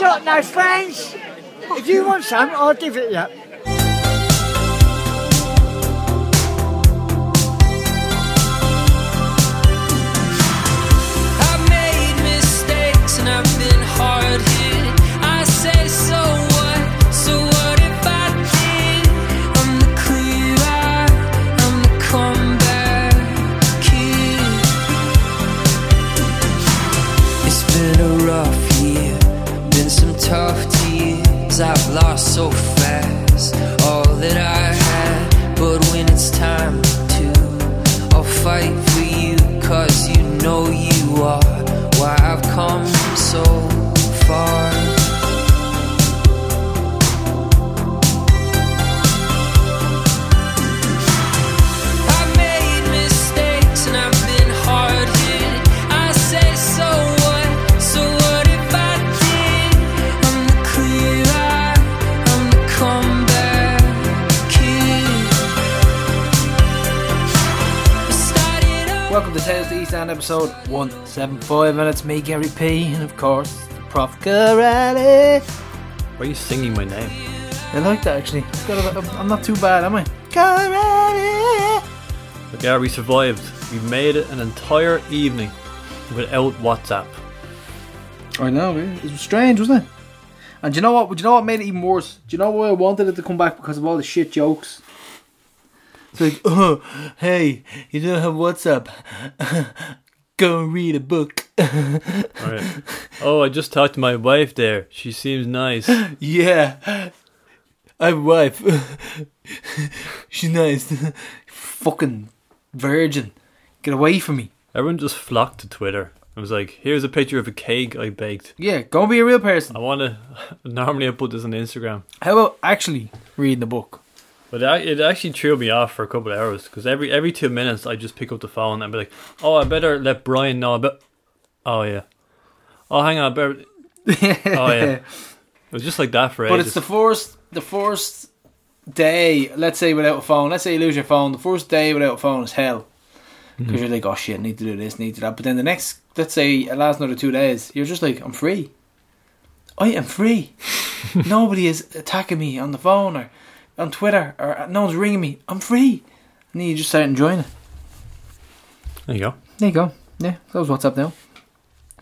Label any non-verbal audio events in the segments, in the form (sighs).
got no friends. If you want some, I'll give it you. Lost so fast all that I had. But when it's time to, I'll fight for you, cause you know you are why I've come so far. Tales to East End episode 175 and it's me Gary P and of course the Prof Karate. Why are you singing my name? I like that actually. It's got a bit- I'm not too bad, am I? Karate. But yeah, we survived. We made it an entire evening without WhatsApp. I know, eh? it was strange, wasn't it? And do you know what? Do you know what made it even worse? Do you know why I wanted it to come back because of all the shit jokes? It's like, oh, hey, you don't have WhatsApp. (laughs) Go and read a book. Right. oh, I just talked to my wife there. She seems nice. (laughs) yeah, I have a wife. (laughs) She's nice. Fucking virgin. Get away from me. Everyone just flocked to Twitter. I was like, here's a picture of a cake I baked. Yeah, go and be a real person. I want to. Normally, I put this on Instagram. How about actually reading a book? But it it actually threw me off for a couple of hours because every every two minutes I just pick up the phone and be like, "Oh, I better let Brian know." But oh yeah, oh hang on, I better. (laughs) Oh yeah, it was just like that for But ages. But it's the first, the first day. Let's say without a phone. Let's say you lose your phone. The first day without a phone is hell mm-hmm. because you're like, oh shit, need to do this, need to do that. But then the next, let's say it lasts another two days, you're just like, I'm free. I am free. (laughs) Nobody is attacking me on the phone or on Twitter or no one's ringing me. I'm free. And then you just start enjoying it. there you go. There you go. Yeah, that was what's up now.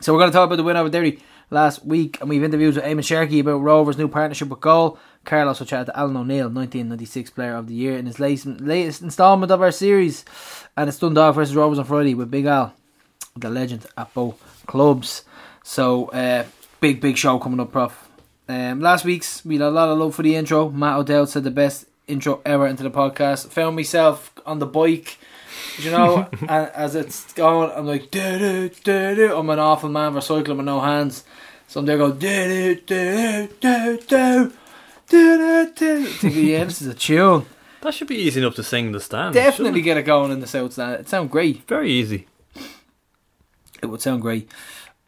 So we're going to talk about the win over Derry last week, and we've interviewed with Eamon Sharkey about Rovers' new partnership with Goal. Carlos also chatted to Alan O'Neill, 1996 Player of the Year, in his latest, latest instalment of our series. And it's Dundalk versus Rovers on Friday with Big Al, the legend at both clubs. So, uh, big, big show coming up, Prof. Um, last week's, we had a lot of love for the intro. Matt O'Dell said the best intro ever into the podcast. Found myself on the bike, you know, (laughs) and as it's going, I'm like, do do do. I'm an awful man for cycling with no hands. So I'm there going, do do do yeah, this is a tune. That should be easy enough to sing the stand. Definitely get it going in the south stand. It sounds great. Very easy. It would sound great.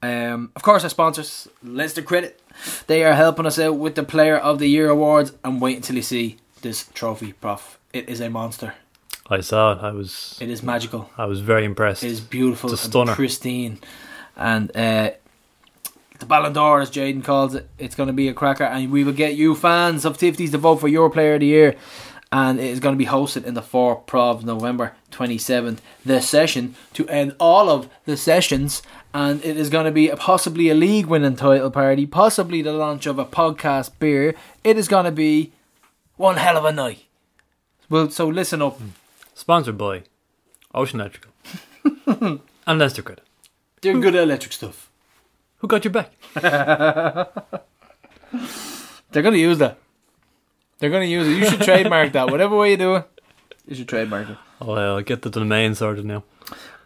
Um, of course, our sponsors, Leinster Credit they are helping us out with the Player of the Year awards. And wait until you see this trophy, Prof. It is a monster. I saw it. I was It is magical. I was very impressed. It is beautiful It's a and stunner. pristine. And uh, the Ballon d'Or, as Jaden calls it, it's going to be a cracker. And we will get you fans of Tifties to vote for your player of the year. And it is going to be hosted in the 4 Prov November 27th. The session to end all of the sessions. And it is going to be a, possibly a league winning title party, possibly the launch of a podcast beer. It is going to be one hell of a night. Well, so listen up. Sponsored by Ocean Electrical (laughs) and Leinster Credit. They're good at electric stuff. Who got your back? (laughs) They're going to use that. They're going to use it. You should (laughs) trademark that. Whatever way you do it, you should trademark it. Oh, well, I'll get the domain sorted now.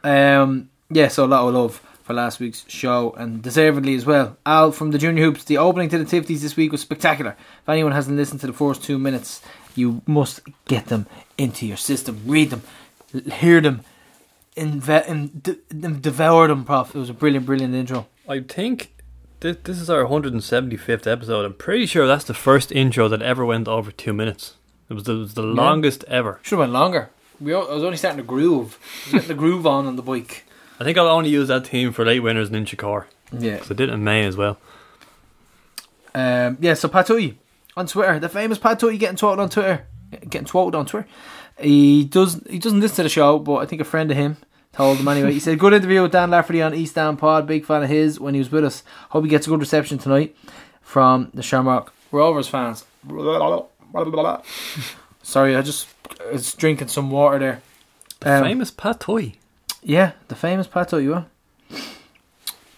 Um, yeah, so a lot of love for last week's show and deservedly as well. Al from the Junior Hoops, the opening to the Tifties this week was spectacular. If anyone hasn't listened to the first two minutes, you must get them into your system, read them, hear them, inve- in, d- d- devour them, Prof. It was a brilliant, brilliant intro. I think this, this is our 175th episode. I'm pretty sure that's the first intro that ever went over two minutes. It was the, it was the longest ever. Should have went longer. We, o- I was only starting to groove. I was getting the (laughs) groove on on the bike. I think I'll only use that team for late winners and in Inchicore. Yeah. Because I did it in May as well. Um, yeah, so Pat Tutty on Twitter, the famous Pat Tutty getting twatted on Twitter, getting twatted on Twitter. He does he doesn't listen to the show, but I think a friend of him told him anyway. He said, "Good interview with Dan Lafferty on East Down Pod. Big fan of his when he was with us. Hope he gets a good reception tonight from the Shamrock Rovers fans." (laughs) Sorry, I just I was drinking some water there. Um, Famous Pat Toy. Yeah, the famous Pat you are.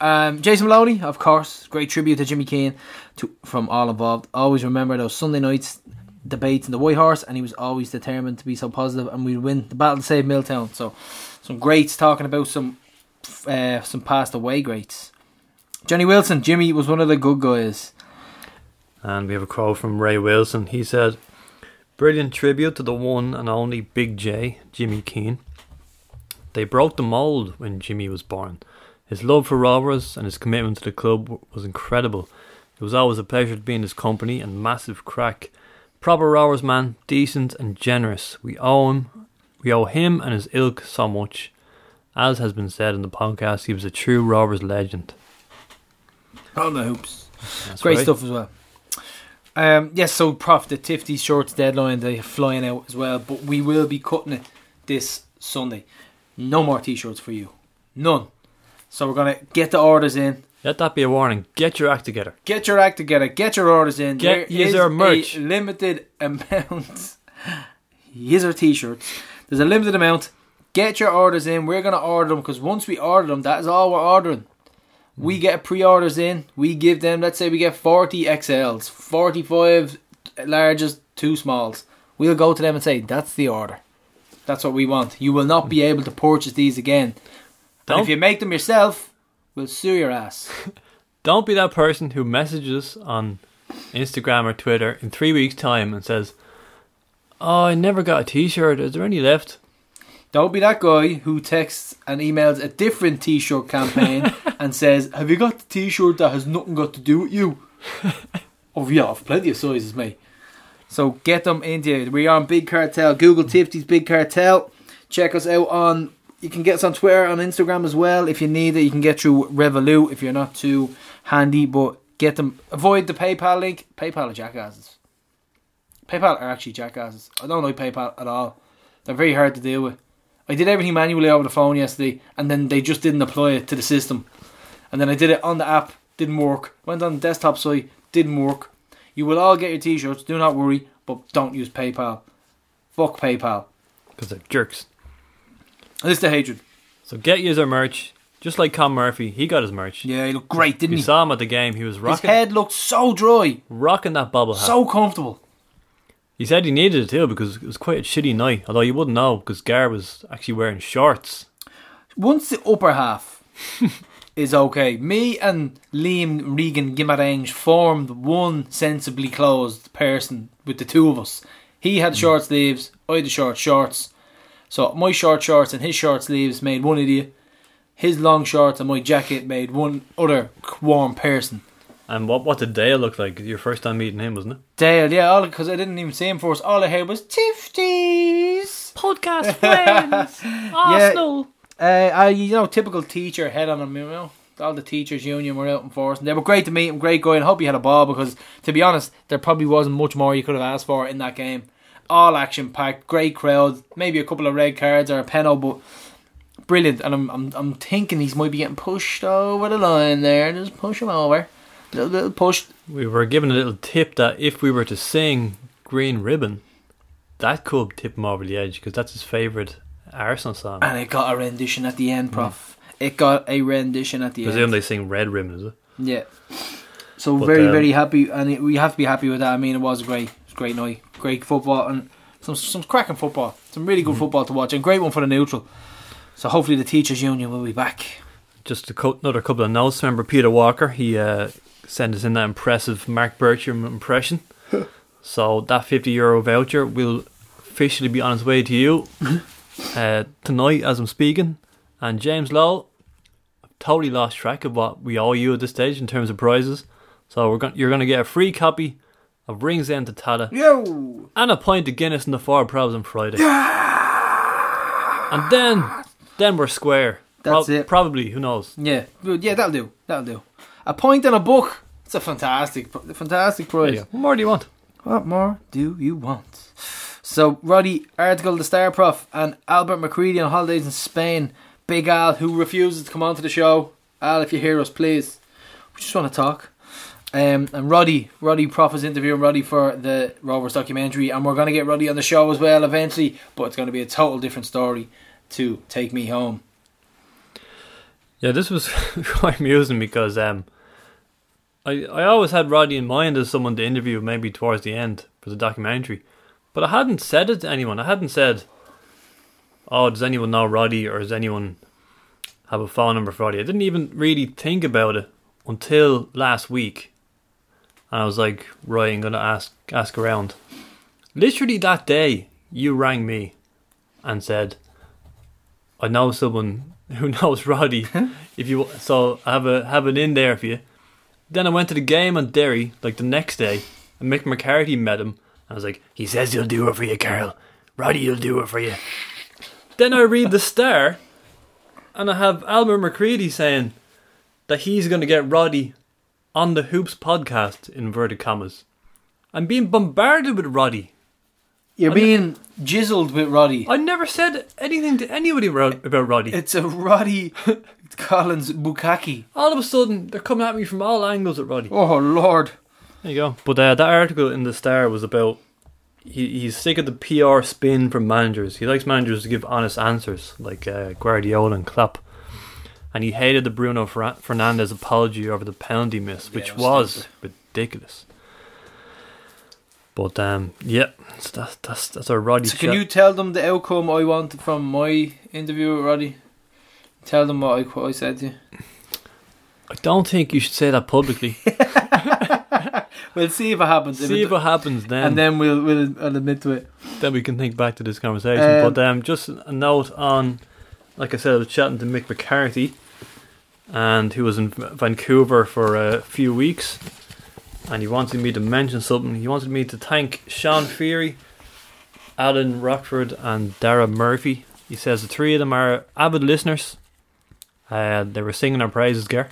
Um, Jason Maloney, of course, great tribute to Jimmy Keane to, from all involved. Always remember those Sunday nights debates in the White Horse, and he was always determined to be so positive, and we'd win the battle to save Milltown. So, some greats talking about some uh, some passed away greats. Johnny Wilson, Jimmy was one of the good guys. And we have a quote from Ray Wilson. He said, Brilliant tribute to the one and only Big J, Jimmy Keane. They broke the mould when Jimmy was born. His love for Rovers and his commitment to the club was incredible. It was always a pleasure to be in his company and massive crack. Proper Rovers man, decent and generous. We owe him, we owe him and his ilk so much. As has been said in the podcast, he was a true Rovers legend. On the hoops. That's Great right. stuff as well. Um, yes, so Prof, the Tifty shorts deadline, they're flying out as well, but we will be cutting it this Sunday. No more t shirts for you. None. So we're going to get the orders in. Let that be a warning. Get your act together. Get your act together. Get your orders in. Get There is user merch. A limited (laughs) amount. user t-shirts. There's a limited amount. Get your orders in. We're gonna order them because once we order them, that is all we're ordering. We hmm. get pre-orders in. We give them. Let's say we get 40 XLs, 45 largest, two smalls. We'll go to them and say that's the order. That's what we want. You will not be mm. able to purchase these again. And Don't- if you make them yourself, we'll sue your ass. (laughs) Don't be that person who messages on Instagram or Twitter in three weeks' time and says, "Oh, I never got a T-shirt. Is there any left?" Don't be that guy who texts and emails a different t-shirt campaign (laughs) and says, "Have you got the t-shirt that has nothing got to do with you?" (laughs) oh yeah, I've plenty of sizes, mate. So get them into it. We are on Big Cartel. Google Tifty's Big Cartel. Check us out on. You can get us on Twitter, on Instagram as well. If you need it, you can get through Revolut if you're not too handy. But get them. Avoid the PayPal link. PayPal are jackasses. PayPal are actually jackasses. I don't like PayPal at all. They're very hard to deal with. I did everything manually over the phone yesterday, and then they just didn't apply it to the system. And then I did it on the app, didn't work. Went on the desktop site, didn't work. You will all get your t-shirts, do not worry, but don't use PayPal. Fuck PayPal. Because they're jerks. And this is the hatred. So get user merch. Just like Con Murphy, he got his merch. Yeah, he looked great, didn't he? You he? saw him at the game. He was rocking. His rocking, head looked so dry, rocking that bubble hat. so comfortable. he said he needed it too because it was quite a shitty night. Although you wouldn't know because Gar was actually wearing shorts. Once the upper half (laughs) is okay, me and Liam Regan Guimarães formed one sensibly closed person with the two of us. He had hmm. short sleeves, I had the short shorts. So my short shorts and his short sleeves made one idiot. His long shorts and my jacket made one other warm person. And what what did Dale look like? Your first time meeting him, wasn't it? Dale, yeah, all because I didn't even see him first. All I heard was Tifties. Podcast friends, (laughs) Arsenal. Uh, I, you know, typical teacher head on you know. All the teachers' union were out in force, and they were great to meet him, great and hope he had a ball because, to be honest, there probably wasn't much more you could have asked for in that game. All action packed, great crowd, maybe a couple of red cards or a penalty, but brilliant. And I'm, I'm, I'm thinking he's might be getting pushed over the line there. Just push him over, little, little push. We were given a little tip that if we were to sing Green Ribbon, that could tip him over the edge because that's his favourite Arsenal song. And it got a rendition at the end, Prof. It got a rendition at the end. Presume they sing Red Ribbon, is it? Yeah. So But, very um, very happy, and it, we have to be happy with that. I mean, it was a great, it was great night, great football, and some some cracking football, some really good football to watch, and great one for the neutral. So hopefully the teachers' union will be back. Just a co- another couple of notes. Remember Peter Walker? He uh, sent us in that impressive Mark Bertram impression. (laughs) so that 50 euro voucher will officially be on its way to you (laughs) uh, tonight as I'm speaking. And James Lowell, I've totally lost track of what we owe you at this stage in terms of prizes. So we're going you're going to get a free copy of Rings End to Tada Yo, and a pint of Guinness in the four probs on Friday. And then, then we're square. That's it. Probably, who knows? yeah, yeah, that'll do, that'll do. A point and a book. It's a fantastic, fantastic prize. What more do you want? What more do you want? So, Roddy, article The Star Prof and Albert McCready on holidays in Spain. Big Al, who refuses to come onto the show. Al, if you hear us, please. We just want to talk. Um, and Roddy, Roddy Prof is interviewing Roddy for the Rovers documentary, and we're going to get Roddy on the show as well eventually, but it's going to be a total different story to Take Me Home. Yeah, this was (laughs) quite amusing because um, I I always had Roddy in mind as someone to interview maybe towards the end for the documentary, but I hadn't said it to anyone. I hadn't said, "Oh, does anyone know Roddy?" or "Does anyone have a phone number for Roddy?" I didn't even really think about it until last week, and I was like, "Right, I'm gonna ask ask around." Literally that day, you rang me and said, "I know someone (laughs) who knows Roddy. (laughs) if you so I have a have it in there for you." Then I went to the game on Derry like the next day, and Mick McCarthy met him. I was like, "He says he'll do it for you, Carl. Roddy he'll do it for you." then I read the Star, and I have Albert McCready saying that he's going to get Roddy on the Hoops podcast in inverted commas. I'm being bombarded with Roddy. You're being jizzled with Roddy. I never said anything to anybody about, about Roddy. It's a Roddy (laughs) Collins Bukaki. all of a sudden, they're coming at me from all angles at Roddy. Oh, Lord. There you go. But uh, that article in the Star was about he, he's sick of the PR spin from managers. He likes managers to give honest answers, like uh, Guardiola and Klopp. And he hated the Bruno Fernandes apology over the penalty miss, which Yeah, was was ridiculous. But um, yeah, so that's that's that's our Roddy. So can you tell them the outcome I want from my interview with Roddy? Tell them what I, what I said to you. I don't think you should say that publicly. (laughs) We'll see if it happens. See if it happens then. and then we'll we'll I'll admit to it. then we can think back to this conversation. Um, but um, just a note on, like I said, I was chatting to Mick McCarthy, and he was in Vancouver for a few weeks, and he wanted me to mention something. He wanted me to thank Sean Feary, Alan Rockford, and Dara Murphy. He says the three of them are avid listeners. Uh, they were singing our praises, Ger,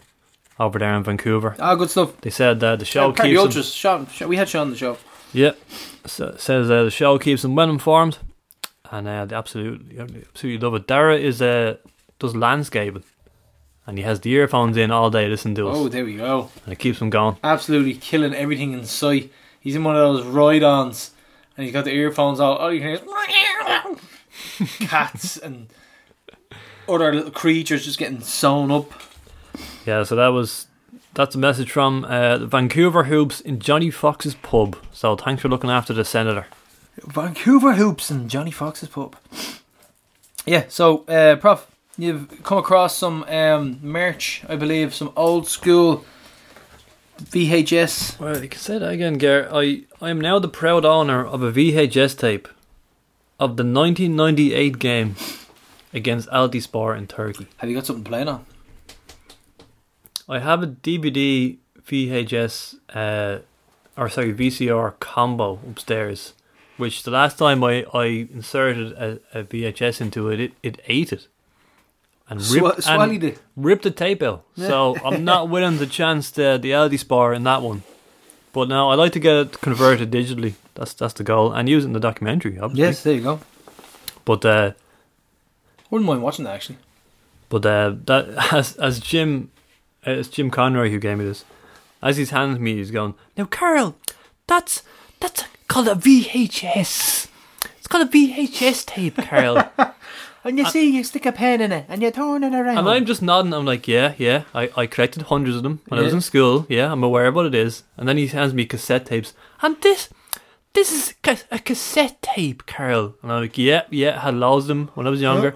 over there in Vancouver. Ah, good stuff. They said uh, the show Yeah, keeps them, Sean, Sean, we had Sean on the show. yeah, so, says uh, the show keeps them well informed, and uh, they absolutely, absolutely love it. Dara is uh, does landscaping, and he has the earphones in all day listening to us, Oh, there we go. and it keeps him going. Absolutely killing everything in sight. He's in one of those ride-ons, and he's got the earphones all. Oh, you can hear (laughs) cats and other little creatures just getting sewn up. Yeah, so that was that's a message from uh, the Vancouver Hoops in Johnny Fox's pub. So thanks for looking after the senator. Vancouver Hoops and Johnny Fox's pub. Yeah, so uh, Prof, you've come across some um, merch, I believe, some old school VHS. Well, you can say that again, Ger. I I am now the proud owner of a VHS tape of the 1998 game against Altispor in Turkey. Have you got something playing on? I have a DVD VHS, uh, or sorry, VCR combo upstairs, which the last time I, I inserted a, a VHS into it, it, it ate it. And ripped, swallowed and it. ripped the tape out. So I'm not (laughs) willing to chance the, the LD Spar in that one. But now I'd like to get it converted digitally. That's that's the goal. And use it in the documentary, obviously. Yes, there you go. But uh, Wouldn't mind watching that actually. But uh, that (laughs) as as Jim, uh, Uh, it's Jim Conroy who gave me this. As he's handing me, he's going, "Now, Carl, that's that's called a VHS. It's called a VHS tape, Carl." (laughs) And you see, you stick a pen in it and you turn it around. and I'm just nodding. I'm like, "Yeah, yeah. I, I collected hundreds of them when I was in school. Yeah, I'm aware of what it is." And then he hands me cassette tapes, and this. This is a cassette tape, Carl. And I'm like, yeah, yeah, had loads of them when I was younger.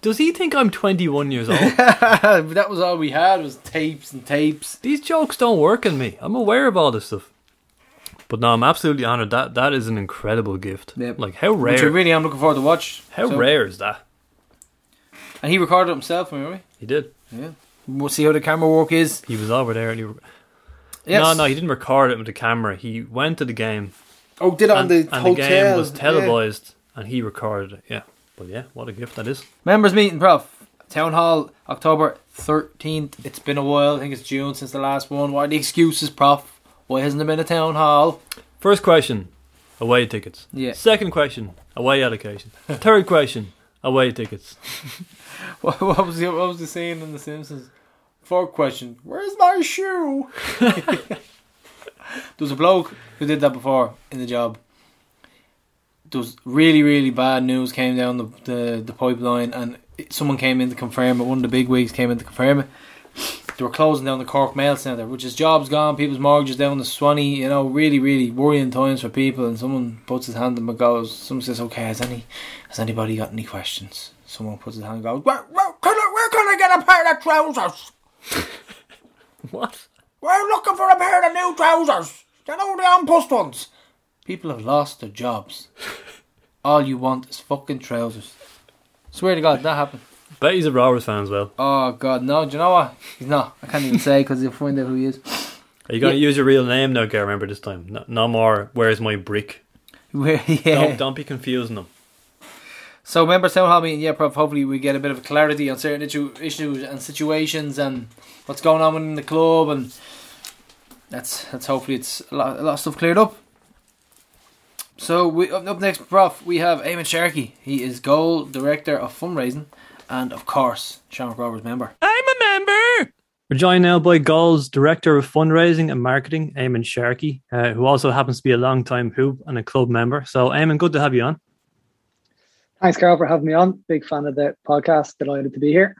Does he think I'm 21 years old? (laughs) that was all we had was tapes and tapes. These jokes don't work on me. I'm aware of all this stuff. But no, I'm absolutely honoured. That that is an incredible gift. Yep. Like how rare. Which I really am looking forward to watch. how So- rare is that? And he recorded it himself, remember? He did. Yeah. We'll see how the camera work is. He was over there and he Yes. No, no, he didn't record it with the camera. He went to the game Oh, did it on and, the and hotel. the game was yeah. televised and he recorded it. Yeah. But yeah, what a gift that is. Members meeting, Prof. Town Hall, October 13th. It's been a while. I think it's June since the last one. What are the excuses, Prof? Why hasn't there been a Town Hall? First question, away tickets. Yeah. Second question, away allocation. (laughs) Third question, away tickets. (laughs) What, what was the what was the saying in The Simpsons? Fourth question: Where's my shoe? (laughs) there was a bloke who did that before in the job. There was really really bad news came down the the, the pipeline, and someone came in to confirm it. One of the big wigs came in to confirm it. They were closing down the Cork Mail Centre, which is jobs gone, people's mortgages down the Swanee. You know, really really worrying times for people. And someone puts his hand up and goes, someone says, "Okay, has any has anybody got any questions?" Someone puts his hand and goes, where, where, can I, where can I get a pair of trousers? (laughs) What? We're looking for a pair of new trousers. You know the on-post ones. People have lost their jobs. (laughs) All you want is fucking trousers. Swear to God, that happened. Bet he's a Rovers fan as well. Oh God, no! Do you know what? He's not. I can't even say because you'll find out who he is. Are you going to use your real name now, Gary? Remember this time? No, no more. Where's my brick? (laughs) Where? Yeah. Don't, don't be confusing them. So remember town hall meeting, yeah, prof. Hopefully we get a bit of clarity on certain issue, issues and situations and what's going on within the club, and that's that's hopefully it's a lot, a lot of stuff cleared up. So we up, up next, prof. We have Eamon Sharkey. He is goal director of fundraising, and of course, Shamrock Rovers member. I'm a member. We're joined now by Goal's Director of Fundraising and Marketing, Eamon Sharkey, uh, who also happens to be a long-time Hoop and a club member. So, Eamon, good to have you on. Thanks, Carl, for having me on. Big fan of the podcast. Delighted to be here.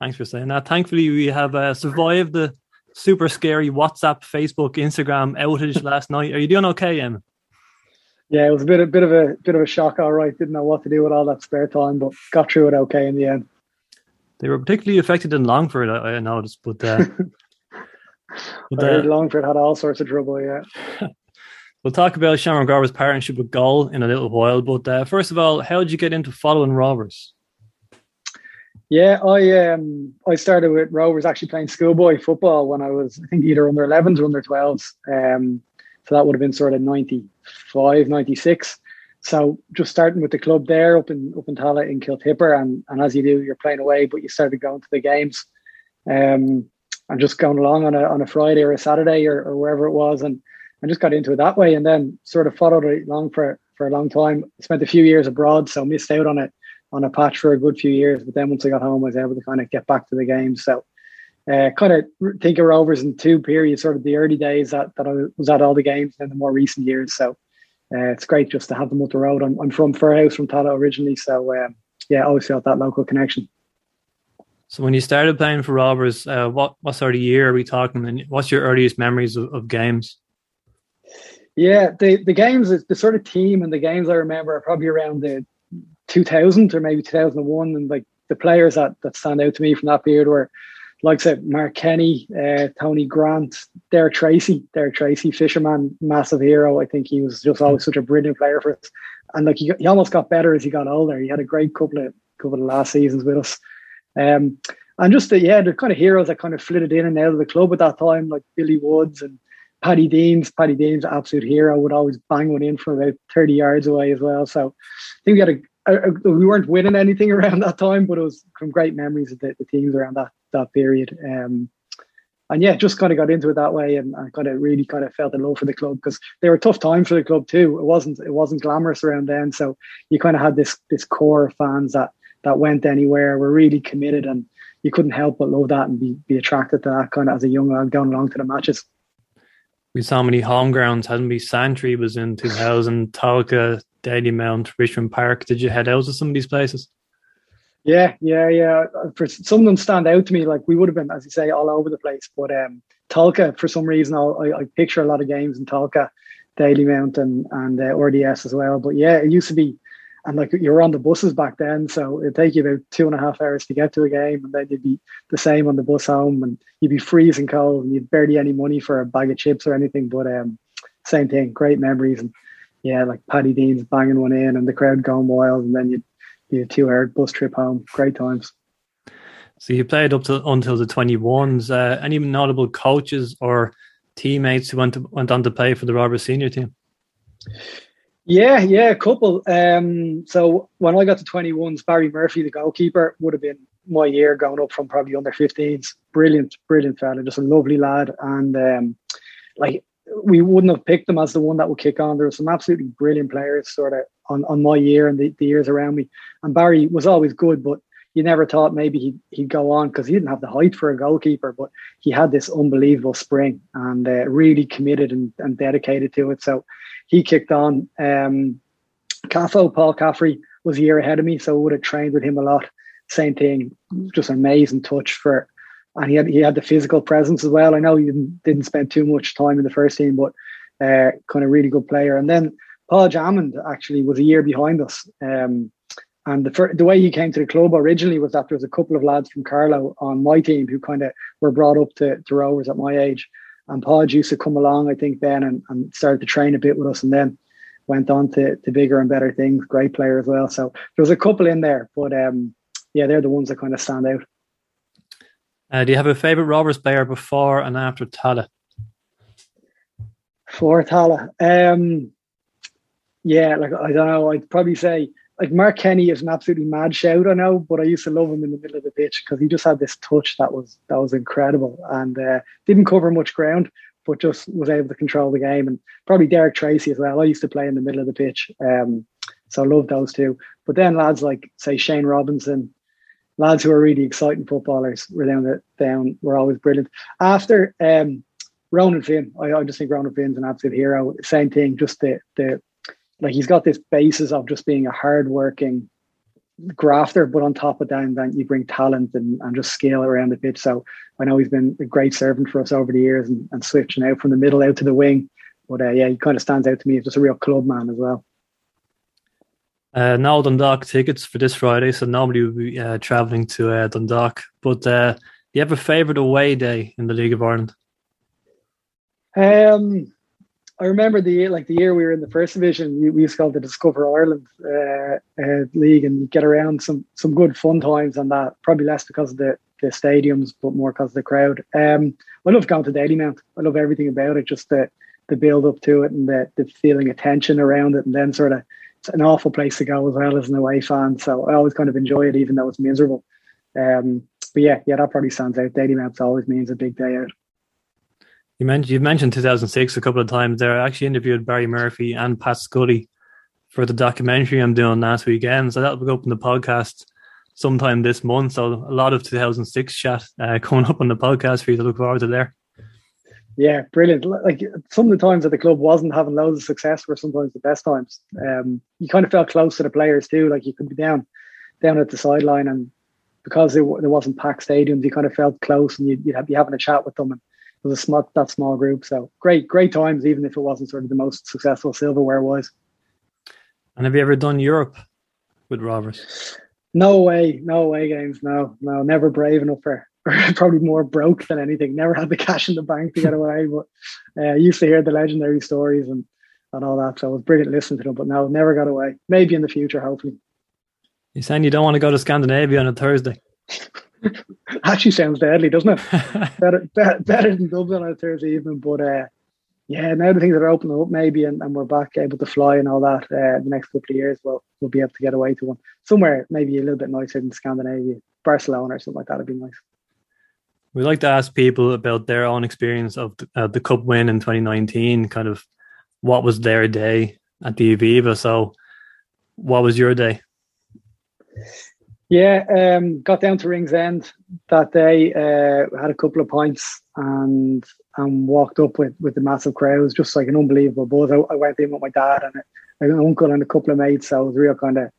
Thanks for saying that. Thankfully, we have uh, survived the super scary WhatsApp, Facebook, Instagram outage (laughs) last night. Are you doing okay, Eamon? Yeah, it was a bit, a bit of a bit of a shock. All right, didn't know what to do with all that spare time, but got through it okay in the end. They were particularly affected in Longford, I, I noticed, but, uh, (laughs) but uh, Longford had all sorts of trouble. Yeah, (laughs) we'll talk about Shamrock Rovers' partnership with Goal in a little while. But uh, first of all, how did you get into following Rovers? yeah. I um I started with Rovers actually playing schoolboy football when I was I think either under 11s or under 12s. Um, so that would have been sort of 95, 96. So just starting with the club there up in up in Tallaght in Kiltipper, and and as you do, you're playing away, but you started going to the games, um, and just going along on a on a Friday or a Saturday or, or wherever it was, and and just got into it that way, and then sort of followed it along for for a long time. Spent a few years abroad, so missed out on it on a patch for a good few years. But then once I got home, I was able to kind of get back to the games. So. Uh, kind of think of Rovers in two periods, sort of the early days that, that I was at all the games, and the more recent years. So uh, it's great just to have them up the road. I'm, I'm from Fairhouse, from Tallaght originally, so um, yeah, always felt that local connection. So, when you started playing for Rovers, uh, what what sort of year are we talking? And what's your earliest memories of, of games? Yeah, the the games, the sort of team and the games I remember are probably around the 2000 or maybe 2001, and like the players that that stand out to me from that period were like I said, Mark Kenny, uh, Tony Grant, Derek Treacy, Derek Treacy, Fisherman, massive hero. I think he was just always such a brilliant player for us, and like he, he almost got better as he got older. He had a great couple of couple of last seasons with us, um, and just the yeah, the kind of heroes that kind of flitted in and out of the club at that time, like Billy Woods and Paddy Deans. Paddy Deans, absolute hero, would always bang one in from about thirty yards away as well. So I think we had a uh, we weren't winning anything (laughs) around that time, but it was some great memories of the, the teams around that that period. Um, and yeah, just kind of got into it that way, and, kind of really kind of felt the love for the club because they were tough times for the club too. It wasn't it wasn't glamorous around then, so you kind of had this this core of fans that that went anywhere, were really committed, and you couldn't help but love that and be be attracted to that kind of as a young lad going along to the matches. We saw many home grounds, hadn't we? Santry was in 2000, Tallaght, Daily Mount, Richmond Park. Did you head out to some of these places? Yeah, yeah, yeah. For some of them stand out to me. Like we would have been, as you say, all over the place. But um, Tallaght, for some reason, I'll, I, I picture a lot of games in Tallaght, Daily Mount, and and uh, RDS as well. But yeah, it used to be, and like you were on the buses back then, so it'd take you about two and a half hours to get to a game, and then you'd be the same on the bus home, and you'd be freezing cold, and you'd barely any money for a bag of chips or anything. But um, same thing, great memories, and yeah, like Paddy Dean's banging one in, and the crowd going wild, and then you'd be a two-hour bus trip home. Great times. So you played up to until the 21s. Uh, any notable coaches or teammates who went to, went on to play for the Rovers senior team? Yeah, yeah, a couple. Um, so when I got to 21s, Barry Murphy, the goalkeeper, would have been my year going up from probably under 15s. Brilliant, brilliant fella, just a lovely lad. And um, like we wouldn't have picked him as the one that would kick on. There were some absolutely brilliant players sort of on, on my year and the, the years around me. And Barry was always good, but you never thought maybe he'd, he'd go on because he didn't have the height for a goalkeeper, but he had this unbelievable spring and uh, really committed and, and dedicated to it. So he kicked on. Um, Caffo, Paul Caffrey, was a year ahead of me, so I would have trained with him a lot. Same thing, just amazing touch for, and he had he had the physical presence as well. I know he didn't, didn't spend too much time in the first team, but uh, kind of really good player. And then Paul Jammond actually was a year behind us. Um, and the fir- the way he came to the club originally was that there was a couple of lads from Carlow on my team who kind of were brought up to, to Rovers at my age. And Paul used to come along, I think, then and, and started to train a bit with us. And then went on to, to bigger and better things. Great player as well. So there was a couple in there, but um, yeah, they're the ones that kind of stand out. Uh, do you have a favorite Rovers player before and after Tallaght? For Tallaght, um, yeah, like I don't know. I'd probably say like Mark Kenny is an absolutely mad shout. I know, but I used to love him in the middle of the pitch because he just had this touch that was that was incredible and uh, didn't cover much ground but just was able to control the game. And probably Derek Treacy as well. I used to play in the middle of the pitch. Um, so I love those two. But then lads like, say, Shane Robinson, lads who are really exciting footballers were down the, down were always brilliant. After um, Ronan Finn, I, I just think Ronan Finn's an absolute hero. Same thing, just the the like he's got this basis of just being a hardworking grafter, but on top of that, then you bring talent and, and just scale around the pitch. So I know he's been a great servant for us over the years and, and switching out from the middle out to the wing. But uh, yeah, he kind of stands out to me as just a real club man as well. Uh, now Dundalk tickets for this Friday, so normally we'll be uh, travelling to uh, Dundalk. But uh, do you have a favourite away day in the League of Ireland? Um, I remember the like the year we were in the first division, we, used to call the Discover Ireland uh, uh, League and get around some some good fun times on that. Probably less because of the, the stadiums, but more because of the crowd. Um, I love going to Dalymount. I love everything about it, just the the build up to it and the the feeling of tension around it, and then sort of it's an awful place to go as well as an away fan. So I always kind of enjoy it, even though it's miserable. Um, but yeah, yeah, that probably stands out. Dalymount always means a big day out. You mentioned you mentioned 2006 a couple of times there. I actually interviewed Barry Murphy and Pat Scully for the documentary I'm doing last weekend, so that'll be up in the podcast sometime this month. So a lot of 2006 chat uh, coming up on the podcast for you to look forward to there. Yeah, brilliant. Like some of the times that the club wasn't having loads of success were sometimes the best times. Um, you kind of felt close to the players too. Like you could be down, down at the sideline, and because there, there wasn't packed stadiums, you kind of felt close, and you'd, you'd be having a chat with them. And was a small that small group. So great, great times, even if it wasn't sort of the most successful silverware was. And have you ever done Europe with Rovers? No way, no way games. No, no, never brave enough for. (laughs) Probably more broke than anything. Never had the cash in the bank to get away, but uh, used to hear the legendary stories and and all that. So it was brilliant listening to them. But no, never got away. Maybe in the future, hopefully. You're saying you don't want to go to Scandinavia on a Thursday? (laughs) Actually, sounds deadly, doesn't it? (laughs) better, better, better than Dublin on a Thursday evening. But uh, yeah, now the things are opening up, maybe, and, and we're back able to fly and all that. Uh, the next couple of years, we'll we'll be able to get away to one somewhere, maybe a little bit nicer than Scandinavia, Barcelona or something like that. Would be nice. We like to ask people about their own experience of the, uh, the cup win in 2019. Kind of what was their day at the Aviva. So, what was your day? Yeah, um, got down to Ringsend that day. Uh, had a couple of pints and and walked up with, with the massive crowds, just like an unbelievable buzz. I, I went in with my dad and an uncle and a couple of mates. So it was real kind of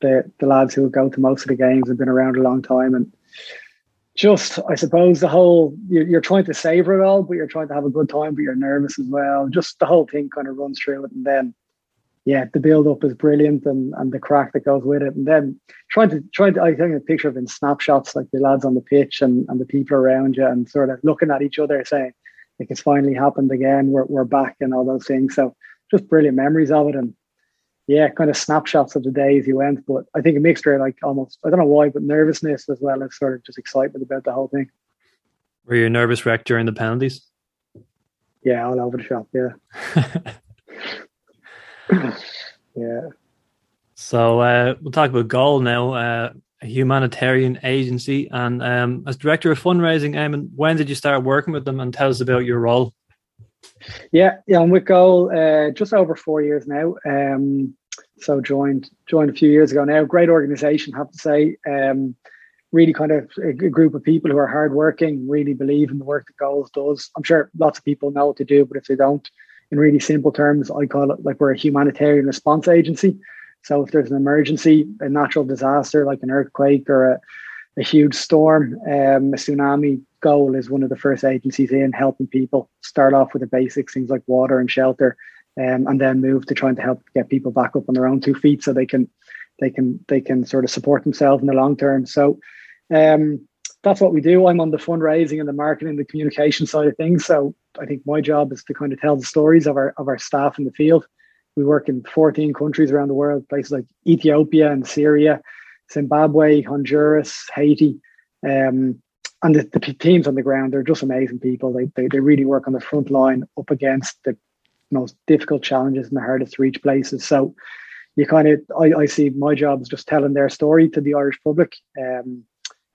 the the lads who would go to most of the games have been around a long time and just I suppose the whole you're, you're trying to savor it all, but you're trying to have a good time, but you're nervous as well. Just the whole thing kind of runs through it, and then yeah, the build up is brilliant and, and the crack that goes with it. And then trying to trying to I think a picture of in snapshots like the lads on the pitch and, and the people around you and sort of looking at each other saying, like it's finally happened again, we're we're back and all those things. So just brilliant memories of it and yeah, kind of snapshots of the days you went. But I think a mixture like almost I don't know why, but nervousness as well as sort of just excitement about the whole thing. Were you nervous wreck during the penalties? Yeah, all over the shop, yeah. (laughs) (clears throat) yeah. So uh, we'll talk about goal now. Uh, a humanitarian agency, and um, as director of fundraising, Eamon, when did you start working with them? And tell us about your role. Yeah, yeah, I'm with Goal uh, just over four years now. Um, so joined joined a few years ago now. Great organisation, have to say. Um, really kind of a group of people who are hardworking, really believe in the work that Goals does. I'm sure lots of people know what to do, but if they don't, in really simple terms, I call it like we're a humanitarian response agency. So if there's an emergency, a natural disaster like an earthquake or a, a huge storm, um, a tsunami, Goal is one of the first agencies in helping people start off with the basics, things like water and shelter, um, and then move to trying to help get people back up on their own two feet so they can they can they can sort of support themselves in the long term. So um, that's what we do. I'm on the fundraising and the marketing, the communication side of things. So I think my job is to kind of tell the stories of our of our staff in the field. We work in 14 countries around the world, places like Ethiopia and Syria, Zimbabwe, Honduras, Haiti. Um, and the, the, teams on the ground, they're just amazing people. They, they, they really work on the front line up against the most difficult challenges and the hardest to reach places. So you kind of, I, I see my job is just telling their story to the Irish public. Um,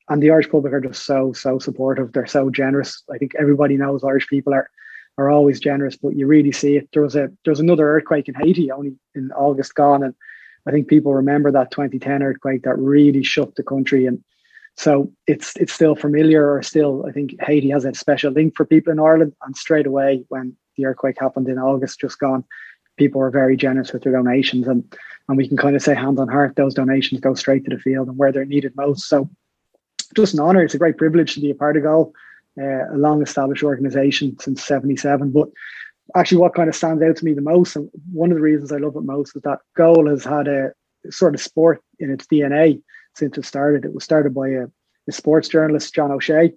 and the Irish public are just so so supportive. They're so generous. I think everybody knows Irish people are are always generous, but you really see it. There was a there was another earthquake in Haiti only in August gone, and I think people remember that 2010 earthquake that really shook the country. And so it's it's still familiar, or still I think Haiti has a special link for people in Ireland. And straight away when the earthquake happened in August just gone, people were very generous with their donations, and and we can kind of say hand on heart those donations go straight to the field and where they're needed most. So just an honour. It's a great privilege to be a part of Goal, uh, a long established organisation since 77. But actually, what kind of stands out to me the most, and one of the reasons I love it most, is that Goal has had a sort of sport in its DNA since it started. It was started by a, a sports journalist, John O'Shea.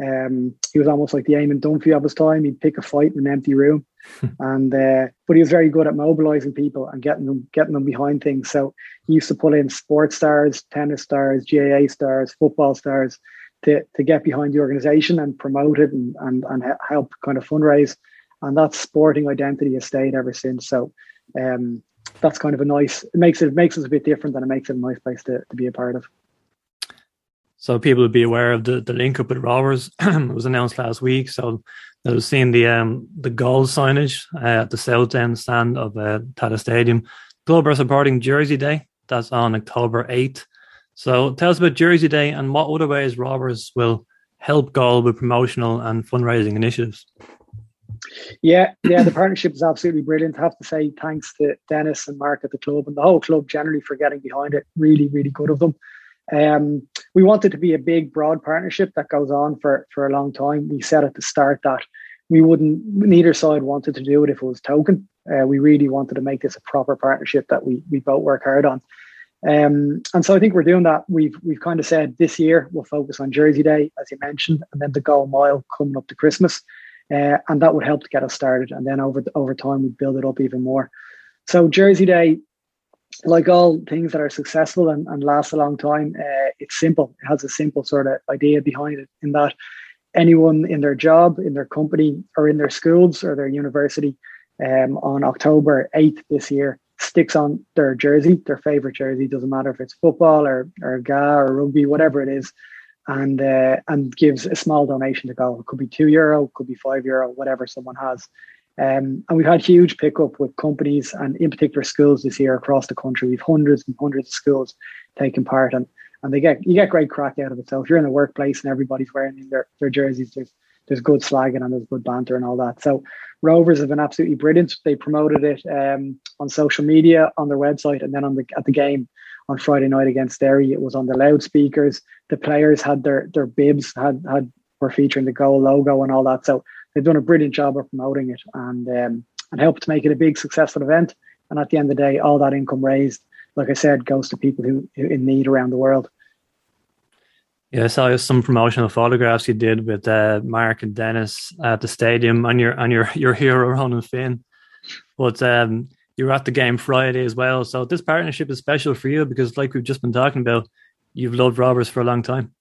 Um, he was almost like the Eamon Dunphy of his time. He'd pick a fight in an empty room, (laughs) and uh, but he was very good at mobilising people and getting them getting them behind things. So he used to pull in sports stars, tennis stars, GAA stars, football stars to, to get behind the organization and promote it and, and, and help kind of fundraise. And that sporting identity has stayed ever since. So um, that's kind of a nice, it makes it, it makes us a bit different and it makes it a nice place to, to be a part of. So people would be aware of the, the link up with Rovers. (clears throat) it was announced last week. So they've seen the um the goal signage uh, at the south end stand of uh, Tallaght Stadium. Club are supporting Jersey Day that's on October 8th. So tell us about Jersey Day and what other ways Rovers will help Goal with promotional and fundraising initiatives. Yeah, yeah, the partnership is absolutely brilliant. I have to say thanks to Dennis and Mark at the club and the whole club generally for getting behind it. Really, really good of them. Um, we wanted to be a big, broad partnership that goes on for, for a long time. We said at the start that we wouldn't, neither side wanted to do it if it was token. Uh, we really wanted to make this a proper partnership that we we both work hard on. Um, and so I think we're doing that. We've we've kind of said this year we'll focus on Jersey Day, as you mentioned, and then the Goal Mile coming up to Christmas, uh, and that would help to get us started. And then over over time we build it up even more. So Jersey Day, like all things that are successful and, and last a long time, uh, it's simple. It has a simple sort of idea behind it. In that anyone in their job, in their company, or in their schools or their university um, on October 8th this year sticks on their jersey, their favorite jersey, doesn't matter if it's football or, or GA or rugby, whatever it is, and uh, and gives a small donation to go. It could be two euro, could be five euro, whatever someone has. Um, and we've had huge pickup with companies and in particular schools this year across the country. We've hundreds and hundreds of schools taking part and and they get you get great crack out of it. So if you're in a workplace and everybody's wearing their, their jerseys, there's there's good slagging and there's good banter and all that. So Rovers have been absolutely brilliant. They promoted it um, on social media, on their website, and then on the at the game on Friday night against Derry. It was on the loudspeakers. The players had their their bibs had had were featuring the goal logo and all that. So they've done a brilliant job of promoting it and um, and helped to make it a big successful event. And at the end of the day, all that income raised, like I said, goes to people who, who in need around the world. Yeah, I saw some promotional photographs you did with uh, Mark and Dennis at the stadium, and your and your (laughs) your hero Ronan Finn. But um, you were at the game Friday as well, so this partnership is special for you because, like we've just been talking about, you've loved Rovers for a long time.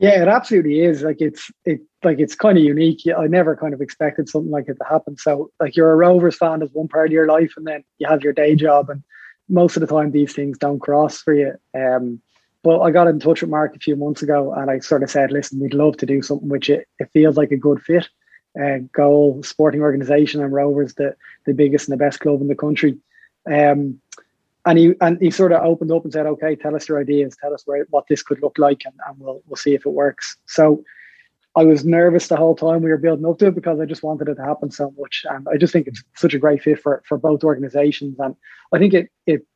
Yeah, it absolutely is. Like it's it like it's kind of unique. I never kind of expected something like it to happen. So like you're a Rovers fan as one part of your life, and then you have your day job, and most of the time these things don't cross for you. Um, but I got in touch with Mark a few months ago, and I sort of said, "Listen, we'd love to do something which it, it feels like a good fit. Uh, goal sporting organisation and Rovers, the the biggest and the best club in the country." Um, and he and he sort of opened up and said, "Okay, tell us your ideas. Tell us where what this could look like, and, and we'll we'll see if it works." So I was nervous the whole time we were building up to it because I just wanted it to happen so much, and I just think it's such a great fit for for both organisations, and I think it it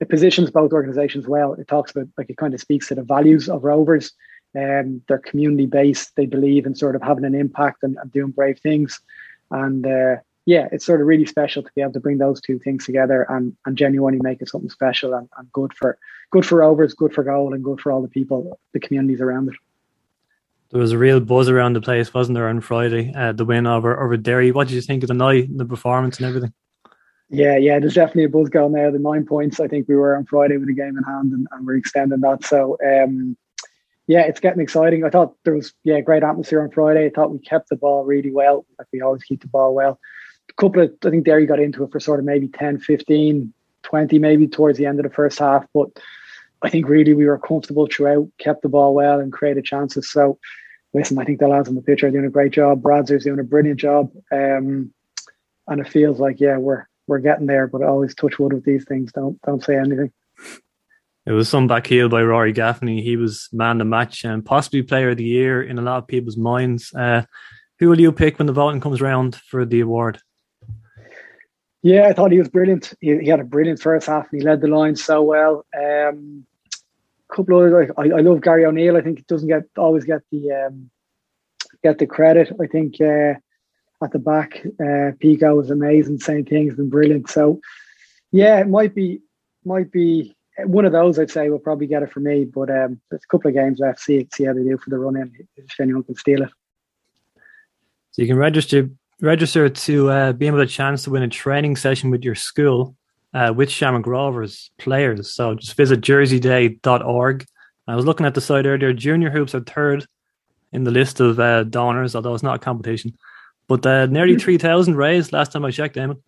it positions both organisations well. It talks about like it kind of speaks to the values of Rovers. Um, they're community based. They believe in sort of having an impact and, and doing brave things, and uh, yeah, it's sort of really special to be able to bring those two things together and, and genuinely make it something special and, and good for good for Rovers, good for Goal, and good for all the people, the communities around it. There was a real buzz around the place, wasn't there, on Friday? Uh, the win over over Derry. What did you think of the night, the performance, and everything? Yeah, yeah, there's definitely a buzz going there. The nine points, I think we were on Friday with a game in hand, and, and we're extending that. So, um, yeah, it's getting exciting. I thought there was yeah great atmosphere on Friday. I thought we kept the ball really well, like we always keep the ball well a couple of, I think Derry got into it for sort of maybe 10, 15, 20 maybe towards the end of the first half. But I think really we were comfortable throughout, kept the ball well and created chances. So listen, I think the lads on the pitch are doing a great job. Bradser's doing a brilliant job. Um, and it feels like, yeah, we're we're getting there, but I always touch wood with these things. Don't don't say anything. It was some back heel by Rory Gaffney. He was man the match and possibly player of the year in a lot of people's minds. Uh, who will you pick when the voting comes around for the award? Yeah, I thought he was brilliant. He, he had a brilliant first half and he led the line so well. Um, couple of I, I love Gary O'Neill. I think he doesn't get always get the um, get the credit. I think uh, at the back, uh, Pico was amazing, saying things been brilliant. So yeah, it might be might be one of those. I'd say will probably get it for me. But um, there's a couple of games left. See see how they do for the run in. If anyone can steal it. So you can register register to uh, be able to chance to win a training session with your school uh, with Shamrock Rovers players. So just visit jerseyday.org. I was looking at the site earlier. Junior hoops are third in the list of uh, donors, although it's not a competition. But uh, nearly 3,000 raised last time I checked, Eamon.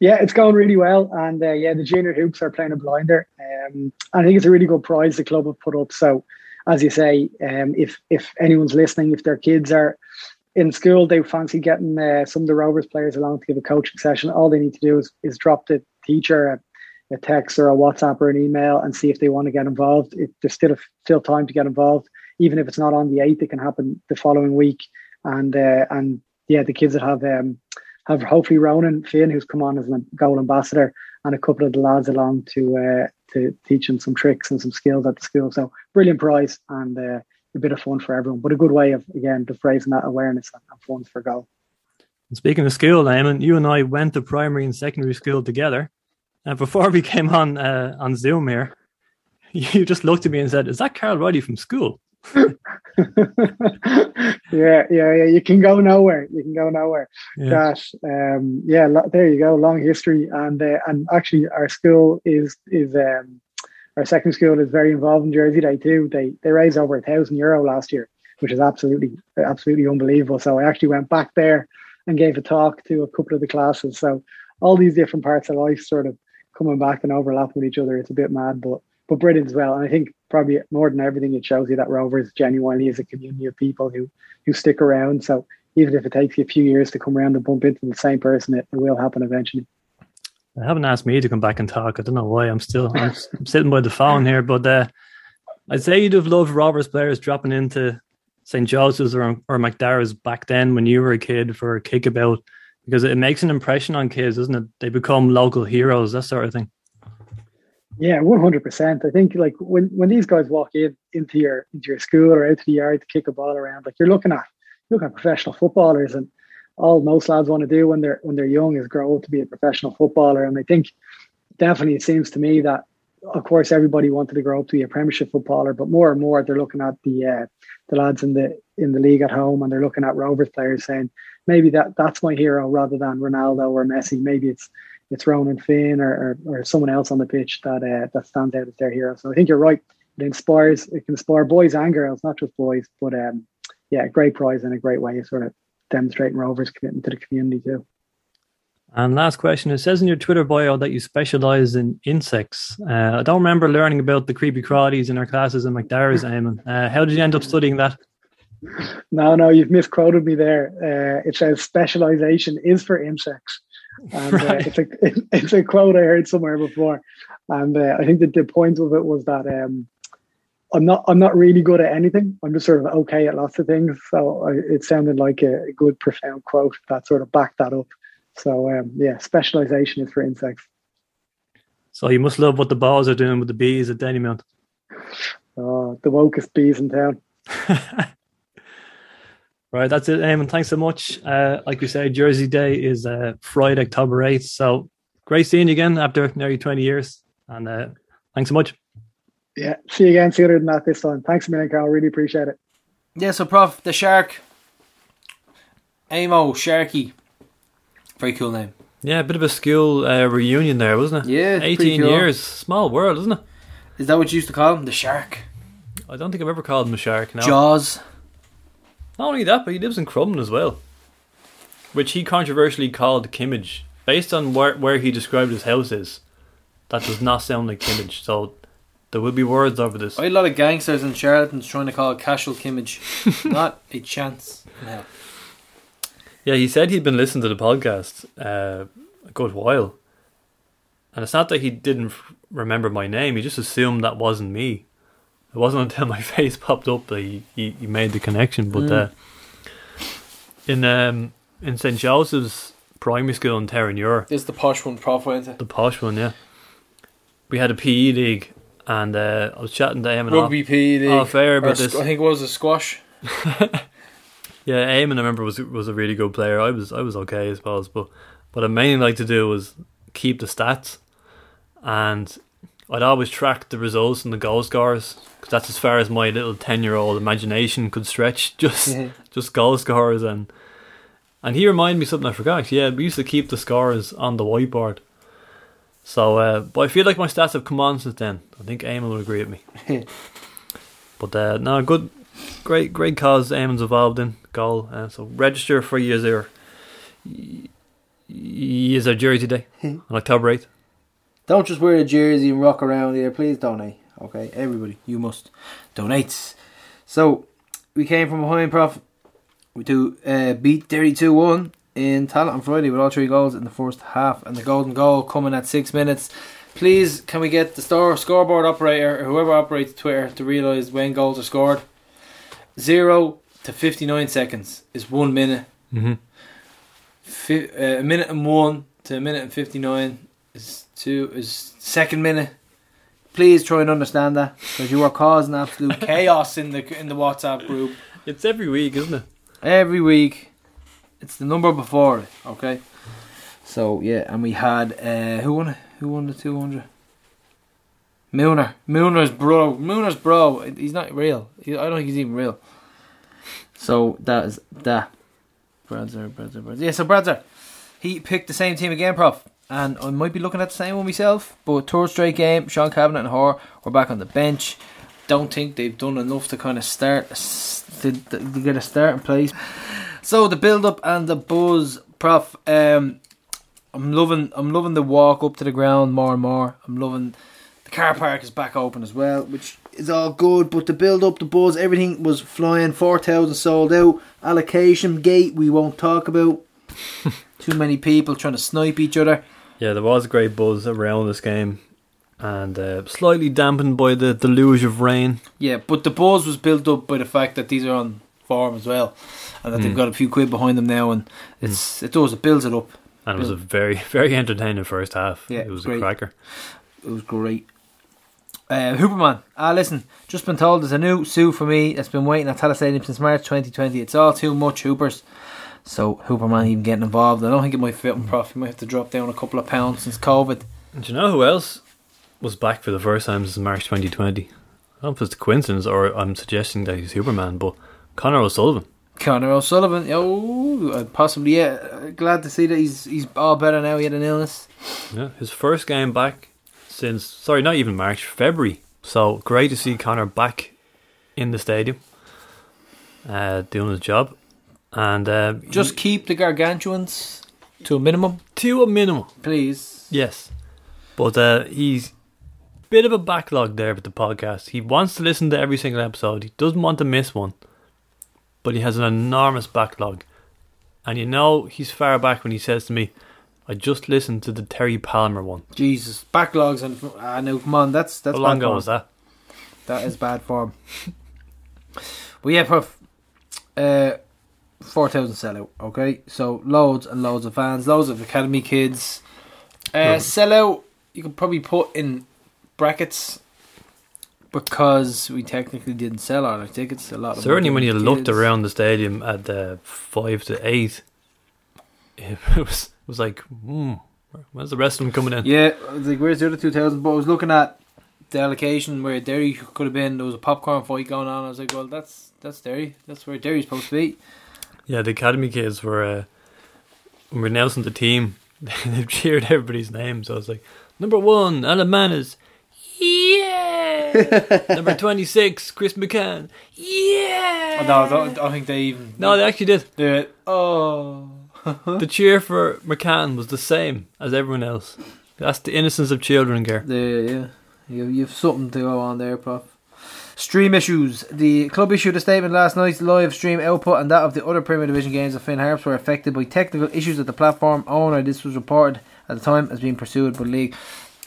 Yeah, it's going really well. And uh, yeah, the junior hoops are playing a blinder. Um, I think it's a really good prize the club have put up. So, as you say, um, if if anyone's listening, if their kids are in school they fancy getting uh, some of the Rovers players along to give a coaching session. All they need to do is, is drop the teacher a, a text or a WhatsApp or an email and see if they want to get involved. It, there's still a, still time to get involved, even if it's not on the eighth. It can happen the following week. And uh, and yeah, the kids that have um, have hopefully Ronan Finn, who's come on as a Goal ambassador, and a couple of the lads along to uh, to teach them some tricks and some skills at the school. So brilliant prize and. A bit of fun for everyone, but a good way of again just raising that awareness and, funds for Goal. Speaking of school, Eamon, you and I went to primary and secondary school together, and before we came on uh, on Zoom here, (laughs) you just looked at me and said, "Is that Carl Roddy from school?" (laughs) yeah, yeah, yeah. You can go nowhere. You can go nowhere. Yeah. Gosh, um, yeah. There you go. Long history, and uh, and actually, our school is is um, our second school is very involved in Jersey Day too. They they raised over a thousand euro last year, which is absolutely absolutely unbelievable. So I actually went back there and gave a talk to a couple of the classes. So all these different parts of life sort of coming back and overlapping with each other. It's a bit mad, but but brilliant as well. And I think probably more than everything, it shows you that Rovers genuinely is a community of people who who stick around. So even if it takes you a few years to come around and bump into the same person, it, it will happen eventually. They haven't asked me to come back and talk. I don't know why. I'm still I'm, I'm sitting by the phone here, but uh, I'd say you'd have loved Rovers players dropping into St. Joseph's or, or back then when you were a kid for a kickabout because it makes an impression on kids, doesn't it? They become local heroes, that sort of thing. Yeah, one hundred percent. I think like when, when these guys walk in into your into your school or out to the yard to kick a ball around, like you're looking at you're looking at professional footballers and all most lads want to do when they're when they're young is grow up to be a professional footballer. And I think definitely it seems to me that of course everybody wanted to grow up to be a premiership footballer, but more and more they're looking at the uh, the lads in the in the league at home and they're looking at Rovers players saying maybe that that's my hero rather than Ronaldo or Messi. Maybe it's it's Ronan Finn or, or, or someone else on the pitch that uh, that stands out as their hero. So I think you're right. It inspires it can inspire boys and girls, not just boys. But um, yeah, great prize and a great way of sort of demonstrating Rovers' commitment to the community too. And last question: It says in your Twitter bio that you specialize in insects. Uh, I don't remember learning about the creepy crawlies in our classes in McDarris, Eamon. Uh, how did you end up studying that? No, no, you've misquoted me there. Uh, it says specialization is for insects. And uh, Right. it's, a, (laughs) it's a quote I heard somewhere before. And uh, I think that the point of it was that um, I'm not I'm not really good at anything. I'm just sort of okay at lots of things. So I, it sounded like a, a good, profound quote that sort of backed that up. So um, yeah, specialization is for insects. So you must love what the bars are doing with the bees at Dalymount. Oh, the wokest bees in town. (laughs) Right, that's it, Eamon. Thanks so much. Uh, like we said, Jersey Day is uh, Friday, October 8th. So great seeing you again after nearly 20 years. And uh, thanks so much. Yeah, see you again sooner than that this time. Thanks a million, Carl. Really appreciate it. Yeah, so Prof, the shark. Amo, Sharky. Very cool name. Yeah, a bit of a school uh, reunion there, wasn't it? Yeah, it's 18 cool. years. Small world, isn't it? Is that what you used to call him? The shark? I don't think I've ever called him a shark now. Jaws. Not only that, but he lives in Crumlin as well. Which he controversially called Kimmage. Based on where, where he described his house is, that does not sound like Kimmage. So there will be words over this. I had a lot of gangsters and charlatans trying to call casual Kimmage. (laughs) Not a chance. No. Yeah, he said he'd been listening to the podcast uh, a good while. And it's not that he didn't remember my name, he just assumed that wasn't me. It wasn't (laughs) until my face popped up that he, he, he made the connection. But uh, in um, in St. Joseph's primary school in Terenure, This is the posh one, Prof, went the posh one, yeah, we had a PE league. And uh, I was chatting to him and Rugby PE league. off air about this. I think it was a squash. (laughs) Yeah, Eamon, I remember was was a really good player. I was I was okay, I suppose, but what I mainly like to do was keep the stats, and I'd always track the results and the goal scores because that's as far as my little ten year old imagination could stretch. (laughs) Just Yeah. just goal scores and and he reminded me something I forgot. Yeah, we used to keep the scores on the whiteboard. So, uh, but I feel like my stats have come on since then. I think Eamon will agree with me. (laughs) But uh, no, good, great, great cause Eamon's involved in Goal. Uh, so register for years there. Is our jury today (laughs) on October eighth. Don't just wear a jersey and rock around here. Please donate. Okay, everybody, you must donate. So, we came from behind, Prof. We do uh, beat 32 1 in Tallaght on Friday with all three goals in the first half, and the golden goal coming at six minutes. Please, can we get the store scoreboard operator or whoever operates Twitter to realise when goals are scored? Zero to 59 seconds is one minute. Mm-hmm. Fi- uh, a minute and one to a minute and 59 is two is second minute please try and understand that because you are causing absolute (laughs) chaos in the in the whatsapp group It's every week, isn't it? every week it's the number before okay? So yeah and we had uh who won it? Who won the 200 Milner. Milner's bro. Mooner's bro. He's not real. I don't think he's even real. So that is that. Bradzer Bradzer Bradzer. Yeah so Bradzer he picked the same team again prof. And I might be looking at the same one myself but third straight game Sean Kavanagh and Hoare were back on the bench. Don't think they've done enough to kind of start to, to get a start in place so the build up and the buzz, Prof. Um, I'm loving. I'm loving the walk up to the ground more and more. I'm loving the car park is back open as well, which is all good. But the build up, the buzz, everything was flying. Four thousand sold out. Allocation gate we won't talk about. (laughs) Too many people trying to snipe each other. Yeah, there was a great buzz around this game, and uh, slightly dampened by the deluge of rain. Yeah, but the buzz was built up by the fact that these are on form as well, and that they've Mm. got a few quid behind them now, and it's it does it builds it up. And it was a very, (laughs) very entertaining first half. Yeah, it was great. a cracker. It was great. Uh, Hooperman, ah, listen, just been told there's a new sue for me that's been waiting at Tallaght Stadium since March 2020. It's all too much, Hoopers. So, Hooperman even getting involved. I don't think it might fit him, Prof. He might have to drop down a couple of pounds since COVID. And do you know who else was back for the first time since March 2020? I don't know if it's a coincidence or I'm suggesting that he's Superman, but Connor O'Sullivan. Connor O'Sullivan, oh, possibly, yeah. Glad to see that he's he's all better now. He had an illness. Yeah, his first game back since sorry, not even March, February. So great to see Connor back in the stadium, uh, doing his job, and uh, Just keep the gargantuans To a minimum, to a minimum. please. Yes, but uh, he's bit of a backlog there with the podcast. He wants to listen to every single episode. He doesn't want to miss one, but he has an enormous backlog. And you know he's far back when he says to me, "I just listened to the Terry Palmer one." Jesus, backlogs and I know. Come on, that's that's How long ago was that? That is bad form. well, yeah, prof. Uh, four thousand sellout. Okay, so loads and loads of fans, loads of academy kids. Uh, sellout. You could probably put in brackets because we technically didn't sell all our tickets. A lot of Certainly, when you kids. looked around the stadium at the five to eight, (laughs) it was it was like, hmm, when's the rest of them coming in? Yeah, I was like, where's the other 2000? But I was looking at the allocation where Derry could have been. There was a popcorn fight going on. I was like, well, that's that's Derry. That's where Derry's supposed to be. Yeah, the academy kids were uh, when we announcing the team. (laughs) They've cheered everybody's names. So I was like, number one, Alan Mannus. Yeah. (laughs) number twenty six, Chris McCann. Yeah. Oh, no, I don't, I don't think they even. No, they actually did. they oh. (laughs) The cheer for McCann was the same as everyone else. That's the innocence of children, Gare. Yeah, yeah, you, you have something to go on there, Prof. Stream issues. The club issued a statement last night's live stream output and that of the other Premier Division games of Finn Harps were affected by technical issues at the platform owner. This was reported at the time as being pursued by the league.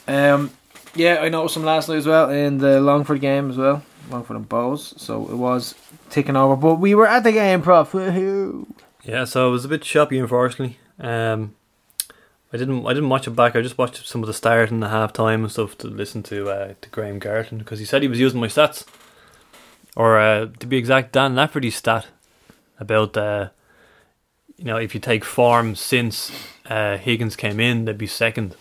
Um, yeah, I noticed some last night as well in the Longford game as well. Longford and Bohs. So it was ticking over. But we were at the game, Prof. Woohoo. Yeah, so it was a bit choppy, unfortunately. Um, I didn't, I didn't watch it back. I just watched some of the start and the half time and stuff to listen to uh, to Graham Gartland because he said he was using my stats, or uh, to be exact, Dan Lafferty's stat about uh, you know if you take form since uh, Higgins came in, they'd be second.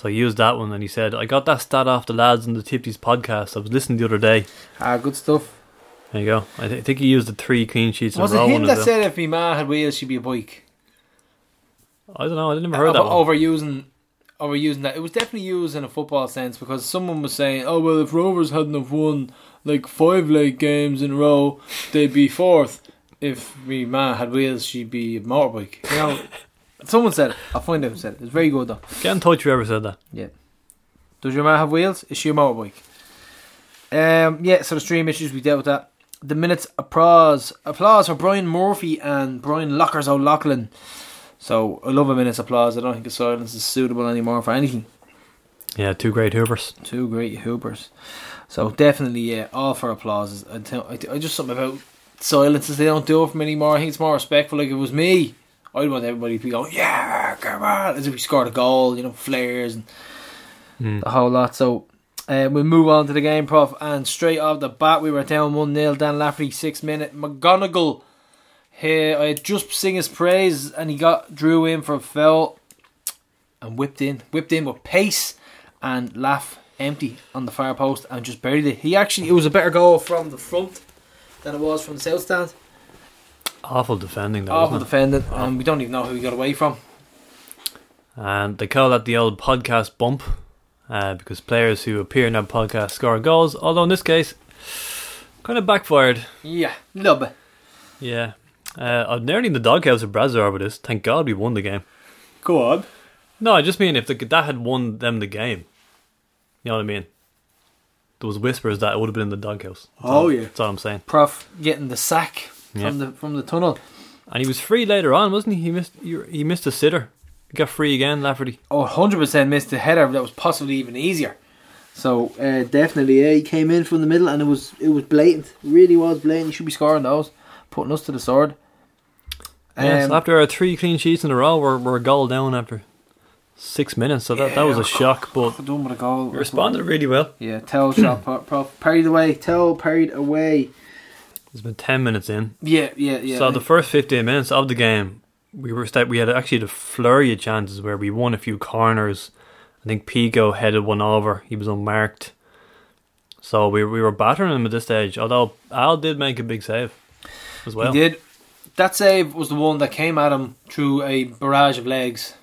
So he used that one and he said, I got that stat off the lads in the Tipties podcast. I was listening the other day. Ah, good stuff. There you go. I, th- I think he used the three clean sheets in Was a it him that well. said if my ma had wheels, she'd be a bike? I don't know. I never heard that over, one. overusing overusing that. It was definitely used in a football sense because someone was saying, "Oh well, if Rovers hadn't have won like five leg games in a row, they'd be fourth. If me ma had wheels, she'd be a motorbike." You know, someone said it. I'll find out who said it. It's very good though. Get in touch whoever said that. Yeah. Does your man have wheels? Is she a motorbike? Um, yeah. So the stream issues we dealt with that. The minutes applause applause for Brian Murphy and Brian Lockers O'Loughlin. So I love a minute's applause. I don't think the silence is suitable anymore for anything. Yeah, two great hoopers. Two great hoopers. So definitely, yeah, all for applause. I, tell, I, I just something about silences. They don't do it from anymore. I think it's more respectful. Like if it was me, I'd want everybody to be going, yeah, come on, as if we scored a goal. You know, flares and Mm. the whole lot. So uh, we'll move on to the game, Prof. And straight off the bat, we were down 1 0. Dan Lafferty, six minute. McGonigal, here, I had just sing his praise and he got drew in for a foul and whipped in. Whipped in with pace and laugh empty on the far post and just buried it. He actually, it was a better goal from the front than it was from the south stand. Awful defending, though. Awful wasn't defendant. And we don't even know who he got away from. And they call that the old podcast bump uh, because players who appear in that podcast score goals. Although in this case, kind of backfired. Yeah, little bit. Yeah. Uh, I'm nearly in the doghouse of Bradzer with this. Thank God we won the game. Go on. No, I just mean if the, that had won them the game. You know what I mean? There was whispers that it would have been in the doghouse. That's Oh, all- yeah. That's all I'm saying. Prof getting the sack Yeah. from the from the tunnel. And he was free later on, wasn't he? He missed. He missed a sitter. He got free again, Lafferty. Oh, 100% missed a header that was possibly even easier. So uh, definitely, yeah, he came in from the middle and it was it was blatant. It really was blatant. He should be scoring those, putting us to the sword. Yeah, Um, so after our three clean sheets in a row, we're, we're a goal down after six minutes. So that, that was a shock, but done with a goal. we responded really well. Yeah, Towell shot, prof parried away. Towell parried away. It's been ten minutes in. Yeah, yeah, yeah. so the first fifteen minutes of the game, we were sta- we had actually the flurry of chances where we won a few corners. I think Pico headed one over. He was unmarked. So we we were battering him at this stage. Although Al did make a big save as well. he did. That save was the one that came at him through a barrage of legs.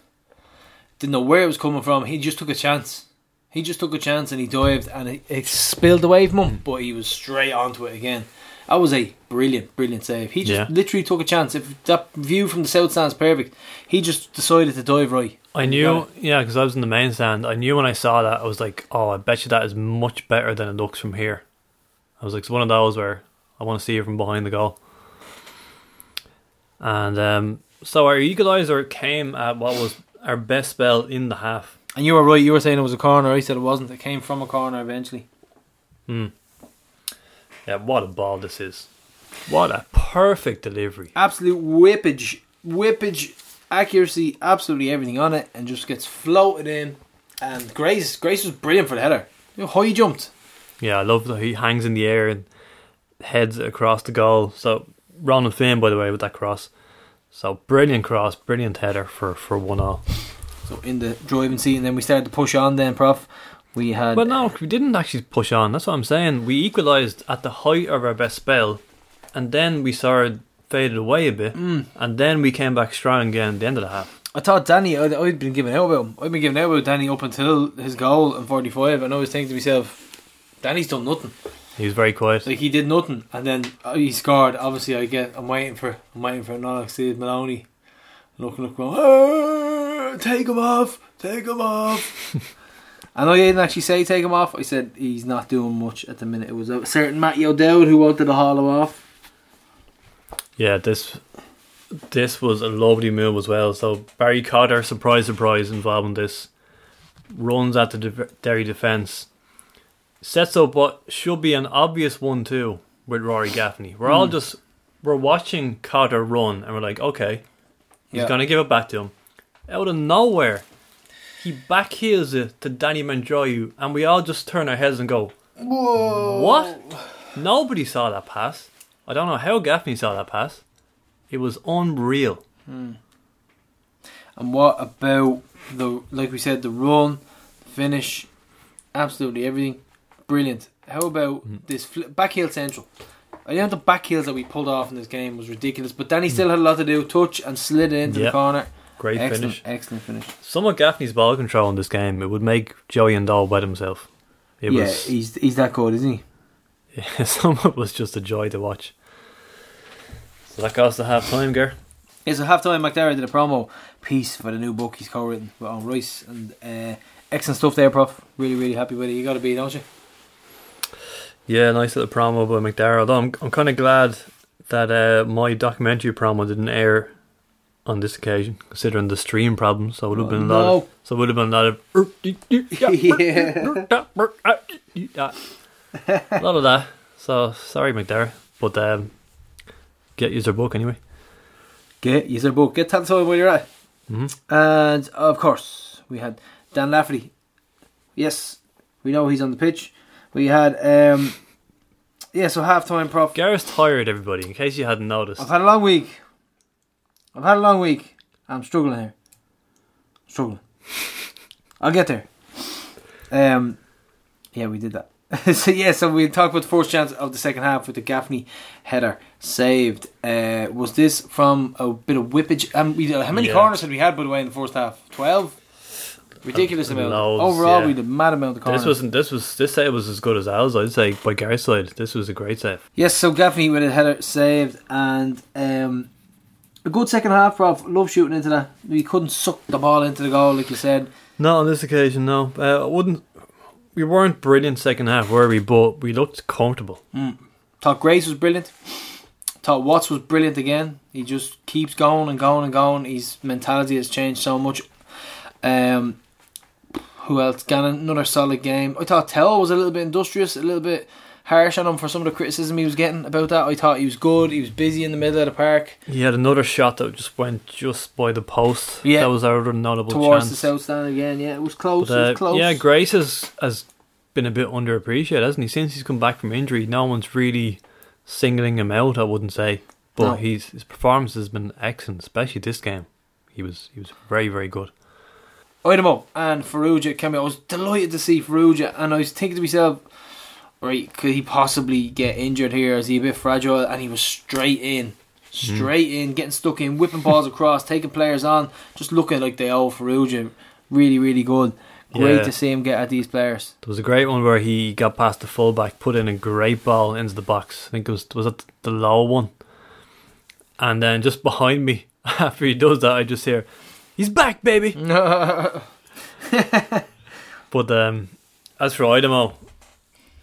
Didn't know where it was coming from. He just took a chance. He just took a chance and he dived and it, it spilled away from him, but he was straight onto it again. That was a brilliant, brilliant save. He just Yeah. literally took a chance. If that view from the south stand's perfect, he just decided to dive right. I knew, yeah, because I was in the main stand. I knew when I saw that, I was like, oh, I bet you that is much better than it looks from here. I was like, it's one of those where I want to see it from behind the goal. And um, so our equaliser came at what was our best spell in the half. And you were right. You were saying it was a corner. I said it wasn't. It came from a corner eventually. Hmm. Yeah, what a ball this is. What a perfect delivery. Absolute whippage, whippage, accuracy, absolutely everything on it, and just gets floated in. And Grace, Grace was brilliant for the header. You know, high jumped. Yeah, I love that he hangs in the air and heads across the goal. So Ronan Finn, by the way, with that cross. So brilliant cross, brilliant header for for one all. So in the driving seat, and then we started to push on. Then, prof, we had. But no, we didn't actually push on. That's what I'm saying. We equalised at the height of our best spell, and then we saw it faded away a bit, and then we came back strong again at the end of the half. I thought Danny. I'd, I'd been giving out about him. I'd been giving out about Danny up until his goal in forty-five, and I was thinking to myself, Danny's done nothing. He was very quiet. Like he did nothing, and then he scored. Obviously, I get. I'm waiting for. I'm waiting for Nolan Steve Maloney. Looking up, going, "Ah, take him off, take him off. (laughs) and I didn't actually say take him off. I said he's not doing much at the minute. It was a certain Matty O'Dowd who wanted to haul him off. Yeah, this this was a lovely move as well. So Barry Cotter, surprise, surprise, involved in this, runs at the de- Derry defence, sets up what should be an obvious one too with Rory Gaffney. We're all hmm. just we're watching Cotter run, and we're like, okay, he's Yeah. gonna give it back to him. Out of nowhere, he backheels it to Danny Mandroiu, and we all just turn our heads and go, Whoa! what? Nobody saw that pass. I don't know how Gaffney saw that pass. It was unreal. And what about the like we said the run, finish, absolutely everything, brilliant. How about Mm-hmm. this fl- back heel central? I know the back heels that we pulled off in this game was ridiculous, but. Danny still had a lot to do. Touch and slid into Yeah. the corner. Great excellent, finish. excellent finish. Some of Gaffney's ball control in this game, it would make Joey and Dahl wet himself. It yeah, was he's he's that good, isn't he? (laughs) yeah, some of it was just a joy to watch. So that goes to half time, Ger. Yeah, so half time McDarrett did a promo piece for the new book he's co-written with on Rice and uh, excellent stuff there, Prof. Really, really happy with it. You got to be, don't you? Yeah, nice little promo by McDarrell. Although I'm, I'm kind of glad that uh, my documentary promo didn't air on this occasion, considering the stream problems. So it would have been a lot. Of, so it would have been a lot of. (laughs) a lot of that. So sorry, McDarrell, but um, get user book anyway. Get user book. Get tell us where you're at. Mhm. And of course, we had Dan Lafferty. Yes, we know he's on the pitch. We had um, yeah. So half time, Prof. Gareth's tired, everybody. In case you hadn't noticed. I've had a long week. I've had a long week. I'm struggling here. Struggling. (laughs) I'll get there. Um, yeah, we did that. (laughs) so yeah, so we talked about the first chance of the second half with the Gaffney header saved. Uh, was this from a bit of whippage? Um, we, how many Yeah. corners had we had by the way in the first half? Twelve. Ridiculous Uh, amount. loads, Overall, yeah. we had a mad amount of corners. This wasn't. This was. This save was as good as ours. I'd say by Gareth's side. This was a great save. Yes, so Gaffney with a header saved and um, a good second half, Prof. Love shooting into that. We couldn't suck the ball into the goal, like you said. Not on this occasion, no. Uh, I wouldn't. We weren't brilliant second half, were we? But we looked comfortable. Thought Grace was brilliant. Thought Watts was brilliant again. He just keeps going and going and going. His mentality has changed so much. Um, who else? Gannon, another solid game. I thought Tell was a little bit industrious, a little bit harsh on him for some of the criticism he was getting about that. I thought he was good. He was busy in the middle of the park He had another shot that just went just by the post. Yeah. that was our other notable chance. towards chance. the south stand again. Yeah, it was close. But, it uh, was close. yeah, Grace has has been a bit underappreciated, hasn't he? Since he's come back from injury, no one's really singling him out. I wouldn't say, but No. he's his performance has been excellent, especially this game. He was he was very very good. Idemo and Farrugia came out. I was delighted to see Farrugia, and I was thinking to myself, right, could he possibly get injured here? Is he a bit fragile? And he was straight in, straight in, getting stuck in, whipping balls across, taking players on, just looking like they owe Farrugia. Really, really good. Great Yeah. to see him get at these players. There was a great one where he got past the fullback, put in a great ball into the box. I think it was was that the low one, and then just behind me (laughs) after he does that, I just hear, "He's back, baby." (laughs) But um, as for Idemo,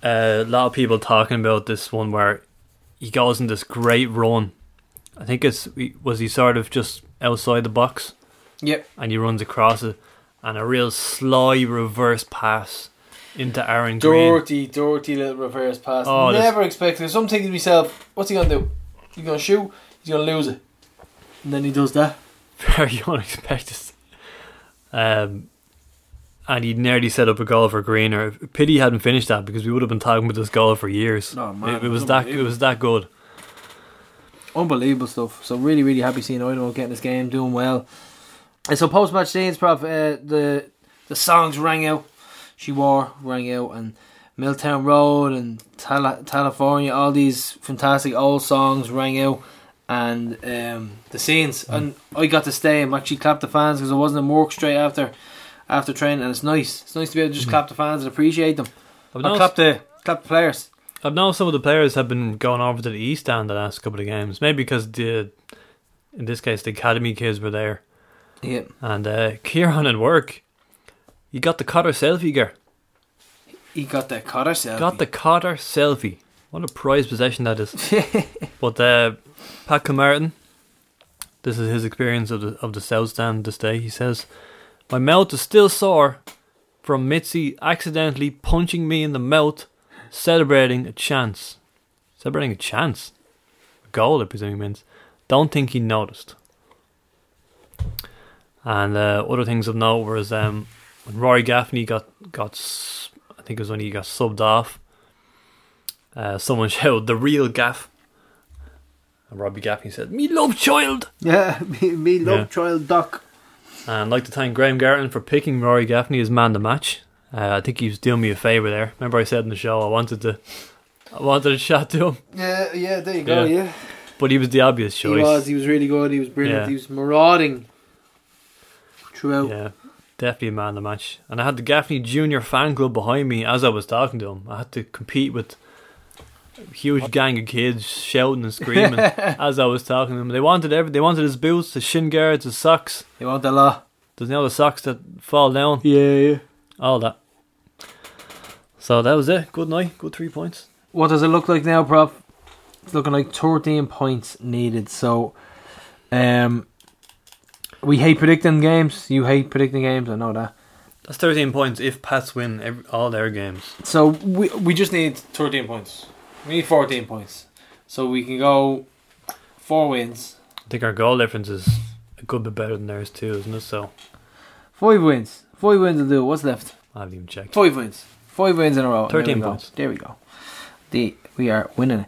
a lot of people talking about this one where he goes in this great run. I think it's was he sort of just outside the box Yep. and he runs across it, and a real sly reverse pass into Aaron Greene. Dirty, dirty little reverse pass. Oh, this- Never expected. So I'm thinking to myself, what's he gonna do? He's gonna shoot. He's gonna lose it. And then he does that. (laughs) very unexpected. Um, and he nearly set up a goal for Greener. Pity he hadn't finished that because we would have been talking about this goal for years. Oh, man, it, it was that it was that good. Unbelievable stuff. So really, really happy seeing Idaho getting this game, doing well. And so post match scenes, prof, uh, the the songs rang out. She wore rang out, and Milltown Road and California, all these fantastic old songs rang out, and um, the scenes. And I got to stay and actually clap the fans because I wasn't in work straight after after training, and it's nice. It's nice to be able to just clap the fans and appreciate them. I've noticed, clap the clap the players. I've noticed some of the players have been going over to the East End the last couple of games. Maybe because the in this case the academy kids were there. Yeah. And uh, Kieran at work, you got the Cotter selfie, gear. He got the Cotter selfie. Got the Cotter selfie. What a prized possession that is. (laughs) but uh, Pat Martin, this is his experience of the of the South Stand this day. He says, "My mouth is still sore from Mitzi accidentally punching me in the mouth, celebrating a chance. Celebrating a chance, a goal, I presume he means. Don't think he noticed." And uh, other things of note was um, when Rory Gaffney got got, I think it was when he got subbed off. Uh, someone (laughs) shouted the real gaff. And Robbie Gaffney said, Me love child! Yeah, (laughs) me, me love Yeah. child duck. And I'd like to thank Graham Gartland for picking Rory Gaffney as man of the match. Uh, I think he was doing me a favour there. Remember I said in the show I wanted to I wanted to chat to him. Yeah, yeah, there you go, Yeah. yeah. But he was the obvious choice. He was, he was really good, he was brilliant, Yeah. he was marauding throughout. Yeah, definitely a man of the match. And I had the Gaffney Junior fan club behind me as I was talking to him. I had to compete with a huge gang of kids shouting and screaming (laughs) as I was talking to them. They wanted every, they wanted his boots, his shin guards, his socks. He want a lot. There's now the socks that fall down, Yeah, yeah. all that. So that was it. Good night. Good three points. What does it look like now, Prof? It's looking like 13 points needed. So, um, we hate predicting games. You hate predicting games. I know that. That's 13 points if Pats win every, all their games. So we we just need 13 points. We need 14 points. So we can go four wins, I think our goal difference is a good bit better than theirs too, isn't it? So five wins. Five wins will do. What's left? I haven't even checked. Five wins. Five wins in a row. 13 There we go. points. There we go. The we are winning it.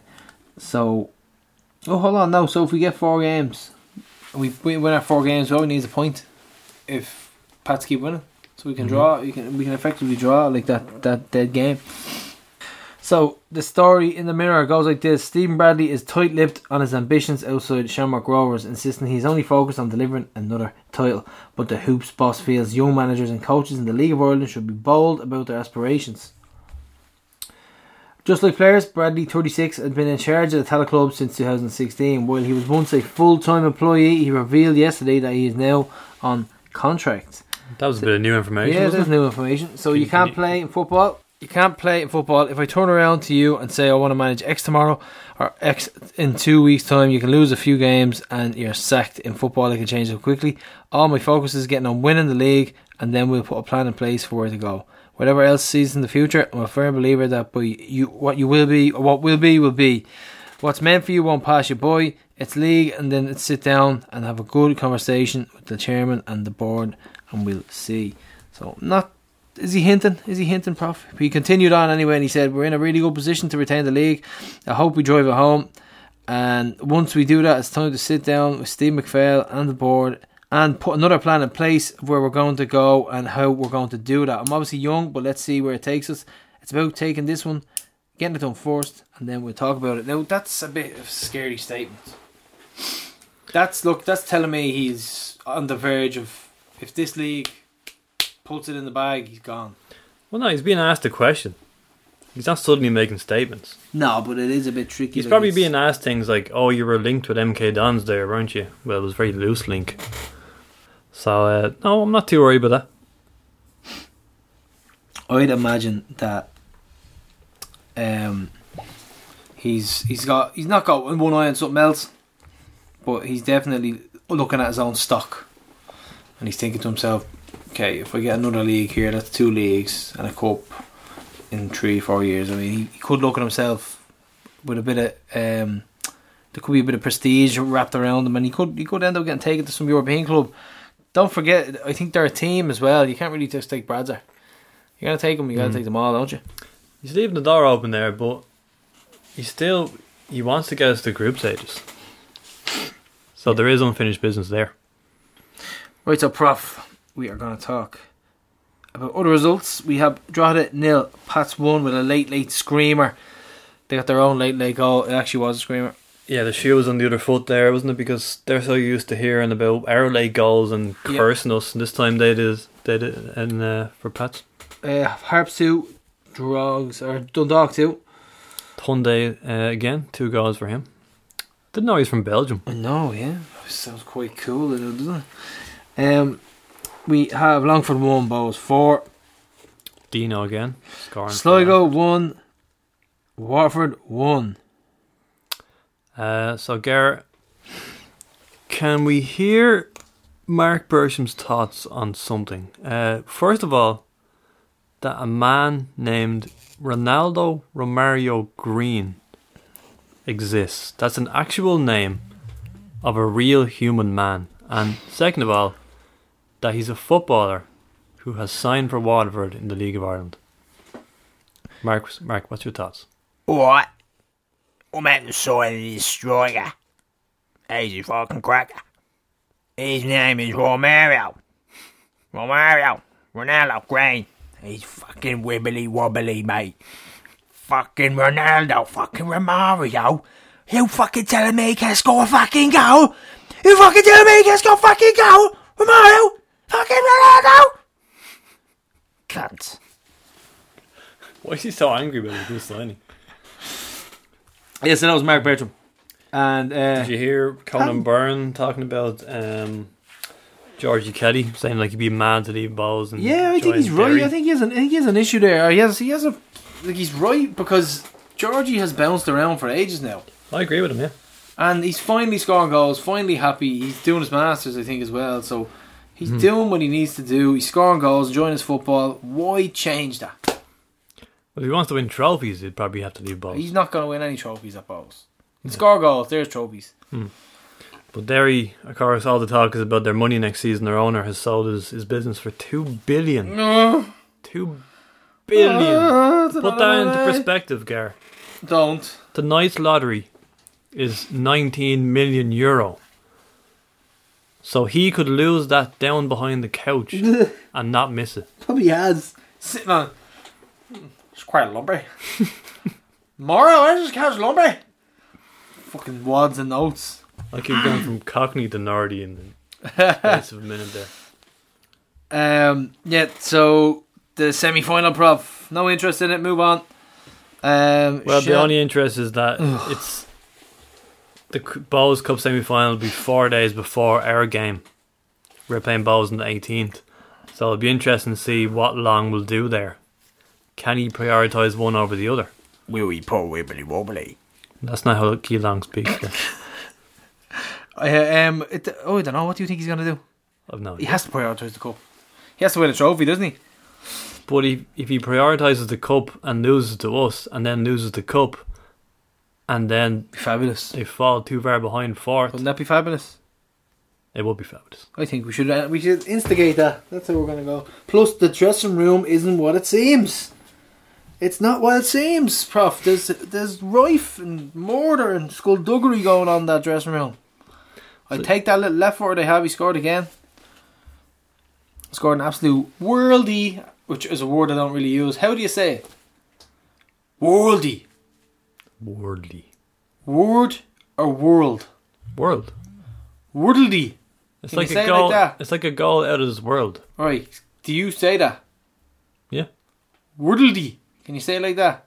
So, oh, hold on now. So if we get four games, we, we win our four games. We only need a point. If Pats keep winning, so we can Mhm. draw. We can we can effectively draw like that that dead game. So the story in the mirror goes like this: Stephen Bradley is tight-lipped on his ambitions outside Shamrock Rovers, insisting he's only focused on delivering another title. But the hoops boss feels young managers and coaches in the League of Ireland should be bold about their aspirations. Just like players, Bradley, 36, had been in charge of the Tallaght Club since 2016. While he was once a full-time employee, he revealed yesterday that he is now on contract. That was a bit of new information. Yeah, there's new information. So you can't can play in football. You can't play in football. If I turn around to you and say I want to manage X tomorrow or X in two weeks' time, you can lose a few games and you're sacked. In football, it can change so quickly. All my focus is getting on winning the league, and then we'll put a plan in place for where to go. Whatever else sees in the future, I'm a firm believer that by you, what you will be, or what will be, will be. What's meant for you won't pass you by. It's league, and then it's sit down and have a good conversation with the chairman and the board, and we'll see. So, not is he hinting? Is he hinting, Prof? He continued on anyway, and he said we're in a really good position to retain the league. I hope we drive it home, and once we do that, it's time to sit down with Steve McPhail and the board and put another plan in place where we're going to go and how we're going to do that. I'm obviously young, but let's see where it takes us. It's about taking this one, getting it done first, and then we'll talk about it. Now that's a bit of a scary statement. That's look. That's telling me he's on the verge of if this league puts it in the bag, he's gone. Well, no, he's being asked a question. He's not suddenly making statements. No, but it is a bit tricky. He's like probably it's- being asked things like, "Oh, you were linked with MK Dons there, weren't you?" Well, it was a very loose link. So, uh, no, I'm not too worried about that. I'd imagine that um, he's he's got he's not got one eye on something else, but he's definitely looking at his own stock, and he's thinking to himself, "Okay, if we get another league here, that's two leagues and a cup in three four years." I mean, he, he could look at himself with a bit of um, there could be a bit of prestige wrapped around him, and he could he could end up getting taken to some European club. Don't forget, I think they're a team as well. You can't really just take Bradzer. You gotta take them. You gotta take them all, don't you? He's leaving the door open there, but he still he wants to get us to group stages. So there is unfinished business there. Right, so Prof, we are going to talk about other results. We have Drogheda nil, Pats one with a late, late screamer. They got their own late, late goal. It actually was a screamer. Yeah, the shoe was on the other foot there, wasn't it? Because they're so used to hearing about our late goals and cursing us, and this time they did they did it in uh, for Pats. Uh, Harps two, Drogs or Dundalk two. Tunde uh, again, two goals for him. Didn't know he's from Belgium. I know, yeah, sounds quite cool, doesn't it? Um, we have Longford one, Bohs four, Dino again, scoring. Sligo one, Waterford one. Uh, so, Garrett, can we hear Mark Bersham's thoughts on something? Uh, first of all, that a man named Ronaldo Romario Green exists. That's an actual name of a real human man. And second of all, that he's a footballer who has signed for Waterford in the League of Ireland. Mark, Mark, what's your thoughts? Alright. I'm side of this striker. He's a fucking cracker. His name is Romario. Romario. Ronaldo Green. He's fucking wibbly wobbly, mate. Fucking Ronaldo. Fucking Romario. You fucking telling me he can score a fucking goal? You fucking telling me he can score a fucking goal? Romario? Fucking Ronaldo? Cunt. Why is he so angry about his new signing? Yes, and that was Mark Bertram. And uh, Did you hear Conan Byrne talking about um, Georgie Kelly saying like he'd be mad to leave Bohs? And Yeah, I think join he's right. Derry? I think he has an I think he has an issue there. He has he has a like he's right because Georgie has bounced around for ages now. I agree with him. Yeah, And he's finally scoring goals, finally happy. He's doing his masters, I think, as well. So he's hmm. doing what he needs to do. He's scoring goals, enjoying his football. Why change that? Well, if he wants to win trophies, he'd probably have to leave Bohs. He's not going to win any trophies at Bohs. Score goals, there's trophies. Hmm. But Derry, of course, all the talk is about their money next season. Their owner has sold his, his business for two billion. No, Two billion. Ah, Put that into perspective, Gar. Don't. Tonight's lottery is 19 million euro. So he could lose that down behind the couch (laughs) and not miss it. Probably has. Sitting on. It's quite lumpy. (laughs) Mara, where's this couch lumpy? Fucking wads and notes. I keep going from Cockney to Nardy in the space of a minute there. (laughs) Um, yeah, so the semi final prof. No interest in it, move on. Um, Well, shit. the only interest is that it's the Bohs Cup semi final will be four days before our game. We're playing Bohs on the 18th. So it'll be interesting to see what Long will do there. Can he prioritise one over the other? Will he pull wibbly wobbly? That's not how Keith Long speaks. There. (laughs) Uh, um, it, oh, I don't know. What do you think he's going to do? I've no He idea. has to prioritise the cup. He has to win a trophy, doesn't he? But if, if he prioritises the cup and loses to us and then loses the cup and then Be fabulous. they fall too far behind fourth, Wouldn't that be fabulous? it would be fabulous. I think we should uh, we should instigate that. That's how we're going to go. Plus, the dressing room isn't what it seems. It's not what it seems, Prof. There's there's rife and mortar and skullduggery going on in that dressing room. I take that little left foot they have. He scored again. Scored an absolute worldy, which is a word I don't really use. How do you say it? Worldy. Worldly. Word or world? World. Worldy. It's Can like you say a it like that? it's like a goal out of this world. Right. Do you say that? Yeah. Worldly. Can you say it like that?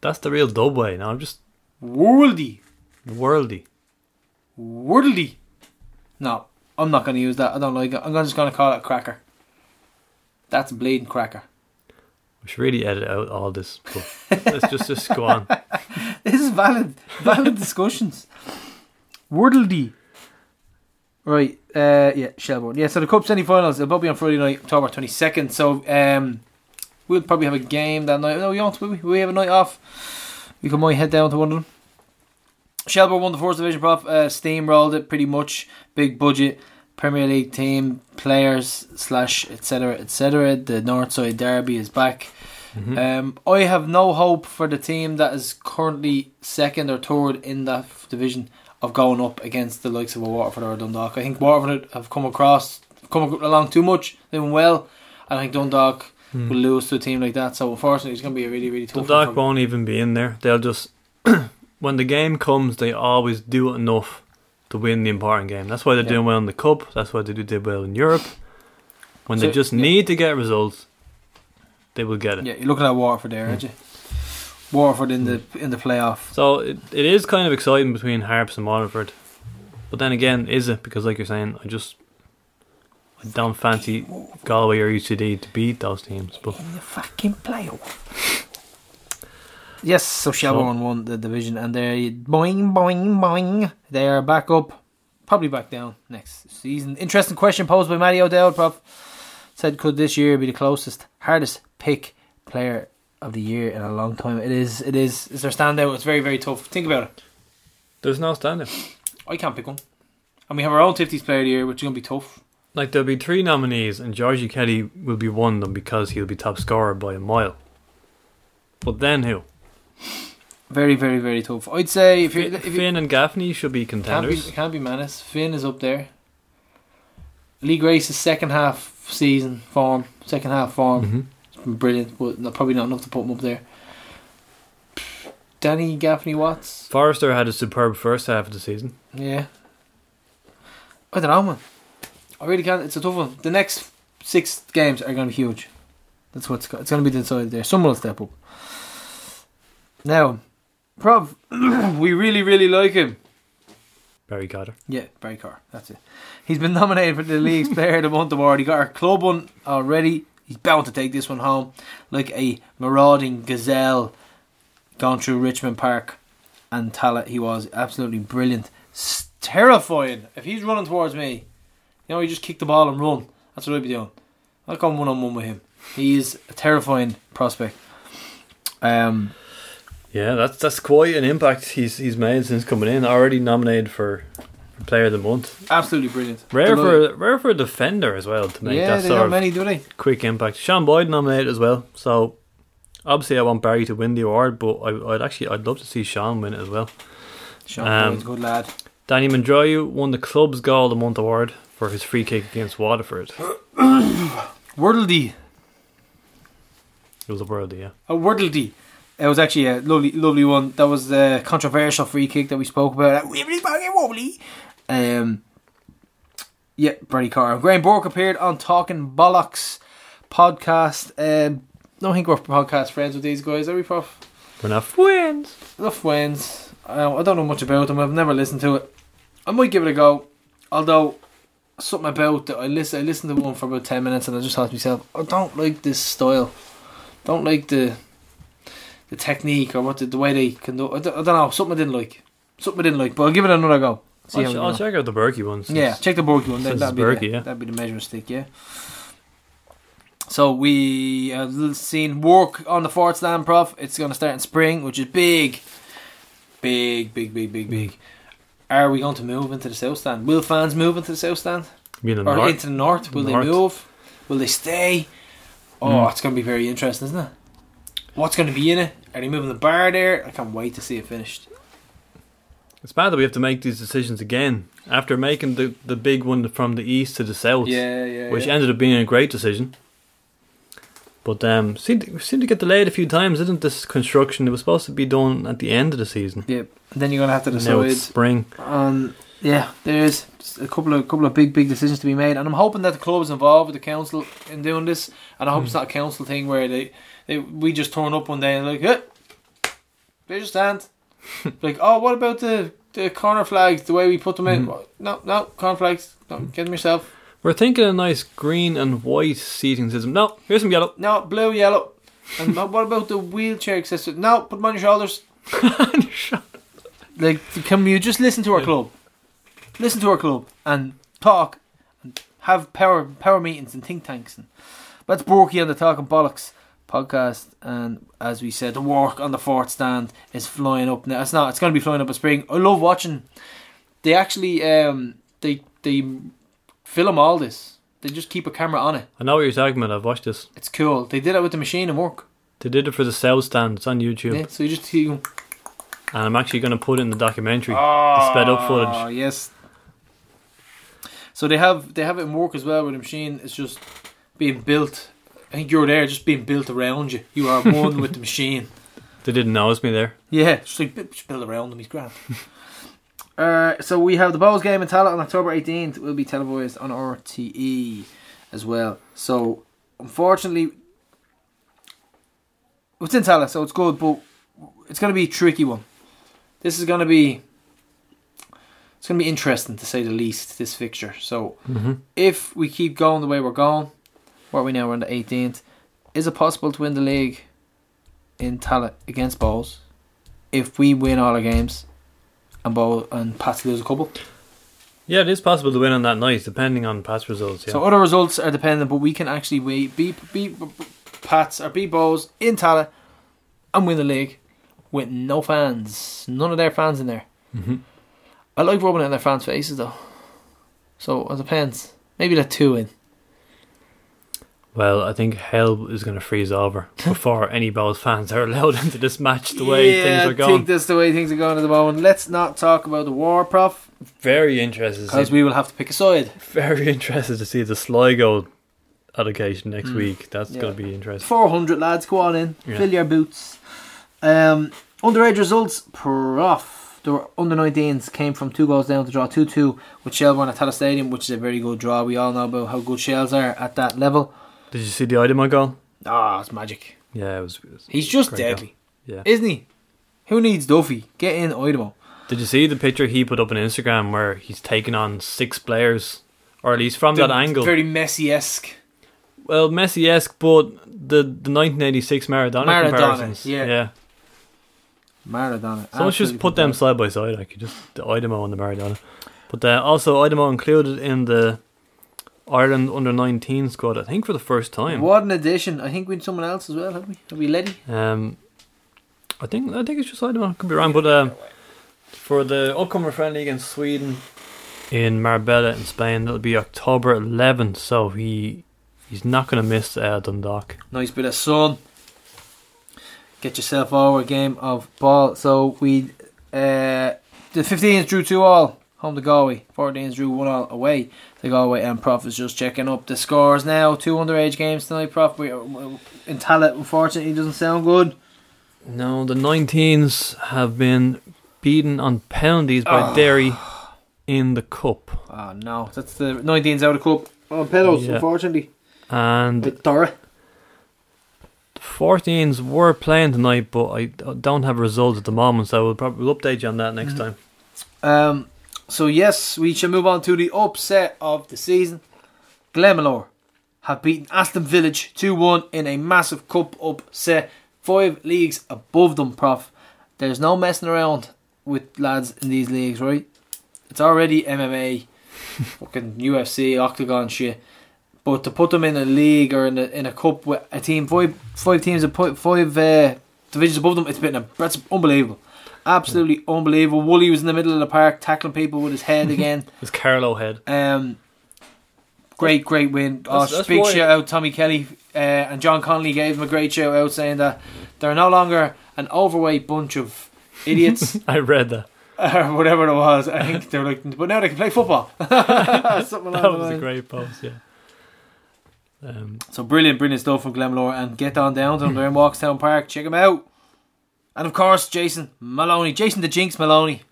That's the real dub way. No, I'm just Worldy. worldy. Worldly. No, I'm not going to use that. I don't like it. I'm just going to call it a cracker. That's a bleeding cracker. We should really edit out all this. But (laughs) let's just just go on. (laughs) This is valid, valid discussions. Worldly. Right, uh, yeah, Shelbourne. Yeah, so the Cup semi-finals, it'll be on Friday night, October 22nd. So, um, we'll probably have a game that night. No, we won't, will we? We have a night off? We can might head down to one of them. Shelbourne won the fourth division prop, uh, steamrolled it pretty much. Big budget, Premier League team, players, slash, etc., etc. The Northside Derby is back. Um, I have no hope for the team that is currently second or third in that division of going up against the likes of a Waterford or a Dundalk. I think Waterford have come across, come along too much, doing well. I think Dundalk will lose to a team like that. So unfortunately, it's going to be a really, really tough. Dundalk won't even be in there. They'll just (coughs) when the game comes, they always do enough to win the important game. That's why they're Yeah. doing well in the cup. That's why they do did well in Europe. When So, they just yeah. need to get results, they will get it. Yeah, you're looking at Waterford there, aren't you? Waterford in the in the playoff. So it, it is kind of exciting between Harps and Waterford. But then again, is it? Because like you're saying, I just I don't fancy Galway or UCD to beat those teams. But in the fucking playoff. Yes, so Shelbourne won the division, and they're boing, boing, boing. They are back up, probably back down next season. Interesting question posed by Matty O'Dowd, Prof. Said, could this year be the closest, hardest pick player of the year in a long time? It is, it is. Is there standout? It's very, very tough. Think about it. there's no standing. I can't pick one. And we have our own 50s player of the year, which is going to be tough. Like there'll be three nominees, and Georgie Kelly will be one of them because he'll be top scorer by a mile. But then who? Very, very, very tough. I'd say if, you're, Finn, if you Finn and Gaffney should be Can't be, contenders. can't be Mannus. Finn is up there. Lee Grace's second half season form, second half form, Mhm. it's been brilliant, but not, probably not enough to put him up there. Danny Gaffney Watts, Forrester had a superb first half of the season. yeah. I don't know, man. I really can't. It's a tough one. The next six games are going to be huge. That's what's it's going to be decided there. Someone will step up. Now, Prof, (clears throat) we really, really like him. Barry Cotter. Yeah, Barry Cotter. That's it. He's been nominated for the league's (laughs) Player of the Month award. He got our club one already. He's bound to take this one home, like a marauding gazelle, gone through Richmond Park and Tallaght. He was absolutely brilliant, S- terrifying. If he's running towards me, you know, he just kick the ball and run. That's what I'd be doing. I'll come one on one with him. He is a terrifying prospect. Um, Yeah, that's that's quite an impact he's he's made since coming in. Already nominated for Player of the Month. absolutely brilliant. Rare for rare for a defender as well to make yeah, that they sort don't of many, do they? quick impact. Sean Boyd nominated as well. So obviously I want Barry to win the award, but I, I'd actually I'd love to see Sean win it as well. Sean Um, Boyd's a good lad. Danny Mandroiu won the club's goal of the month award for his free kick against Waterford. (coughs) Wordledy. It was a world, yeah. A Wordledy. It was actually a lovely, lovely one. That was the controversial free kick that we spoke about. Wibbly wobbly. Um, yeah, Brady Carr. Graham Burke appeared on Talking Bollocks podcast. Um, don't think we're podcast friends with these guys, are we, Prof? We're not friends. Love friends. I, I don't know much about them. I've never listened to it. I might give it a go. Although something about that I listen. I listened to one for about ten minutes and I just thought to myself, I don't like this style. Don't like the the technique or what the, the way they can do. I don't, I don't know. Something I didn't like. Something I didn't like. But I'll give it another go. See I'll, ch- I'll check out the Berkey ones. Yeah, check the Borky one. That, that'd, be Berkey, the, yeah. that'd be the measuring stick, yeah. So we have seen work on the fourth stand, Prof. It's going to start in spring, which is big. Big, big, big, big, big. Are we going to move into the south stand? Will fans move into the south stand? The or north. into the north? Will North. they move? Will they stay? Oh, Mm. it's going to be very interesting, isn't it? What's going to be in it? Are they moving the bar there? I can't wait to see it finished. It's bad that we have to make these decisions again after making the, the big one from the east to the south, Yeah, yeah. which yeah. ended up being a great decision. But um, seemed to, seemed to get delayed a few times, didn't this construction? It was supposed to be done at the end of the season. Yep. And then you're going to have to Now decide it's spring. on Yeah, there is a couple of couple of big big decisions to be made, and I'm hoping that the club is involved with the council in doing this, and I hope it's hmm. not a council thing where they, they we just turn up one day and like, hey, there's your stand. (laughs) like, oh, what about the the corner flags? The way we put them in? Hmm. No, no corner flags. No, hmm. get them yourself. We're thinking a nice green and white seating system. No, here's some yellow. No, blue, yellow. And (laughs) what about the wheelchair accessible? No, put them on your shoulders. (laughs) on your shoulders. Like, can you just listen to our club? Listen to our club and talk and have power power meetings and think tanks. And that's Borky on the Talking Bollocks podcast. And as we said, the work on the fourth stand is flying up now. It's not. It's going to be flying up in spring. I love watching. They actually um they they film all this. They just keep a camera on it. I know what you're talking about. I've watched this. It's cool. They did it with the machine and work. They did it for the South Stand. It's on YouTube, Yeah, so you just you, and I'm actually going to put it in the documentary. the sped up Oh footage. yes. So they have they have it in work as well with the machine. It's just being built. I think you're there, just being built around you. You are one with the (laughs) machine. They didn't notice me there. Yeah, just like just build around him. He's grand. (laughs) uh, so we have the Bohs game in Tallaght on October 18th. Will be televised on RTE as well. So unfortunately, it's in Tallaght, so it's good, but it's going to be a tricky one. This is going to be it's going to be interesting to say the least. This fixture. So Mm-hmm. if we keep going the way we're going, what are we now? We're on the 18th. Is it possible to win the league in Tallaght against Bohs if we win all our games and Bowl and Pats lose a couple? Yeah, it is possible to win on that night, depending on past results. Yeah. So other results are dependent, but we can actually we beat beat Pats or beat Bohs in Tallaght and win the league with no fans, none of their fans in there. Mhm. I like rubbing it in their fans' faces though. So it depends. Maybe let two in. Well, I think hell is going to freeze over (laughs) before any Bohs fans are allowed into this match. The way yeah, things are going, I think that's the way things are going at the moment. Let's not talk about the war, prof, very interested. Because we will have to pick a side. very interested to see the Sligo allocation next week. That's. Yeah. going to be interesting. 400 lads, go on in, Yeah. fill your boots. Um, underage results, prof. The under 19s came from two goals down to draw 2 2 with Shelbourne at Tallaght Stadium, which is a very good draw. We all know about how good Shells are at that level. Did you see the item I goal? Ah, it's magic. Yeah, it was. it was He's just deadly, goal. Yeah. isn't he? Who needs Duffy? Get in Idemo. Did you see the picture he put up on Instagram where he's taking on six players, or at least from that angle? Very Messi esque. Well, Messi esque, but the the 1986 Maradona, Maradona, comparisons. yeah. yeah. Maradona. Someone should just put them side by side. I could just the Idemo and the Maradona. But uh, also Idemo included in the Ireland under 19 squad. I think for the first time. What an addition. I think we had someone else as well, have we? Have we Letty? Um, I think I think it's just Idemo. Could be wrong, but um, for the upcoming friendly against Sweden in Marbella in Spain, that'll be October 11th. So he he's not going to miss uh, Dundalk. Nice bit of sun. Get yourself over a game of ball. So we, uh, the 15s drew two all home to Galway. 14s drew one all away to Galway. And Prof is just checking up the scores now. Two underage games tonight. Prof we, uh, in Tallaght, unfortunately, doesn't sound good. No, the 19s have been beaten on penalties by Oh. Derry in the cup. Oh no, that's the 19s out of the cup. Oh, penalties, Yeah. unfortunately. And the 14s were playing tonight, but I don't have results at the moment, so we'll probably we'll update you on that next time. Um, so yes, we shall move on to the upset of the season. Glenmalure have beaten Aston Village 2-1 in a massive cup upset. Five leagues above them, prof. There's no messing around with lads in these leagues, right? It's already MMA, (laughs) fucking UFC, Octagon shit. But to put them in a league or in a, in a cup with a team, five five teams, of five uh, divisions above them, it's been a, that's unbelievable. Absolutely unbelievable. Wooly was in the middle of the park tackling people with his head (laughs) again. It's Carlo Head. Um, great, great win. Oh, That's- that's big shout out Tommy Kelly uh, and John Connolly gave him a great shout out saying that they're no longer an overweight bunch of idiots (laughs) I read that. (laughs) or whatever it was. I think they're like, but now they can play football. Something along That was a great post, yeah. Um, So brilliant, brilliant stuff from Glenmalure and get on down to them. They're in Walkstown Park. Check them out. And of course, Jason Maloney, Jason the Jinx Maloney.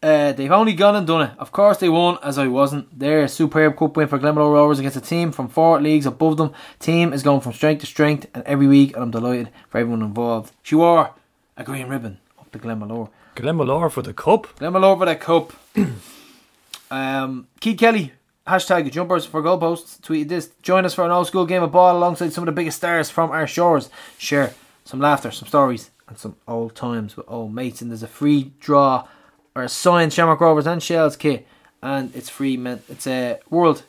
Uh, they've only gone and done it. Of course, they won, as I wasn't. They're a superb cup win for Glenmalure Rovers against a team from four leagues above them. Team is going from strength to strength, and every week, and I'm delighted for everyone involved. She wore a green ribbon up to Glenmalure. Glenmalure for the cup. Glenmalure for the cup. (clears throat) um, Keith Kelly, hashtag jumpers for goalposts, tweeted this. Join us for an old school game of ball alongside some of the biggest stars from our shores. Share some laughter, some stories, and some old times with old mates. And there's a free draw or a signed Shamrock Rovers and Shells kit, and it's free. Men- it's a World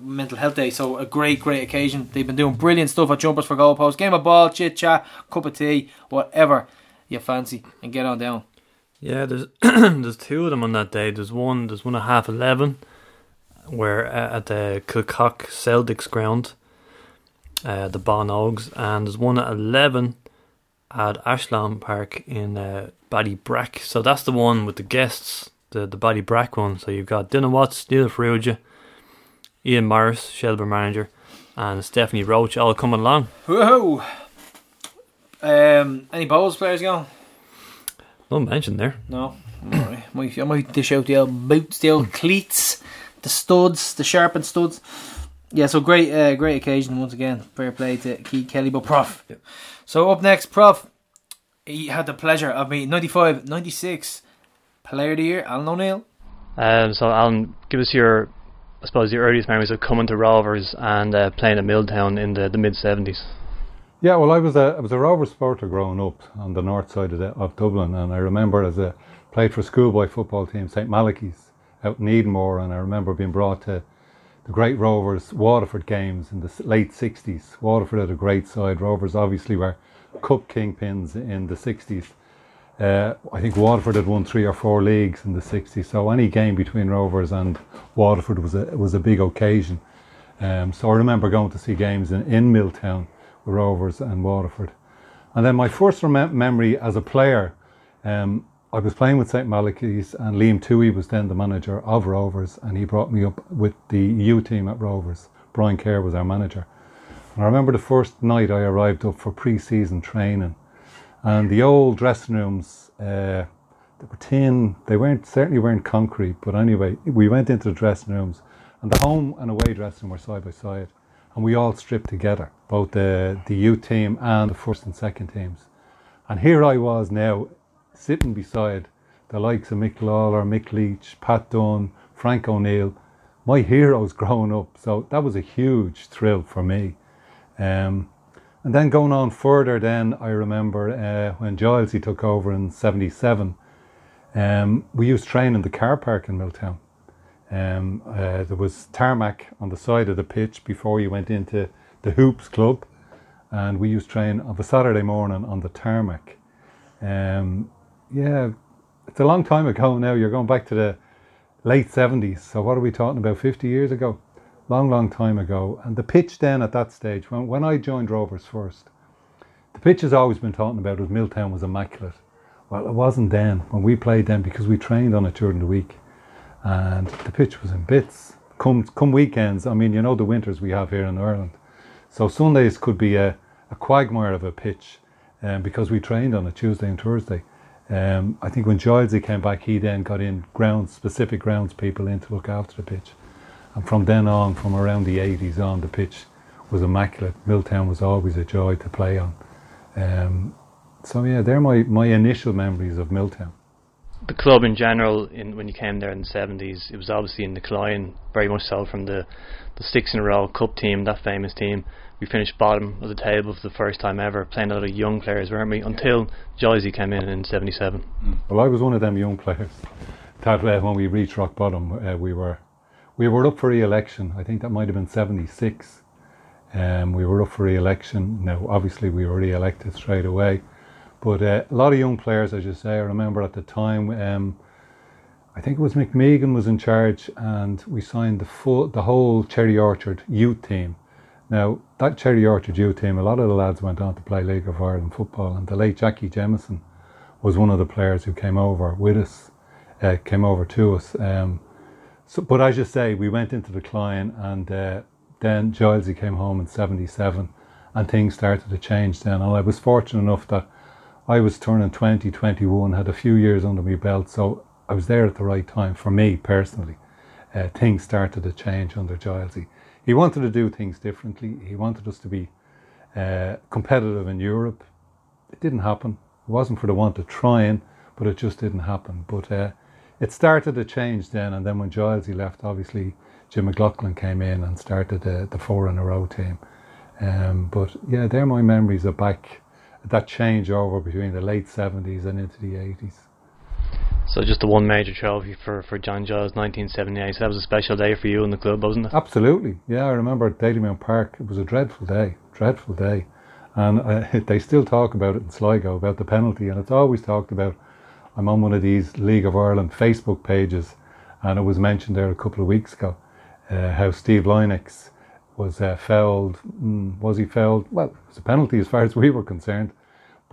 Mental Health Day, so a great, great occasion. They've been doing brilliant stuff at Jumpers for Goalposts. Game of ball, chit chat, cup of tea, whatever you fancy, and get on down. Yeah, there's (clears throat) there's two of them on that day. There's one there's one at half eleven, where uh, at the Kilcock Celtics ground, uh, the Bon Oaks, and there's one at eleven at Ashland Park in uh, Ballybrack. So that's the one with the guests, the the Ballybrack one. So you've got Dylan Watts, Neil Farrugia, Ian Morris, Shelbourne manager, and Stephanie Roche all coming along. Whoa! Um, any Bohs players going? No mention there. No. I might dish out the old boots, the old cleats, the studs, the sharpened studs. Yeah, so great, uh, great occasion once again. Fair play to Keith Kelly, but Prof. So up next, Prof. He had the pleasure of meeting 95, 96 Player of the Year, Alan O'Neill. Um, so Alan, give us your, I suppose, your earliest memories of coming to Rovers and uh, playing at Milltown in the, the mid seventies. Yeah, well, I was a I was a Rovers supporter growing up on the north side of, the, of Dublin, and I remember as a played for schoolboy football team St Malachy's out in and I remember being brought to the great Rovers Waterford games in the late '60s. Waterford had a great side. Rovers obviously were cup kingpins in the '60s. Uh, I think Waterford had won three or four leagues in the '60s, so any game between Rovers and Waterford was a was a big occasion. Um, so I remember going to see games in, in Milltown with Rovers and Waterford. And then my first rem- memory as a player, um, I was playing with St Malachy's and Liam Tuohy was then the manager of Rovers and he brought me up with the U team at Rovers. Brian Kerr was our manager. And I remember the first night I arrived up for pre-season training and the old dressing rooms, uh, they were tin, they weren't, certainly weren't concrete, but anyway, we went into the dressing rooms and the home and away dressing were side by side and we all stripped together, both the, the youth team and the first and second teams. And here I was now, sitting beside the likes of Mick Lawler, Mick Leach, Pat Dunn, Frank O'Neill, my heroes (laughs) growing up. So that was a huge thrill for me. Um, and then going on further, then I remember uh, when Gilesy took over in '77, um, we used train in the car park in Milltown. Um, uh, there was tarmac on the side of the pitch before you went into the hoops club, and we used train of a Saturday morning on the tarmac. Um, yeah, it's a long time ago now. You're going back to the late 70s. So what are we talking about? 50 years ago, long, long time ago. And the pitch then at that stage, when when I joined Rovers first, the pitch has always been talking about as Milltown was immaculate. Well, it wasn't then when we played then because we trained on it during the week and the pitch was in bits. Come come weekends, I mean, you know the winters we have here in Ireland. So Sundays could be a, a quagmire of a pitch um, because we trained on it Tuesday and Thursday. Um, I think when Gilesy came back, he then got in grounds, specific grounds people in to look after the pitch. And from then on, from around the 80s on, the pitch was immaculate. Milltown was always a joy to play on. Um, so yeah, they're my, my initial memories of Milltown. The club in general, in when you came there in the seventies, it was obviously in decline, very much so from the the six in a row cup team, that famous team. We finished bottom of the table for the first time ever, playing a lot of young players, weren't we? Until Joycey came in in seventy seven. Well, I was one of them young players. That uh, when we reached rock bottom, uh, we were we were up for re-election. I think that might have been '76. Um, we were up for re-election. Now, obviously, we were re-elected straight away. But uh, a lot of young players, as you say, I remember at the time. Um, I think it was McMegan was in charge, and we signed the full, the whole Cherry Orchard youth team. Now that Cherry Orchard youth team, a lot of the lads went on to play League of Ireland football, and the late Jackie Jameson was one of the players who came over with us, uh, came over to us. Um, so, but as you say, we went into decline, and uh, then Gilesy came home in '77, and things started to change then. And I was fortunate enough that I was turning 20, 21, had a few years under my belt, so I was there at the right time for me personally. Uh, things started to change under Giles. He, wanted to do things differently. He wanted us to be uh, competitive in Europe. It didn't happen. It wasn't for the want of trying, but it just didn't happen. But uh, it started to change then, and then when Giles he left, obviously Jim McLaughlin came in and started the, the four in a row team. Um, but yeah, they're my memories of back that changeover between the late seventies and into the eighties. So just the one major trophy for, for John Giles, 1978. So that was a special day for you in the club, wasn't it? Absolutely, yeah. I remember at Dalymount Park. It was a dreadful day, dreadful day, and uh, (laughs) they still talk about it in Sligo about the penalty, and it's always talked about. I'm on one of these League of Ireland Facebook pages, and it was mentioned there a couple of weeks ago uh, how Steve Lynex was uh, fouled. Mm, was he fouled? Well, it was a penalty as far as we were concerned,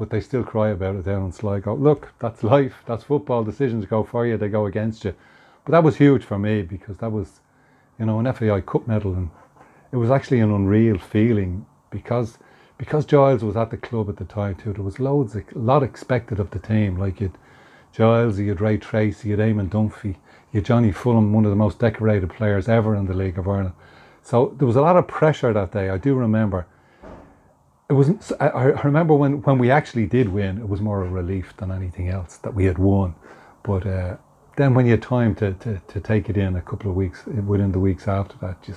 but they still cry about it down in Sligo. Look, that's life. That's football. Decisions go for you, they go against you. But that was huge for me because that was, you know, an FAI Cup medal, and it was actually an unreal feeling because because Giles was at the club at the time too. There was loads, a lot expected of the team. Like you'd Giles, you had Ray Treacy, you had Eamon Dunphy, you had Johnny Fullam, one of the most decorated players ever in the League of Ireland. So there was a lot of pressure that day. I do remember. It wasn't. I, I remember when, when we actually did win. It was more a relief than anything else that we had won. But uh, then when you had time to, to, to take it in a couple of weeks within the weeks after that, you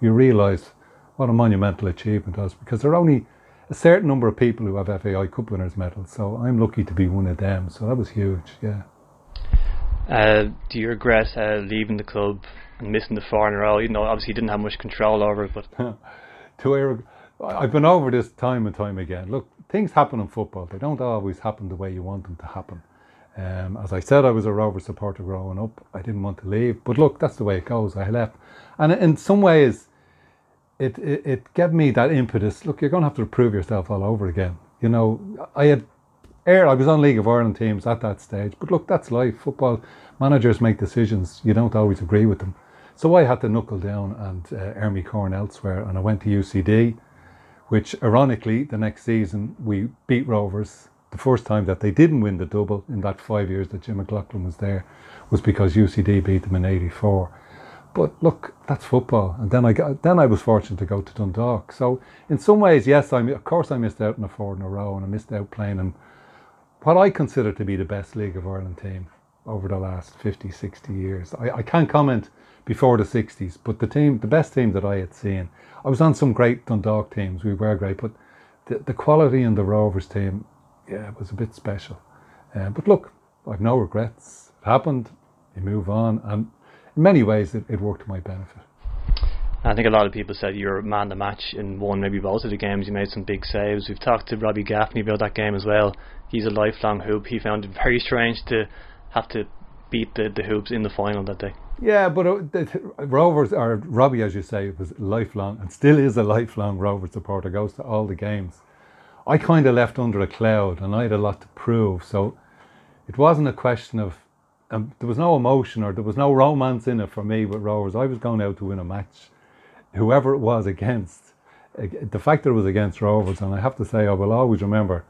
you realise what a monumental achievement it was because there are only a certain number of people who have FAI Cup winners medals. So I'm lucky to be one of them. So that was huge. Yeah. Uh, do you regret uh, leaving the club and missing the four in a row? You know, obviously you didn't have much control over it, but (laughs) to Eric, I've been over this time and time again. Look, things happen in football. They don't always happen the way you want them to happen. Um, as I said, I was a Rover supporter growing up. I didn't want to leave, but look, that's the way it goes. I left, and in some ways, it, it, it gave me that impetus. Look, you're going to have to prove yourself all over again. You know, I had air. I was on League of Ireland teams at that stage, but look, that's life. Football managers make decisions. You don't always agree with them. So I had to knuckle down and uh, me corn elsewhere, and I went to UCD, which ironically the next season we beat Rovers. The first time that they didn't win the double in that five years that Jim McLaughlin was there was because UCD beat them in '84. But look, that's football. And then I got, then I was fortunate to go to Dundalk. So in some ways, yes, I of course I missed out on a four in a row, and I missed out playing in what I consider to be the best League of Ireland team over the last 50, 60 years. I, I can't comment before the 60s, but the team, the best team that I had seen, I was on some great Dundalk teams. We were great, but the, the quality in the Rovers team, yeah, was a bit special. Uh, but look, I've no regrets. It happened. You move on, and in many ways, it, it worked to my benefit. I think a lot of people said you were man the match in one, maybe both of the games. You made some big saves. We've talked to Robbie Gaffney about that game as well. He's a lifelong hoop. He found it very (laughs) strange to have to beat the, the hoops in the final that day. Yeah, but uh, Rovers, or Robbie, as you say, was lifelong and still is a lifelong Rovers supporter, goes to all the games. I kind of left under a cloud and I had a lot to prove. So it wasn't a question of um, there was no emotion or there was no romance in it for me with Rovers. I was going out to win a match, whoever it was against. The fact that it was against Rovers, and I have to say, I will always remember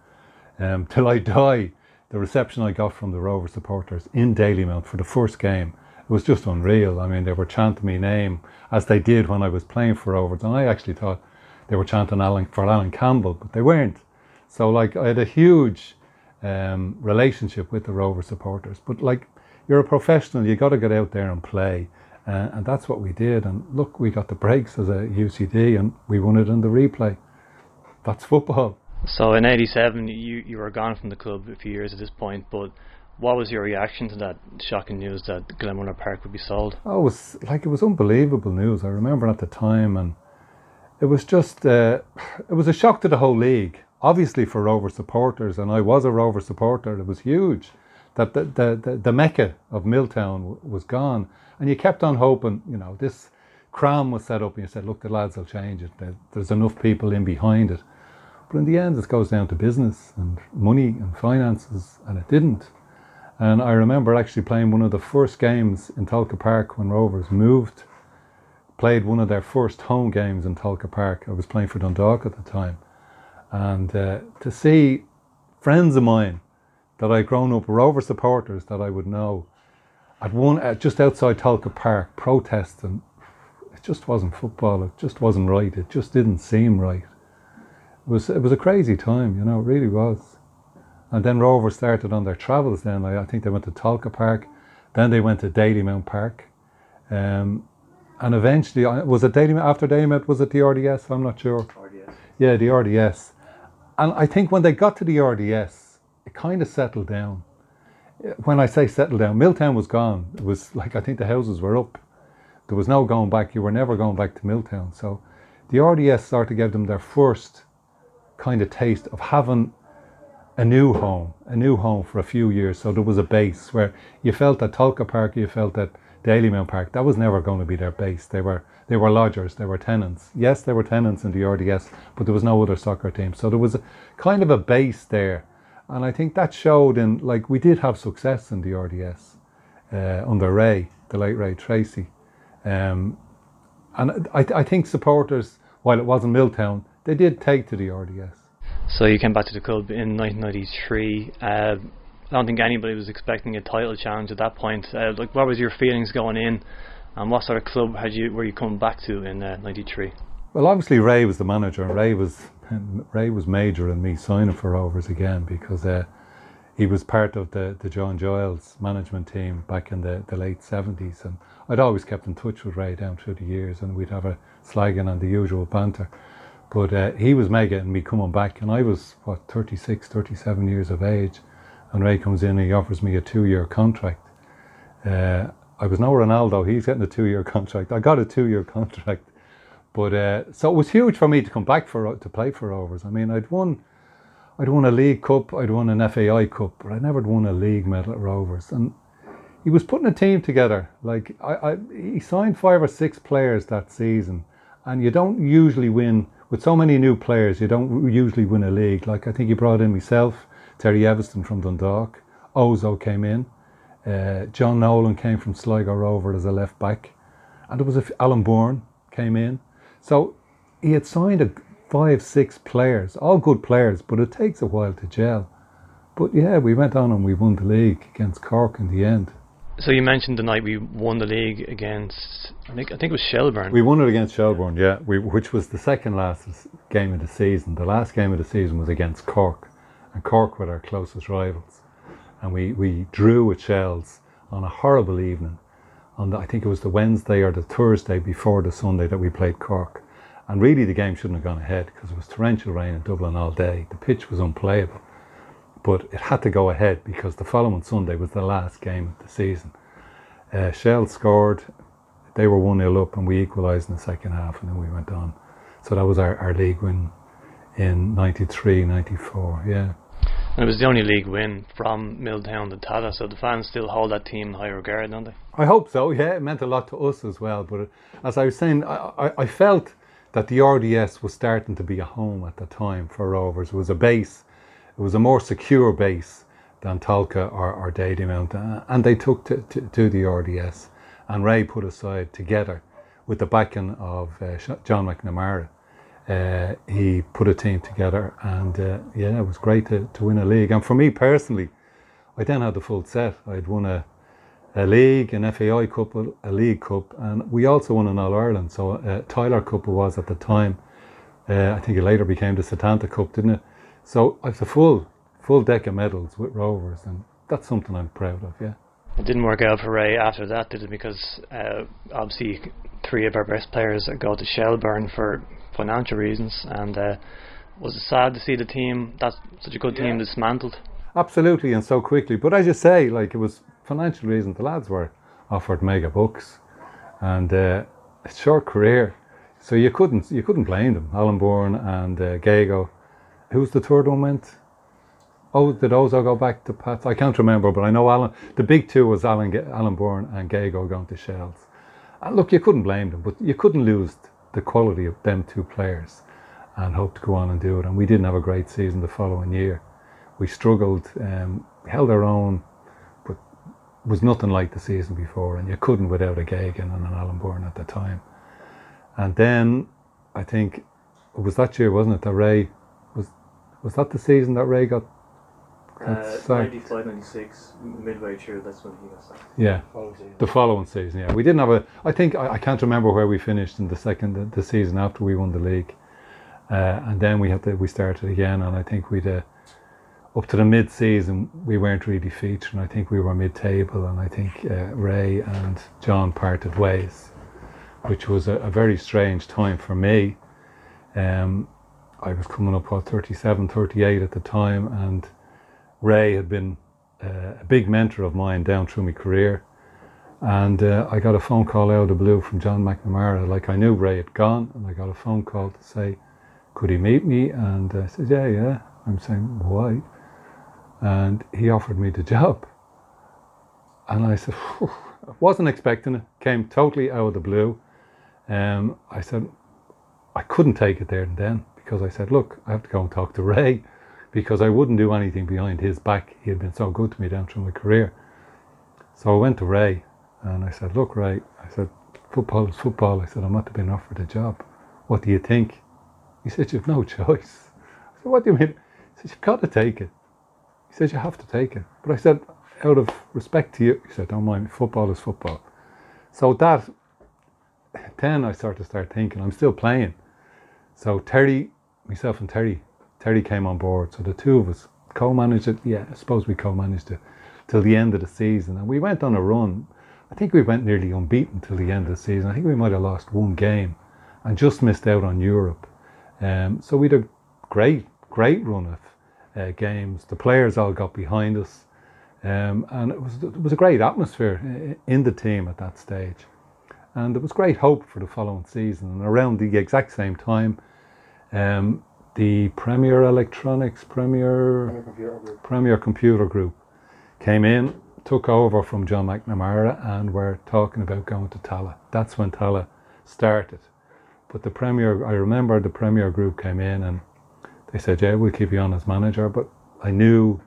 um, till I die the reception I got from the Rover supporters in Dalymount for the first game. It was just unreal. I mean, they were chanting my name as they did when I was playing for Rovers, and I actually thought they were chanting Alan, for Alan Campbell, but they weren't. So, like, I had a huge um, relationship with the Rover supporters, but like you're a professional, you got to get out there and play. Uh, and that's what we did. And look, we got the breaks as a UCD and we won it in the replay. That's football. So in 87, you, you were gone from the club a few years at this point, but what was your reaction to that shocking news that Glenmalure Park would be sold? Oh, it was like it was unbelievable news. I remember at the time, and it was just uh, it was a shock to the whole league. Obviously for Rover supporters, and I was a Rover supporter. It was huge that the, the, the, the mecca of Milltown w- was gone. And you kept on hoping, you know, this KRAM was set up and you said, look, the lads will change it. There's enough people in behind it. But in the end, it goes down to business and money and finances, and it didn't. And I remember actually playing one of the first games in Tolka Park when Rovers moved, played one of their first home games in Tolka Park. I was playing for Dundalk at the time. And uh, to see friends of mine that I'd grown up, Rover supporters that I would know, at one uh, just outside Tolka Park protesting. It just wasn't football. It just wasn't right. It just didn't seem right. It was it was a crazy time, you know. It really was. And then Rovers started on their travels. Then I, I think they went to Tolka Park, then they went to Dalymount Park, um, and eventually was it Dalymount after Dalymount? Was it the RDS? I'm not sure. RDS. Yeah, the RDS. And I think when they got to the RDS, it kind of settled down. When I say settled down, Milltown was gone. It was like I think the houses were up. There was no going back. You were never going back to Milltown. So the RDS started to give them their first kind of taste of having a new home, a new home for a few years. So there was a base where you felt that Tolka Park, you felt that Dalymount Park, that was never going to be their base. They were they were lodgers, they were tenants. Yes, they were tenants in the RDS, but there was no other soccer team. So there was a, kind of a base there. And I think that showed in, like, we did have success in the RDS uh, under Ray, the late Ray Treacy. Um, and I, I think supporters, while it wasn't Milltown, they did take to the RDS. So you came back to the club in 1993. Uh, I don't think anybody was expecting a title challenge at that point. Uh, like, what was your feelings going in, and what sort of club had you were you coming back to in uh, '93? Well, obviously Ray was the manager, and Ray was Ray was major in me signing for Rovers again because uh, he was part of the, the John Giles management team back in the, the late seventies, and I'd always kept in touch with Ray down through the years, and we'd have a slagging and the usual banter. But uh, he was mega and me coming back, and I was what 36, 37 years of age, and Ray comes in and he offers me a two-year contract. Uh, I was no Ronaldo; he's getting a two-year (laughs) contract. I got a two-year contract, but uh, so it was huge for me to come back for to play for Rovers. I mean, I'd won, I'd won a League Cup, I'd won an FAI Cup, but I never won a league medal at Rovers. And he was putting a team together. Like I, I, he signed five or six players that season, and you don't usually win with so many new players. You don't usually win a league. Like I think he brought in myself, Terry Eviston from Dundalk, Ozo came in, uh, John Nolan came from Sligo Rover as a left back, and there was Alan Byrne came in. So he had signed a five, six players, all good players, but it takes a while to gel. But yeah, we went on and we won the league against Cork in the end. So you mentioned the night we won the league against I think I think it was Shelbourne. We won it against Shelbourne, yeah, we, which was the second last game of the season. The last game of the season was against Cork, and Cork were our closest rivals. And we, we drew with Shells on a horrible evening. On the, I think it was the Wednesday or the Thursday before the Sunday that we played Cork. And really, the game shouldn't have gone ahead because it was torrential rain in Dublin all day. The pitch was unplayable. But it had to go ahead because the following Sunday was the last game of the season. Uh, Shell scored, they were 1 0 up, and we equalised in the second half, and then we went on. So that was our, our league win in 93 94, yeah. And it was the only league win from Milltown to Tallaght, so the fans still hold that team in high regard, don't they? I hope so. Yeah, it meant a lot to us as well. But as I was saying, I, I, I felt that the RDS was starting to be a home at the time for Rovers. It was a base. It was a more secure base than Tolka or, or Dalymount, uh, and they took to, to, to the RDS. And Ray put aside together with the backing of uh, John McNamara. Uh, he put a team together, and uh, yeah, it was great to, to win a league. And for me personally, I then had the full set. I'd won a a league, an FAI Cup, a a League Cup, and we also won an All Ireland. So uh, Tyler Cup was at the time. Uh, I think it later became the Setanta Cup, didn't it? So I've a full full deck of medals with Rovers, and that's something I'm proud of. Yeah. It didn't work out for Ray after that, did it? Because uh, obviously three of our best players go to Shelbourne for financial reasons, and uh, was it sad to see the team, that's such a good team, dismantled? Absolutely, and so quickly. But as you say, like it was financial reasons. The lads were offered mega bucks, and uh, a short career, so you couldn't you couldn't blame them. Alan Byrne and uh, Gago. Who's the third one went? Oh, did Ozo go back to Pats? I can't remember, but I know Alan. The big two was Alan Alan Byrne and Gago going to Shells. And look, you couldn't blame them, but you couldn't lose the quality of them two players and hope to go on and do it. And we didn't have a great season the following year. We struggled, um, held our own, but was nothing like the season before. And you couldn't without a Gagan and an Alan Byrne at the time. And then I think it was that year, wasn't it, that Ray was was that the season that Ray got That's like- 95, 96, midway through, that's when he got sacked. Yeah, the following season. Yeah, we didn't have a. I think I, I can't remember where we finished in the second the, the season after we won the league, uh, and then we had to we started again, and I think we'd uh, up to the mid season we weren't really featured. I think we were mid table, and I think uh, Ray and John parted ways, which was a, a very strange time for me. Um, I was coming up what 37, 38 at the time, and Ray had been uh, a big mentor of mine down through my career. And uh, I got a phone call out of the blue from John McNamara. Like I knew Ray had gone, and I got a phone call to say, could he meet me? And I said, yeah, yeah. I'm saying, why? And he offered me the job. And I said, I wasn't expecting it. Came totally out of the blue. Um, I said, I couldn't take it there and then because I said, look, I have to go and talk to Ray because I wouldn't do anything behind his back. He had been so good to me down through my career. So I went to Ray and I said, look, Ray, I said, football is football. I said, I'm not been offered a job. What do you think? He said, you've no (laughs) choice. I said, what do you mean? He said, you've got to take it. He said, you have to take it. But I said, out of respect to you, he said, don't mind, football is football. So that, (laughs) then I started to start thinking, I'm still playing. So Terry, myself and Terry, Terry came on board. So the two of us co-managed it. Yeah, I suppose we co-managed it till the end of the season. And we went on a run. I think we went nearly unbeaten till the end of the season. I think we might have lost one game and just missed out on Europe. Um, so we had a great, great run of uh, games. The players all got behind us. Um, and it was, it was a great atmosphere in the team at that stage. And there was great hope for the following season. And around the exact same time, um, the Premier Electronics, Premier Premier Computer Group came in, took over from John McNamara, and were talking about going to Tallaght. That's when Tallaght started. But the Premier, I remember the Premier Group came in and they said, "Yeah, we'll keep you on as manager." But I knew,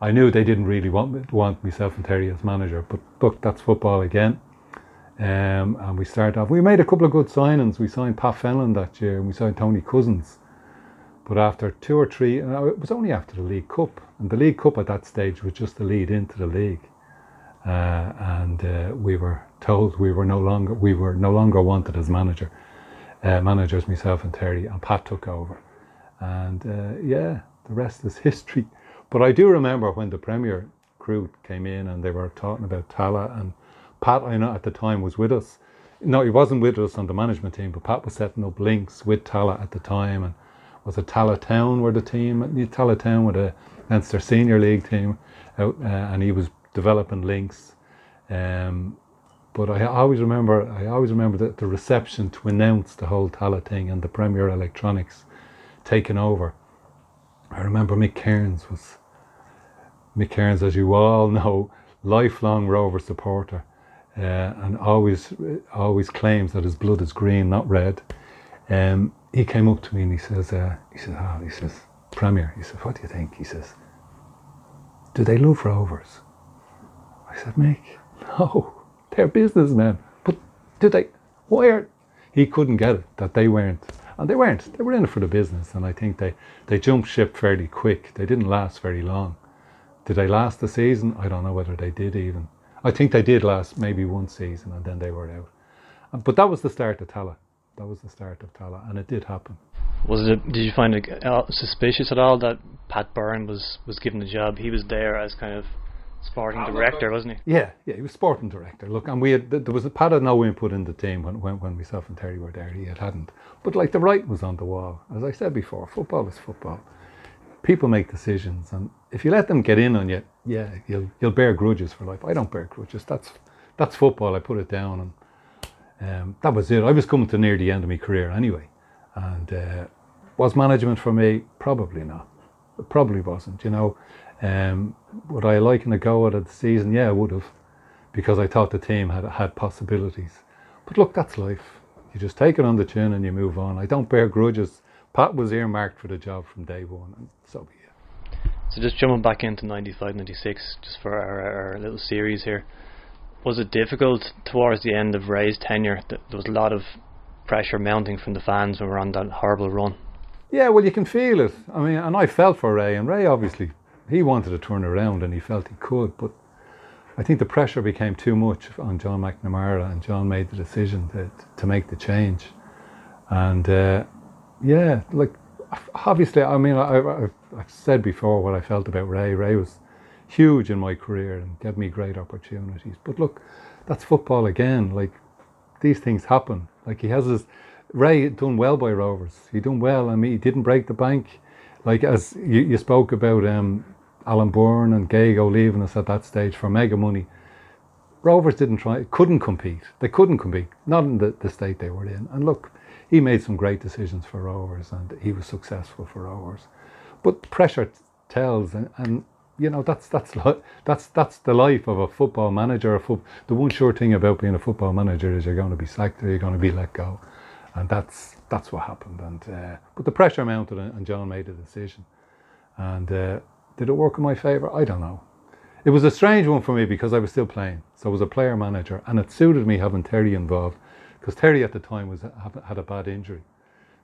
I knew they didn't really want me, want myself and Terry as manager. But look, that's football again. Um, and we started off. We made a couple of good signings. We signed Pat Fenlon that year, and we signed Tony Cousins. But after two or three, and it was only after the League Cup, and the League Cup at that stage was just the lead into the league. Uh, and uh, we were told we were no longer we were no longer wanted as manager, uh, managers myself and Terry, and Pat took over. And uh, yeah, the rest is (laughs) history. But I do remember when the Premier crew came in and they were talking about Tallaght and Pat. I know at the time was with us. No, he wasn't with us on the management team, but Pat was setting up links with Tallaght at the time, and was it Tallaght Town were the team? Tallaght Town were the Leinster Senior League team, out, uh, and he was developing links. Um, but I always remember, I always remember the, the reception to announce the whole Tallaght thing and the Premier Electronics taking over. I remember Mick Cairns was Mick Cairns, as you all (laughs) know, lifelong Rover supporter, uh, and always always claims that his blood is green, not red. Um, he came up to me and he says, uh, he says, oh, he says, Premier, he says, what do you think? He says, do they love Rovers? I said, Mick, no, (laughs) they're businessmen, but do they? Why? He couldn't get it that they weren't, and they weren't. They were in it for the business, and I think they they jumped ship fairly quick. They didn't last very long. Did they last the season? I don't know whether they did even. I think they did last maybe one season, and then they were out. Uh, But that was the start of Tallaght. That was the start of Tallaght, and it did happen. Was it? Did you find it uh, suspicious at all that Pat Byrne was was given the job? He was there as kind of sporting director, wasn't he? Yeah, yeah, he was sporting director. Look, and we had there was a Pat had no input in the team when, when when myself and Terry were there. He had hadn't. But like the writing was on the wall, as I said before. Football is football. People make decisions, and if you let them get in on you, yeah, you'll you'll bear grudges for life. I don't bear grudges. That's that's football. I put it down, and um, that was it. I was coming to near the end of my career anyway, and uh, was management for me? Probably not. It probably wasn't. You know, um, would I like in a go at the season? Yeah, I would have, because I thought the team had had possibilities. But look, that's life. You just take it on the chin and you move on. I don't bear grudges. Pat was earmarked for the job from day one, and so be it. So just jumping back into 95, 96, just for our, our little series here. Was it difficult towards the end of Ray's tenure? Th- There was a lot of pressure mounting from the fans when we were on that horrible run. Yeah, well, you can feel it. I mean, and I felt for Ray, and Ray obviously he wanted to turn around and he felt he could, but I think the pressure became too much on John McNamara, and John made the decision to to make the change. And uh, yeah, like obviously, I mean, I, I've said before what I felt about Ray. Ray was huge in my career and gave me great opportunities. But look, that's football again. Like these things happen. Like he has his Ray done well by Rovers. He done well. I mean, he didn't break the bank. Like as you, you spoke about um, Alan Byrne and Gago leaving us at that stage for mega money. Rovers didn't try, couldn't compete. They couldn't compete, not in the, the state they were in. And look, he made some great decisions for Rovers and he was successful for Rovers. But pressure tells, and, and you know that's that's that's that's the life of a football manager. A the one sure thing about being a football manager is you're going to be sacked or you're going to be let go, and that's that's what happened. And uh, but the pressure mounted, and John made a decision. And uh, did it work in my favour? I don't know. It was a strange one for me because I was still playing, so I was a player manager, and it suited me having Terry involved because Terry at the time was had a bad injury,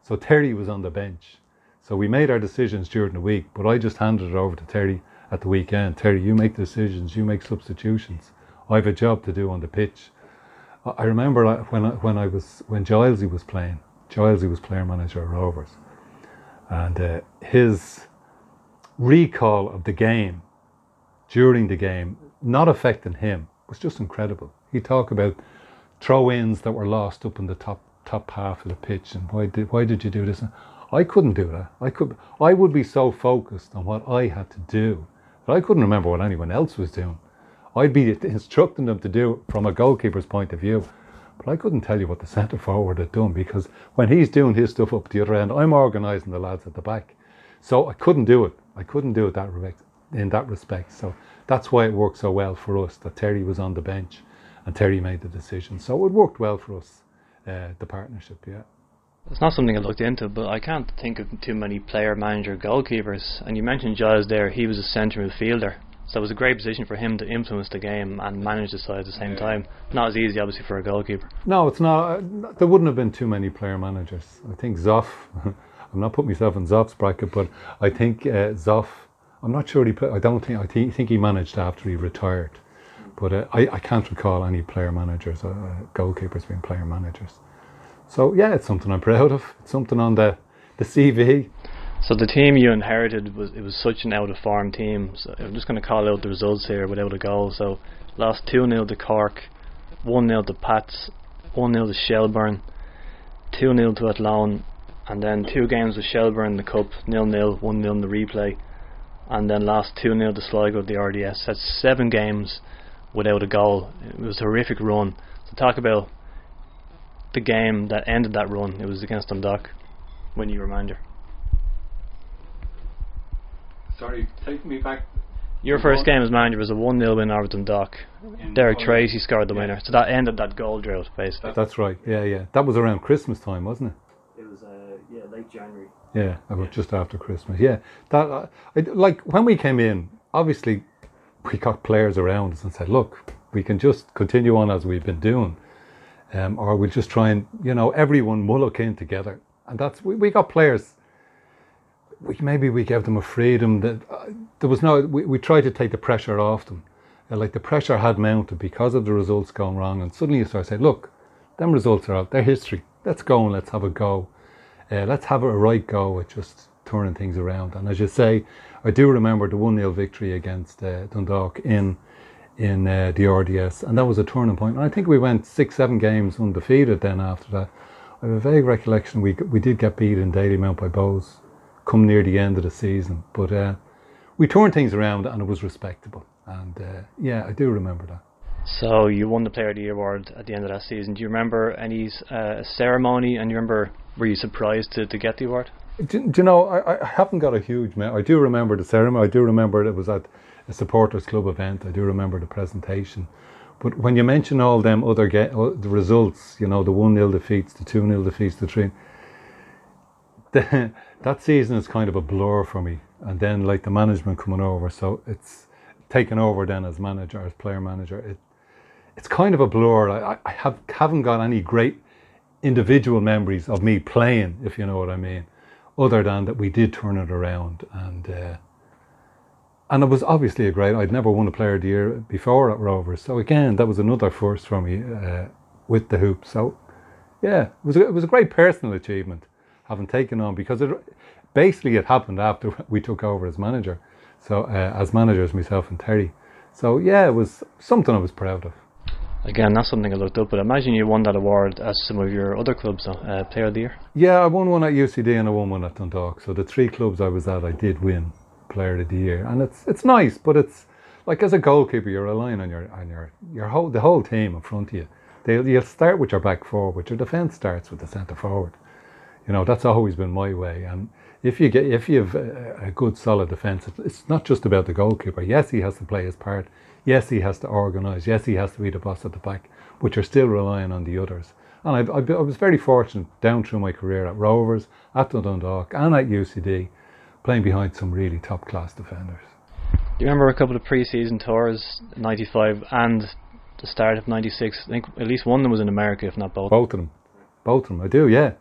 so Terry was on the bench. So we made our decisions during the week, but I just handed it over to Terry at the weekend. Terry, you make decisions, you make substitutions. I have a job to do on the pitch. I remember when I, when I was when Gilesy was playing. Gilesy was player manager at Rovers, and uh, his recall of the game during the game, not affecting him, was just incredible. He talked about throw-ins that were lost up in the top top half of the pitch, and why did why did you do this? I couldn't do that. I could. I would be so focused on what I had to do but I couldn't remember what anyone else was doing. I'd be instructing them to do from a goalkeeper's point of view, but I couldn't tell you what the centre forward had done because when he's doing his stuff up the other end, I'm organising the lads at the back. So I couldn't do it. I couldn't do it that in that respect. So that's why it worked so well for us that Terry was on the bench and Terry made the decision. So it worked well for us, uh, the partnership. Yeah. It's not something I looked into, but I can't think of too many player manager goalkeepers. And you mentioned Giles there, he was a centre midfielder. So it was a great position for him to influence the game and manage the side at the same yeah. time. Not as easy, obviously, for a goalkeeper. No, it's not. Uh, there wouldn't have been too many player managers. I think Zoff, (laughs) I'm not putting myself in Zoff's bracket, but I think uh, Zoff, I'm not sure he Put, I don't think, I think, think he managed after he retired. But uh, I, I can't recall any player managers, uh, goalkeepers being player managers. So yeah, it's something I'm proud of. It's something on the the CV. So the team you inherited was it was such an out of form team. So I'm just going to call out the results here without a goal. So lost two 0 to Cork, one 0 to Pats, one 0 to Shelbourne, two 0 to Athlone, and then two games with Shelbourne in the cup, nil nil, one 0 in the replay, and then lost two 0 to Sligo at the RDS. That's seven games without a goal. It was a horrific run. So talk about the game that ended that run. It was against Dundalk. When you reminder. Sorry, take me back. Your first game as manager was a 1 0 win over Dundalk. Derek Treacy scored the yeah. winner. So that ended that goal drought, basically. That's right, yeah, yeah. That was around Christmas time, wasn't it? It was, uh, yeah, late January. Yeah, about yeah. just after Christmas. Yeah, that uh, I, like when we came in, obviously we got players around us and said, look, we can just continue on as we've been doing um, or we'll just try and you know everyone mullock in together, and that's we, we got players. We, maybe we gave them a freedom that uh, there was no. We, we tried to take the pressure off them, uh, like the pressure had mounted because of the results going wrong, and suddenly you start saying, look, them results are out. They're history. Let's go and let's have a go. Uh, let's have a right go at just turning things around. And as you say, I do remember the one 0 victory against uh, Dundalk in in uh, the RDS, and that was a turning point. And I think we went six, seven games undefeated. Then after that, I have a vague recollection we we did get beat in Dalymount by Bohs, come near the end of the season, but uh, we turned things around and it was respectable. And uh, yeah, I do remember that. So you won the Player of the Year award at the end of that season. Do you remember any uh, ceremony? And you remember were you surprised to, to get the award? Do, do you know I, I haven't got a huge. Me- I do remember the ceremony. I do remember it was at a supporters club event. I do remember the presentation. But when you mention all them other get uh, the results, you know, the one 0 defeats, the two 0 defeats, the three. The, (laughs) that season is kind of a blur for me. And then like the management coming over, so it's taken over then as manager, as player manager. It, it's kind of a blur. I, I have haven't got any great individual memories of me playing, if you know what I mean, other than that we did turn it around and. Uh, and it was obviously a great. I'd never won a Player of the Year before at Rovers, so again that was another first for me uh, with the hoop. So yeah, it was a, it was a great personal achievement having taken on because it basically it happened after (laughs) we took over as manager. So uh, as managers, myself and Terry. So yeah, it was something I was proud of. Again, that's something I looked up. But imagine you won that award as some of your other clubs, uh, Player of the Year. Yeah, I won one at UCD and I won one at Dundalk. So the three clubs I was at, I did win Player of the Year, and it's it's nice, but it's like as a goalkeeper, you're relying on your on your your whole the whole team in front of you. They, you'll start with your back forward. Your defence starts with the centre forward. You know that's always been my way. And if you get if you have a, a good solid defence, it's not just about the goalkeeper. Yes, he has to play his part. Yes, he has to organise. Yes, he has to be the boss at the back. But you're still relying on the others. And I, I, I was very fortunate down through my career at Rovers, at Dundalk, and at UCD, playing behind some really top class defenders. Do you remember a couple of pre-season tours, '95 and the start of '96? I think at least one of them was in America, if not both. Both of them, both of them. I do, yeah.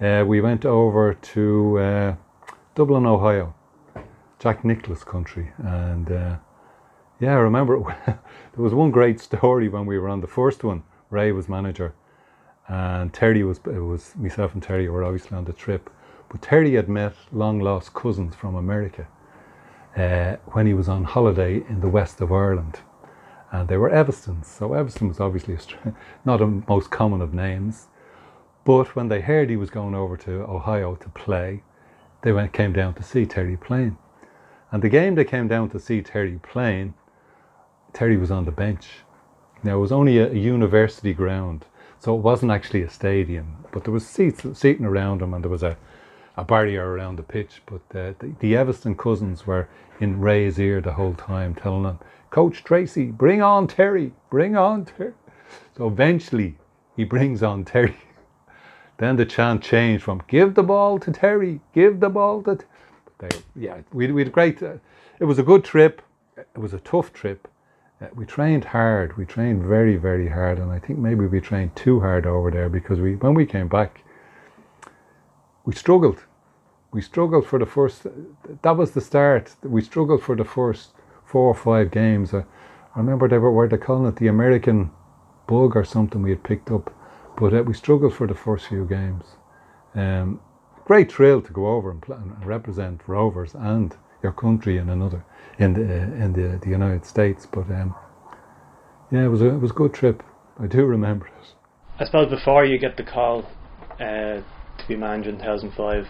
Uh, we went over to uh, Dublin, Ohio, Jack Nicklaus country, and uh, yeah, I remember (laughs) there was one great story when we were on the first one. Ray was manager, and Terry was it was myself and Terry were obviously on the trip, but Terry had met long lost cousins from America uh, when he was on holiday in the west of Ireland, and they were Evistons. So Eviston was obviously a, (laughs) not a most common of names, but when they heard he was going over to Ohio to play, they went came down to see Terry playing, and the game they came down to see Terry playing Terry was on the bench. Now it was only a, university ground, so it wasn't actually a stadium, but there was seats seating around him, and there was a, a barrier around the pitch. But uh, the, the Eviston cousins were in Ray's ear the whole time, telling him, "Coach Treacy, bring on Terry, bring on Terry." So eventually, he brings on Terry. (laughs) then the chant changed from "Give the ball to Terry, give the ball to." T-. They, yeah, we we had great. Uh, it was a good trip. It was a tough trip we trained hard. We trained very, very hard, and I think maybe we trained too hard over there because we, when we came back, we struggled. We struggled for the first. That was the start. We struggled for the first four or five games. Uh, I remember they were, were they calling it the American bug or something we had picked up, but uh, we struggled for the first few games. Um, great thrill to go over and, play, and represent Rovers and your country in another in the in the, the United States. But um, yeah, it was a it was a good trip. I do remember it. I suppose before you get the call uh, to be manager in 2005,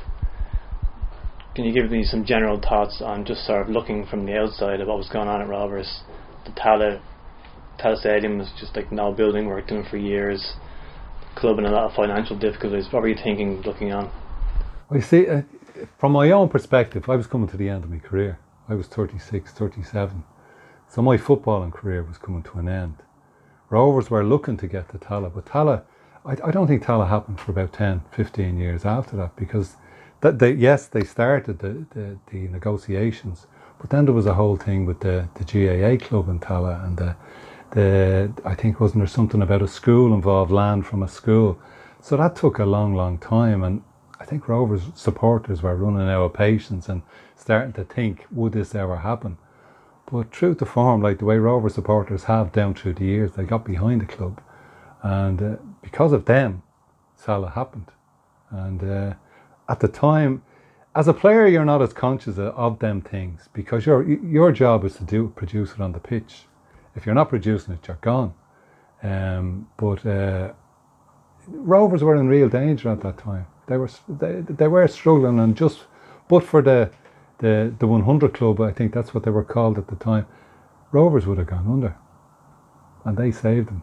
can you give me some general thoughts on just sort of looking from the outside of what was going on at Rovers? The Tallaght Tallaght Stadium was just like no building work doing for years. Club in a lot of financial difficulties. What were you thinking looking on? I see. Uh, from my own perspective, I was coming to the end of my career. I was 36, 37. So my footballing career was coming to an end. Rovers were looking to get to Tallaght, but Tallaght, I, I don't think Tallaght happened for about 10, 15 years after that because that they, yes, they started the, the, the, negotiations, but then there was a whole thing with the, the GAA club in Tallaght and the, the, I think wasn't there something about a school involved, land from a school. So that took a long, long time. And I think Rovers supporters were running out of patience and starting to think, would this ever happen? But true to form, like the way Rover supporters have down through the years, they got behind the club, and uh, because of them, Tallaght happened. And uh, at the time, as a player, you're not as conscious of them things because your your job is to do produce it on the pitch. If you're not producing it, you're gone. Um, but uh, Rovers were in real danger at that time. They were they, they were struggling, and just but for the the the 100 club, I think that's what they were called at the time. Rovers would have gone under, and they saved them.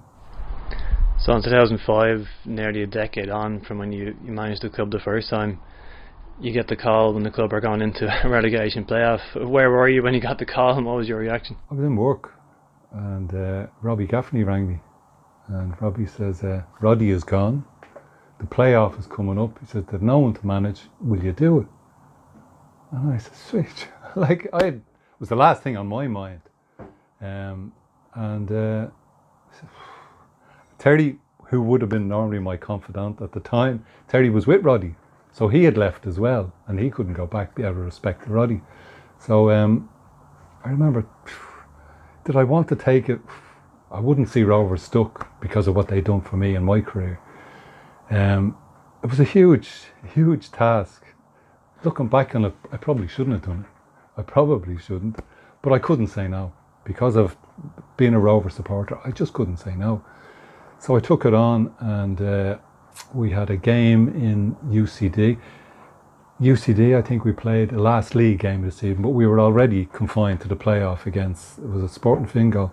So in 2005, nearly a decade on from when you, you managed the club the first time, you get the call when the club are going into a (laughs) relegation playoff. Where were you when you got the call, and what was your reaction? I was in work, and uh, Robbie Gaffney rang me, and Robbie says, uh, "Roddy is gone. The playoff is coming up." He says, "There's no one to manage. Will you do it?" And I said, sweet. like, I was the last thing on my mind. Um, and uh, Terry, who would have been normally my confidant at the time, Terry was with Roddy. So he had left as well, and he couldn't go back out of respect to Roddy. So um, I I remember, (sighs) did I want to take it? (sighs) I wouldn't see Rovers stuck because of what they'd done for me in my career. Um, it was a huge, huge task. Looking back on it, I probably shouldn't have done it. I probably shouldn't, but I couldn't say no because of being a Rover supporter. I just couldn't say no. So I took it on, and uh, we had a game in UCD. UCD, I think we played the last league game of the season, but we were already confined to the playoff against it was a Sporting Fingal.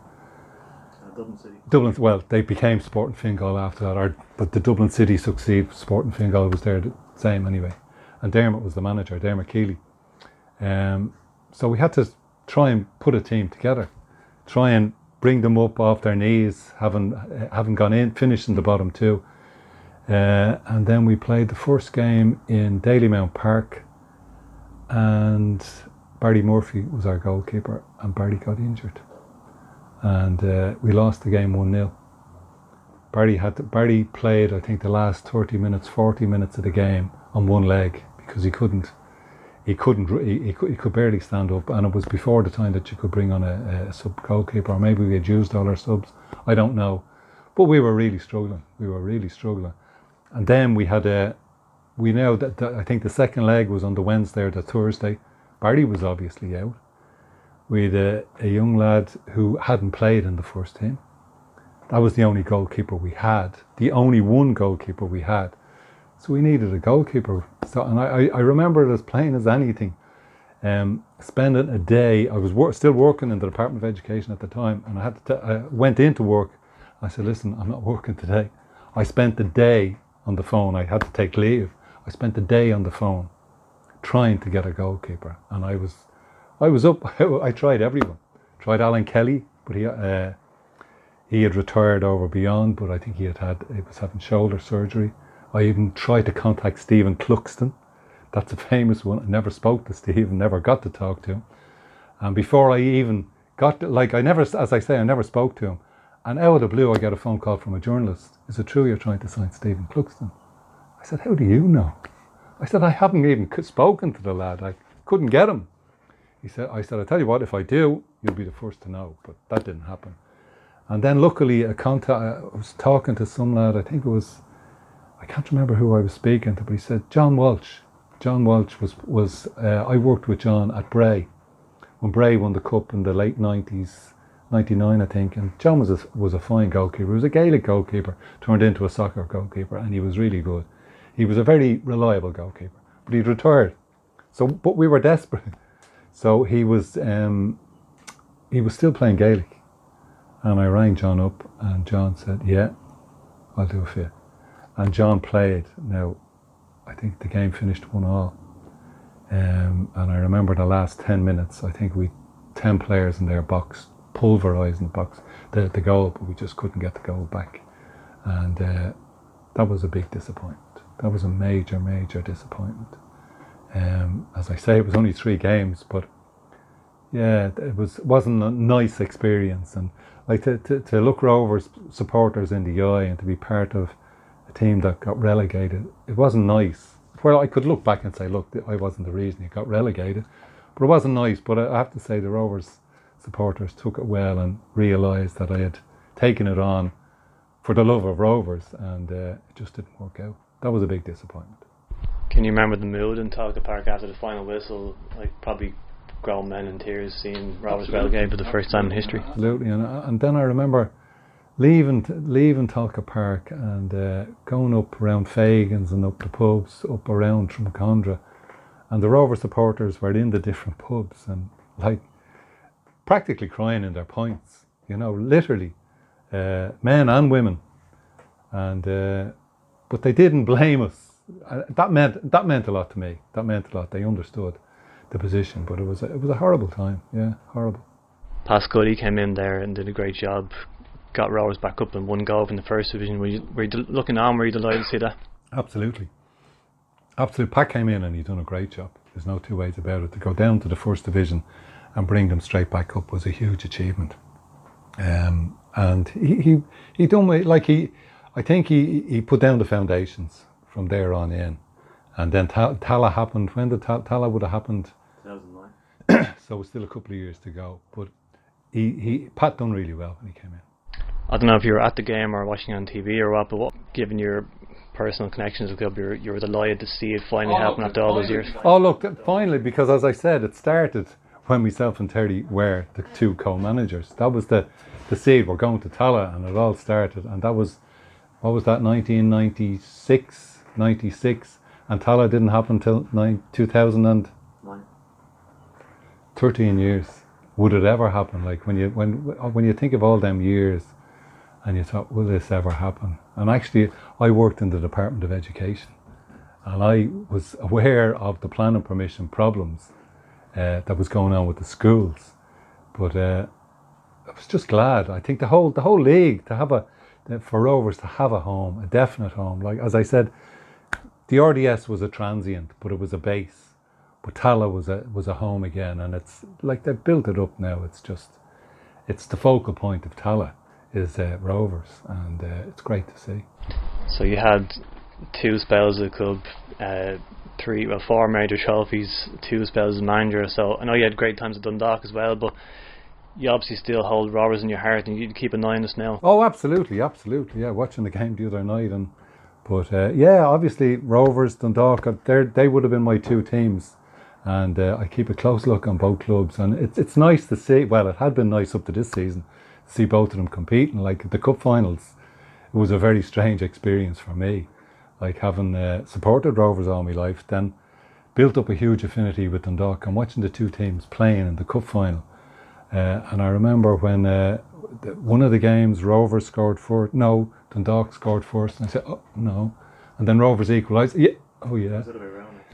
Dublin City. Dublin, well, they became Sporting Fingal after that, or, but the Dublin City succeed. Sporting Fingal was there the same anyway, and Dermot was the manager, Dermot Keely. Um, so we had to try and put a team together, try and bring them up off their knees, having having gone in, finishing the bottom two, uh, and then we played the first game in Dalymount Park, and Barry Murphy was our goalkeeper, and Barry got injured and uh, we lost the game 1 0. Barry had to, Barry played, I think, the last 30 minutes, 40 minutes of the game on one leg because he couldn't, he couldn't, he, he, could, he could barely stand up. And it was before the time that you could bring on a, a sub goalkeeper, or maybe we had used all our subs. I don't know. But we were really struggling. We were really struggling. And then we had a, we know that, that I think the second leg was on the Wednesday or the Thursday. Barry was obviously out we had a, a young lad who hadn't played in the first team. That was the only goalkeeper we had, the only one goalkeeper we had. So we needed a goalkeeper. So, and I, I remember it as plain as anything. Um, spending a day, I was wor- still working in the Department of Education at the time, and I had to. T- I went into work. I said, "Listen, I'm not working today." I spent the day on the phone. I had to take leave. I spent the day on the phone, trying to get a goalkeeper, and I was I was up. (laughs) I tried everyone. Tried Alan Kelly, but he uh, he had retired over beyond. But I think he had had he was having shoulder surgery. I even tried to contact Stephen Cluxton. That's a famous one. I never spoke to Stephen. Never got to talk to him. And before I even got to, like I never, as I say, I never spoke to him. And out of the blue, I get a phone call from a journalist. Is it true you're trying to sign Stephen Cluxton? I said, How do you know? I said, I haven't even spoken to the lad. I couldn't get him. He said, I said, I tell you what, if I do, you'll be the first to know. But that didn't happen. And then luckily, a contact, I was talking to some lad, I think it was, I can't remember who I was speaking to, but he said, John Walsh. John Walsh was, was uh, I worked with John at Bray when Bray won the cup in the late 90s, 99, I think. And John was a, was a fine goalkeeper. He was a Gaelic goalkeeper, turned into a soccer goalkeeper, and he was really good. He was a very reliable goalkeeper, but he'd retired. So, but we were desperate. (laughs) So he was um, he was still playing Gaelic, and I rang John up, and John said, "Yeah, I'll do it for you." And John played. Now, I think the game finished one all, um, and I remember the last ten minutes. I think we ten players in their box, pulverising the box, the the goal, but we just couldn't get the goal back, and uh, that was a big disappointment. That was a major, major disappointment. Um, as I say, it was only three games, but yeah, it was wasn't a nice experience. And like to, to, to look Rovers supporters in the eye and to be part of team that got relegated, it wasn't nice. Well, I could look back and say, look, I wasn't the reason it got relegated, but it wasn't nice. But I have to say, the Rovers supporters took it well and realised that I had taken it on for the love of Rovers, and uh, it just didn't work out. That was a big disappointment. Can you remember the mood in Tolka Park after the final whistle? Like probably grown men in tears seeing Rovers relegated for the first time in history. Absolutely, and and then I remember leaving leaving Tolka Park and uh, going up around Fagans and up the pubs up around Drumcondra, and the Rover supporters were in the different pubs and like practically crying in their points, you know, literally, uh, men and women, and uh, but they didn't blame us uh, that meant that meant a lot to me. That meant a lot. They understood the position, but it was a, it was a horrible time. Yeah, horrible. Pat Scully came in there and did a great job. Got Rovers back up and one goal in the first division. Were you, were you del- looking on? Were you delighted to see that? Absolutely, absolutely. Pat came in and he done a great job. There's no two ways about it. To go down to the first division and bring them straight back up was a huge achievement. Um, and he he he done like he, I think he he put down the foundations from there on in. And then Tallaght happened. When did Tallaght would have happened? 2009. (coughs) so it's still a couple of years to go. But he, he Pat done really well when he came in. I don't know if you were at the game or watching on TV or what, but what, given your personal connections with the club, you're, you were delighted to see it finally oh, happen after all those years. Oh look, finally, because as I said, it started when myself and Terry were the two co-managers. That was the the seed. We're going to Tallaght, and it all started, and that was what was that 1996, 96, and Tallaght didn't happen until nine, 2000 13 years. Would it ever happen? Like when you when when you think of all them years, and you thought, will this ever happen? And actually, I worked in the Department of Education, and I was (laughs) aware of the planning permission problems uh, that was going on with the schools. But uh, I was just glad. I think the whole the whole league to have a for Rovers to have a home, a definite home. Like as I said, the RDS was a transient, but it was a base. But Tallaght was a was a home again, and it's like they've built it up now. It's just it's the focal point of Tallaght is uh, Rovers, and uh, it's great to see. So you had two spells at the club, uh, three, well, four major trophies, two spells as manager. So I know you had great times at Dundalk as well, but you obviously still hold Rovers in your heart, and you keep an eye on us now. Oh, absolutely, absolutely. Yeah, watching the game the other night, and but uh, yeah, obviously Rovers, Dundalk, they they would have been my two teams, and uh, I keep a close look on both clubs, and it's it's nice to see. Well, it had been nice up to this season, see both of them competing. Like the cup finals, it was a very strange experience for me, like having uh, supported Rovers all my life, then built up a huge affinity with Dundalk, and watching the two teams playing in the cup final. Uh, and I remember when uh, one of the games Rovers scored first. No, Dundalk scored first, and I said, "Oh no," and then Rovers equalised. Yeah, oh yeah.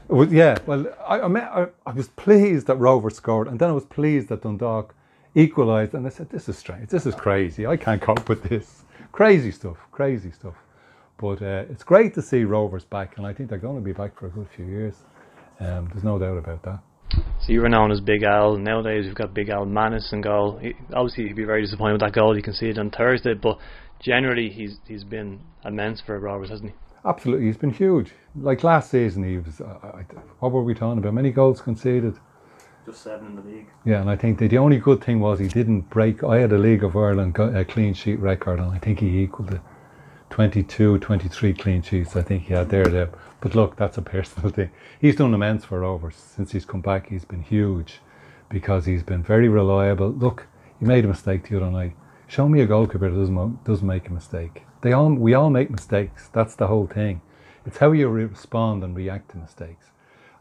Was, yeah, well, I, I, I, I was pleased that Rovers scored, and then I was pleased that Dundalk equalised, and I said, "This is strange. This is crazy. I can't cope with this. Crazy stuff. Crazy stuff." But uh, it's great to see Rovers back, and I think they're going to be back for a good few years. Um, there's no doubt about that. So you were known as Big Al. Nowadays we've got Big Al Mannus in goal. He, obviously he'd be very disappointed with that goal. You can see it on Thursday, but generally he's he's been immense for Rovers, hasn't he? Absolutely, he's been huge. Like last season, he was. Uh, I, what were we talking about? Many goals conceded. Just seven in the league. Yeah, and I think the, the only good thing was he didn't break. I had a League of Ireland a clean sheet record, and I think he equalled it. 22, 23 clean sheets. I think he had there. there. But look, that's a personal (laughs) thing. He's done immense for Rovers since he's come back. He's been huge because he's been very reliable. Look, he made a mistake the other night. Show me a goalkeeper that doesn't doesn't make a mistake. They all we all make mistakes. That's the whole thing. It's how you respond and react to mistakes.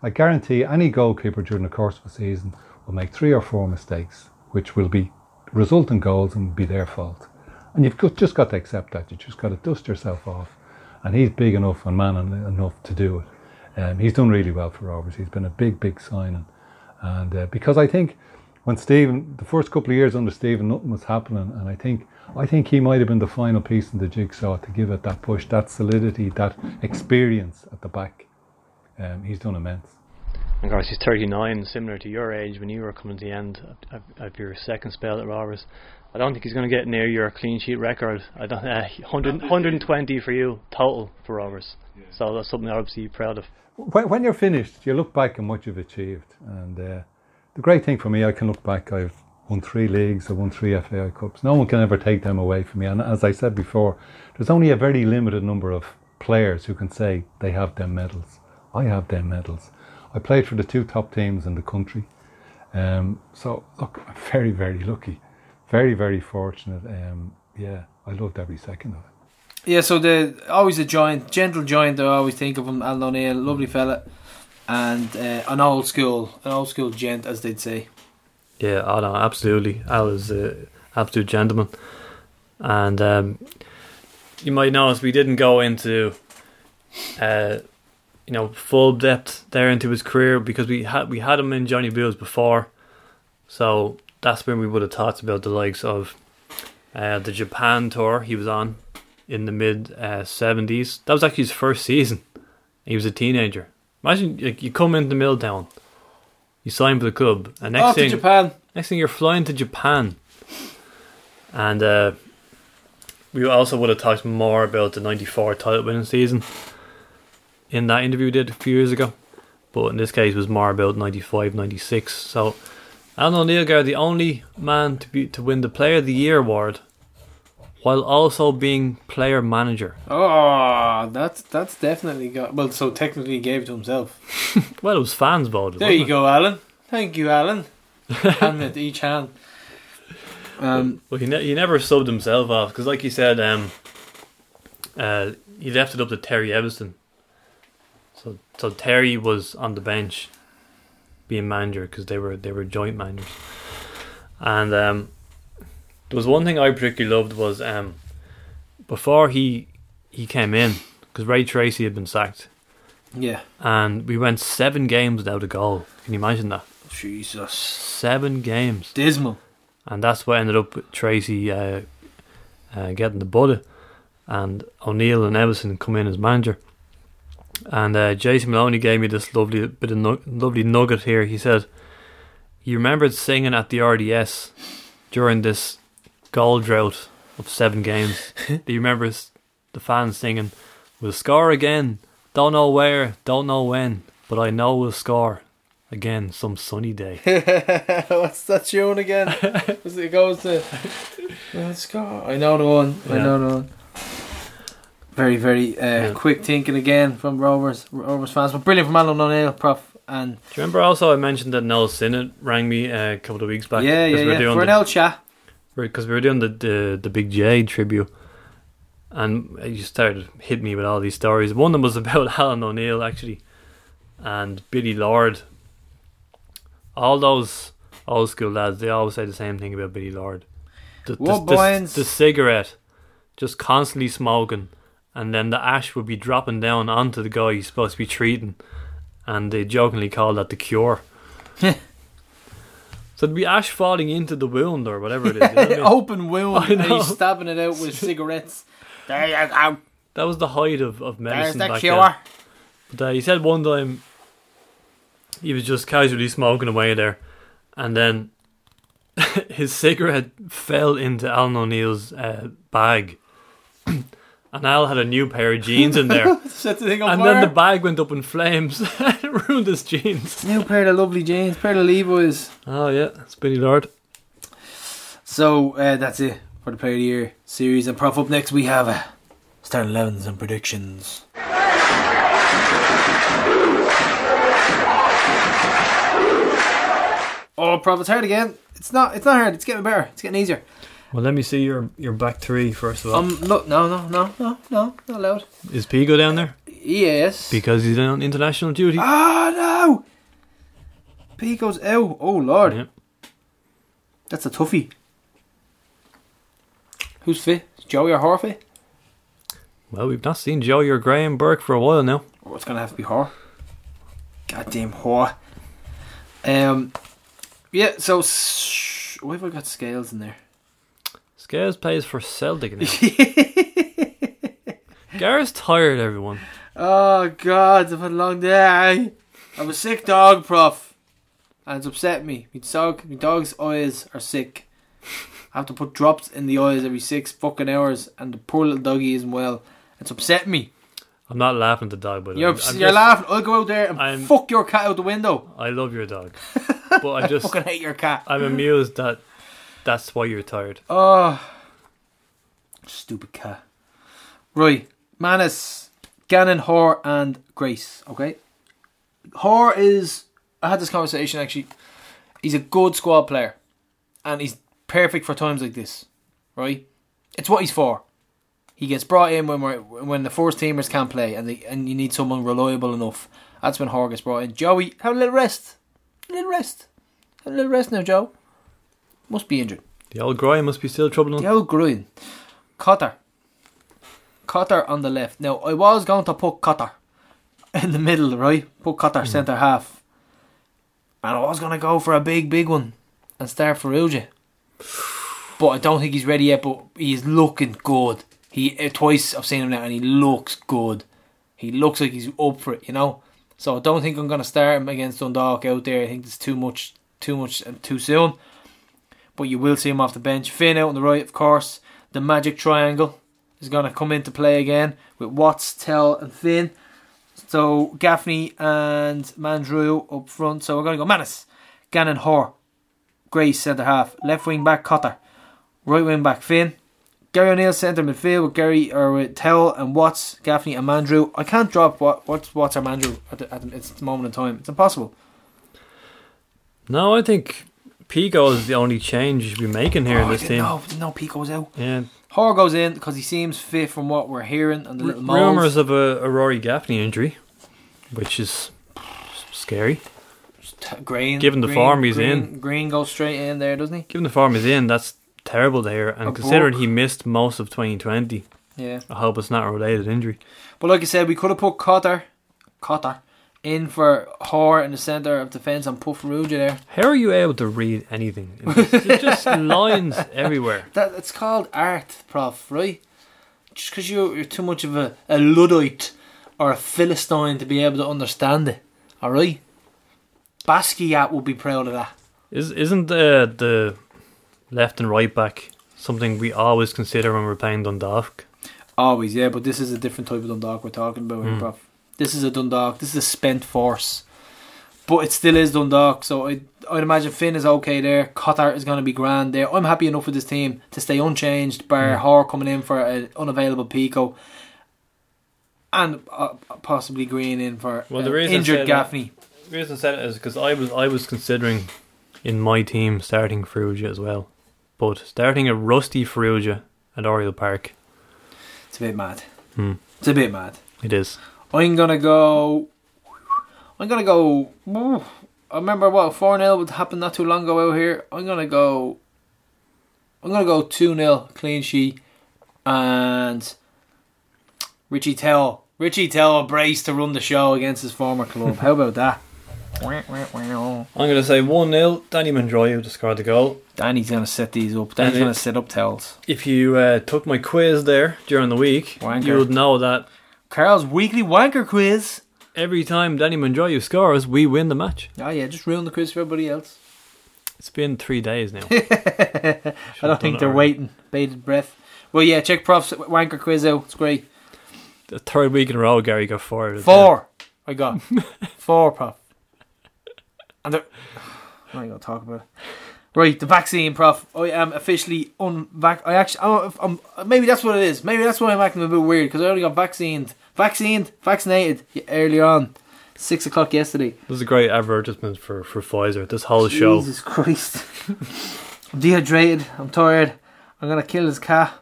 I guarantee any goalkeeper during the course of a season will make three or four mistakes, which will be result in goals and be their fault. And you've got, just got to accept that. You just got to dust yourself off. And he's big enough and man enough to do it. Um, he's done really well for Rovers. He's been a big, big signing. And uh, because I think when Stephen, the first couple of years under Stephen, nothing was happening. And I think, I think he might have been the final piece in the jigsaw to give it that push, that solidity, that experience at the back. Um, he's done immense. And of course, he's 39, similar to your age when you were coming to the end of, of your second spell at Rovers. I don't think he's going to get near your clean sheet record. I don't. Uh, (laughs) 100, 120 for you total for Rovers. So that's something obviously you're proud of. when, when you're finished, you look back on what you've achieved. And uh, the great thing for me, I can look back. I've won three leagues. I've won three FAI Cups. No one can ever take them away from me. And as I said before, there's only a very limited number of players who can say they have them medals. I have them medals. I played for the two top teams in the country. Um, so look, I'm very, very lucky. Very, very fortunate. Um, yeah, I loved every second of it. Yeah, so the always a giant, gentle giant. I always think of him, Alan O'Neill, lovely fella, and uh, an old school, an old school gent, as they'd say. Yeah, oh no, absolutely. Al is an absolute gentleman. And um, you might notice we didn't go into, uh, you know, full depth there into his career because we had we had him in Johnny Blues before, so that's when we would have talked about the likes of uh, the Japan tour he was on in the mid uh, seventies. that was actually his first season. He was a teenager. Imagine like, you come into Milltown, you sign for the club, and next Off thing Japan. Next thing you're flying to Japan. And uh, we also would have talked more about the 94 title winning season in that interview we did a few years ago. But in this case, it was more about 95, 96. So Alan O'Neill are the only man to be to win the Player of the Year award, while also being player manager. Oh, that's that's definitely got. Well, so technically he gave it to himself. (laughs) Well, it was fans voted. There you it? go, Alan. Thank you, Alan. hand with each hand. (laughs) Um, Well, he, ne- he never subbed himself off because, like you said, um, uh, he left it up to Terry Eviston. So, so Terry was on the bench, being manager because they were they were joint managers. And um, there was one thing I particularly loved was um, before he he came in because Ray Treacy had been sacked, yeah. and we went seven games without a goal. Can you imagine that? Jesus. Seven games. Dismal. and that's what ended up with Treacy uh, uh, getting the bud, and O'Neill and Eviston come in as manager. And uh, Jason Maloney gave me this lovely bit of nu- lovely nugget here. He said "You remembered singing at the RDS during this goal drought of seven games. (laughs) Do you remember the fans singing, "We'll score again. Don't know where, don't know when, but I know we'll score again some sunny day." (laughs) What's that tune again? (laughs) It goes to. Let's go. I know the one. I Yeah. know the one. Very, very uh, Yeah. quick thinking again from Rovers Rovers fans. But brilliant from Alan O'Neill, Prof. And Do you remember also I mentioned that Noel Sinnott rang me uh, a couple of weeks back? yeah, yeah, we were yeah. doing For an the, L chat. because we were doing the, the the Big J tribute, and you started hitting me with all these stories. One of them was (laughs) about Alan O'Neill actually, and Billy Lord. All those old school lads, they always say the same thing about Billy Lord. The, the, the- the cigarette, just constantly smoking, and then the ash would be dropping down onto the guy he's supposed to be treating, and they jokingly call that the cure. (laughs) so it'd be ash falling into the wound or whatever it is. You know what I (laughs) mean? Open wound. I And he's stabbing it out with (laughs) cigarettes. There you go. That was the height of, of There's medicine the back cure. then. But uh, he said one time he was just casually smoking away there, and then his cigarette fell into Alan O'Neill's uh, bag, (clears throat) and Al had a new pair of jeans in there, (laughs) Set the thing on and fire. then the bag went up in flames, (laughs) and ruined his jeans. New pair of lovely jeans, pair of Levi's. Oh yeah, it's Billy Lord. So uh, that's it for the Player of the Year series. And Prof, up next we have uh, starting 11s and predictions. Oh, Prof, it's hard again. It's not. It's not hard. It's getting better. It's getting easier. Well, let me see your your back three first of all. Um, look, no, no, no, no, no, not allowed. is Pico down there Yes. because he's on international duty? Ah no. Pico's out. Oh lord, Yeah. that's a toughie. Who's fit? Joey or Horfey? Well, we've not seen Joey or Graham Burke for a while now. Oh, it's gonna have to be Hoare. Goddamn Hoare. Um, yeah. So, sh- why have I got scales in there? Scales plays for Celtic now. (laughs) Gareth's tired, everyone. Oh God, I've had a long day. I'm a sick dog, Prof, and it's upset me. My dog, my dog's eyes are sick. I have to put drops in the eyes every six fucking hours, and the poor little doggy isn't well. It's upset me. I'm not laughing at the dog, but You're, I'm, I'm you're just- laughing. I'll go out there and I'm- fuck your cat out the window. I love your dog, (laughs) but I just Fucking hate your cat. I'm amused that that's why you're tired. Oh, stupid cat. Right, Mannus, Gannon, Hoare, and Grace. Okay, Hoare is. I had this conversation actually. He's a good squad player, and he's perfect for times like this. Right, it's what he's for. He gets brought in when we're when the first teamers can't play, and they, and you need someone reliable enough. That's when Hoare gets brought in. Joey, have a little rest. A little rest. Have a little rest now, Joe. Must be injured. The old Graham must be still troubling The old green. Cotter. Cotter on the left. Now, I was going to put Cotter in the middle, right? Put Cotter centre half. And I was going to go for a big, big one and start for Farrugia. But I don't think he's ready yet, but he's looking good. He uh, Twice I've seen him now and he looks good. He looks like he's up for it, you know? So I don't think I'm going to start him against Dundalk out there. I think it's too much, too much and too soon but you will see him off the bench. Finn out on the right, of course. The magic triangle is going to come into play again with Watts, Towell, and Finn. So Gaffney and Mandroiu up front. So we're going to go Mannus, Gannon, Hoare, Grace centre half, left wing back Cotter, right wing back Finn, Gary O'Neill centre midfield with Gary or with Towell and Watts, Gaffney and Mandroiu. I can't drop what Watts or Mandroiu at the, at the moment in time. It's impossible. No, I think Pico is the only change oh, you should be making here oh, in this team. didn't know, Pico's out. Yeah, Hoare goes in because he seems fit from what we're hearing and the little rumors of a, a Rory Gaffney injury, which is scary. T- Greene, Given the Greene- form he's Greene- in. Greene goes straight in there, doesn't he? Given the form he's in, that's terrible to hear. And A considering book. he missed most of 2020, Yeah. I hope it's not a related injury. But like I said, we could have put Cotter, Cotter, in for Hoare in the centre of defence and put Farrugia there. How are you able to read anything? It's just (laughs) lines everywhere. That it's called art, Prof. Right? Just because you're, you're too much of a, a luddite or a philistine to be able to understand it. All right. Basquiat would be proud of that. Is isn't the the left and right back something we always consider when we're playing Dundalk? Always, yeah. But this is a different type of Dundalk we're talking about, here, Mm. Prof. This is a Dundalk. This is a spent force. But it still is Dundalk, so I, I'd imagine Finn is okay there. Cotter is going to be grand there. I'm happy enough with this team to stay unchanged, bar Mm. Hoare coming in for an unavailable Pico. And uh, possibly Greene in for Well, uh, the reason I injured Gaffney. The reason I said it is because I was I was considering in my team starting Farrugia as well, but starting a rusty Farrugia at Oriel Park, It's a bit mad. Hmm. It's a bit mad. it is. I'm gonna go. I'm gonna go. I remember what four 0 happen not too long ago out here. I'm gonna go. I'm gonna go two 0 clean sheet, and Richie Towell. Richie Towell a brace to run the show against his former club. How about that? (laughs) I'm going to say one 0 Danny Mandroiu to score the goal. Danny's gonna set these up. Danny's And gonna set up tells. If you uh, took my quiz there during the week, Wanker. you would know that Carl's weekly wanker quiz. every time Danny Mandroiu scores, we win the match. Oh yeah, just ruin the quiz for everybody else. It's been three days now. (laughs) I don't think they're waiting. Bated breath. Well, yeah, check Prof's wanker quiz out. It's great. The third week in a row, Gary got four. Four. I got (laughs) four, Prof. And they're, (sighs) I'm not gonna talk about it. Right, the vaccine, Prof. I am officially unvac. I actually, oh, I'm, maybe that's what it is. Maybe that's why I'm acting a bit weird because I only got vaccinated, vaccinated, vaccinated y- earlier on, six o'clock yesterday. 10. This is a great advertisement for, for Pfizer. This whole show. Jesus Christ. I'm dehydrated. I'm tired. I'm gonna kill this cat.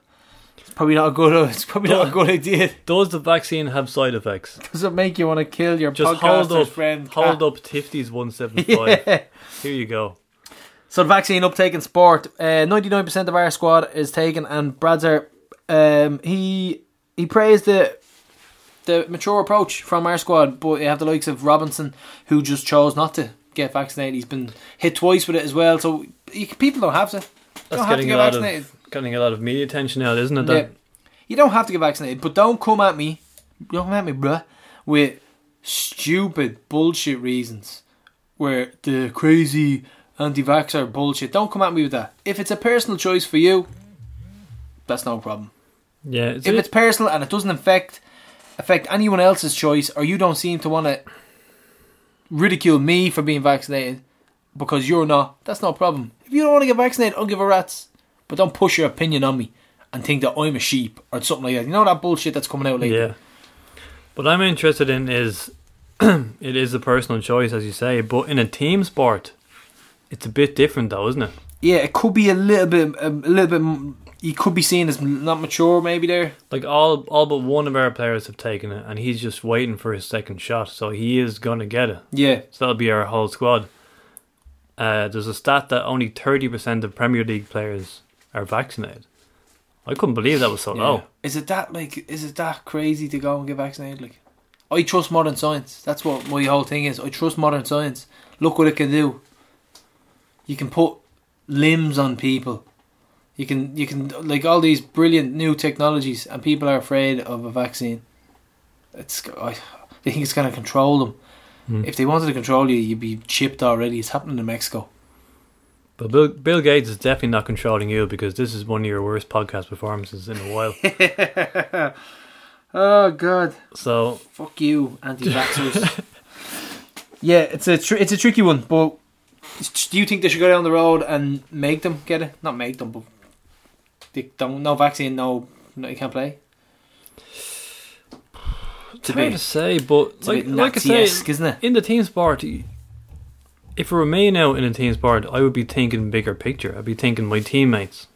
It's probably not a good. (laughs) It's probably not a good idea. Does the vaccine have side effects? Does it make you want to kill your Just hold up, friend? hold cat? up Tifty's (laughs) 175. Yeah. Here you go. So the vaccine uptake in sport, ninety nine percent of our squad is taken, and Bradzer, um, he he praised the the mature approach from our squad, but you have the likes of Robinson who just chose not to get vaccinated. He's been hit twice with it as well, so you, people don't have to. That's have to getting get a lot vaccinated. of getting a lot of media attention now, isn't it? Yeah. You don't have to get vaccinated, but don't come at me, don't come at me, bruh, with stupid bullshit reasons. Where the crazy anti-vaxxer bullshit. Don't come at me with that. If it's a personal choice for you, that's no problem. yeah. If it's personal and it doesn't affect affect anyone else's choice, or you don't seem to want to ridicule me for being vaccinated because you're not, that's no problem. If you don't want to get vaccinated, I'll give a rat's. But don't push your opinion on me and think that I'm a sheep or something like that. You know that bullshit that's coming out lately. yeah. What I'm interested in is (clears throat) it is a personal choice, as you say, but in a team sport, it's a bit different, though, isn't it? Yeah, it could be a little bit, a little bit. You could be seen as not mature, maybe there. Like all, all but one of our players have taken it, and he's just waiting for his second shot, so he is gonna get it. Yeah, So that'll be our whole squad. Uh, there's a stat that only thirty percent of Premier League players are vaccinated. I couldn't believe that was so yeah. low. Is it that like? Is it that crazy to go and get vaccinated? Like, I trust modern science. That's what my whole thing is. I trust modern science. Look what it can do. You can put limbs on people. You can you can like all these brilliant new technologies, and people are afraid of a vaccine. It's I, they think it's going to control them. Hmm. If they wanted to control you, you'd be chipped already. It's happening in Mexico. But Bill, Bill Gates is definitely not controlling you because this is one of your worst podcast performances in a while. (laughs) oh God. so Fuck you, anti-vaxxers. (laughs) yeah, it's a tr- it's a tricky one, but Do you think they should go down the road and make them get it? Not make them, but they don't. No vaccine. No, no you can't play. (sighs) It's hard to say, but It's a like, like I say, isn't it? in the team sport, if it were me now in a team sport, I would be thinking bigger picture. I'd be thinking my teammates.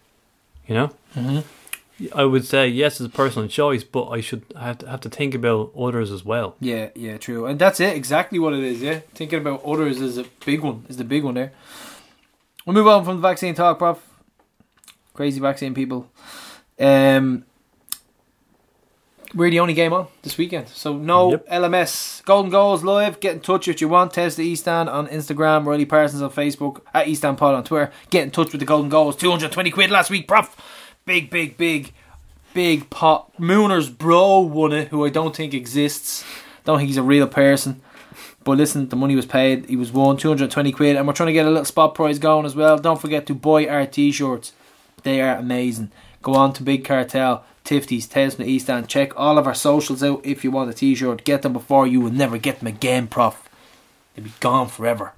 You know, Mm-hmm. I would say yes, it's a personal choice, but I should have to have to think about others as well. Yeah, yeah, true, and that's it. Exactly what it is. Yeah, thinking about others is a big one. Is the big one there. We'll move on from the vaccine talk, prof. Crazy vaccine people. Um, we're the only game on this weekend, so no Yep. LMS. Golden Goals live. Get in touch if you want. Test the Eastan on Instagram. Riley Parsons on Facebook. At Eastan Pod on Twitter. Get in touch with the Golden Goals. Two hundred twenty quid last week, prof. Big, big, big, big pot. Mooner's bro won it, who I don't think exists. Don't think he's a real person. But listen, the money was paid. He was won 220 quid, and we're trying to get a little spot prize going as well. Don't forget to buy our t-shirts. They are amazing. Go on to Big Cartel, Tifties, Tales from the East End. Check all of our socials out if you want a t-shirt. Get them before you will never get them again, prof. They'll be gone forever.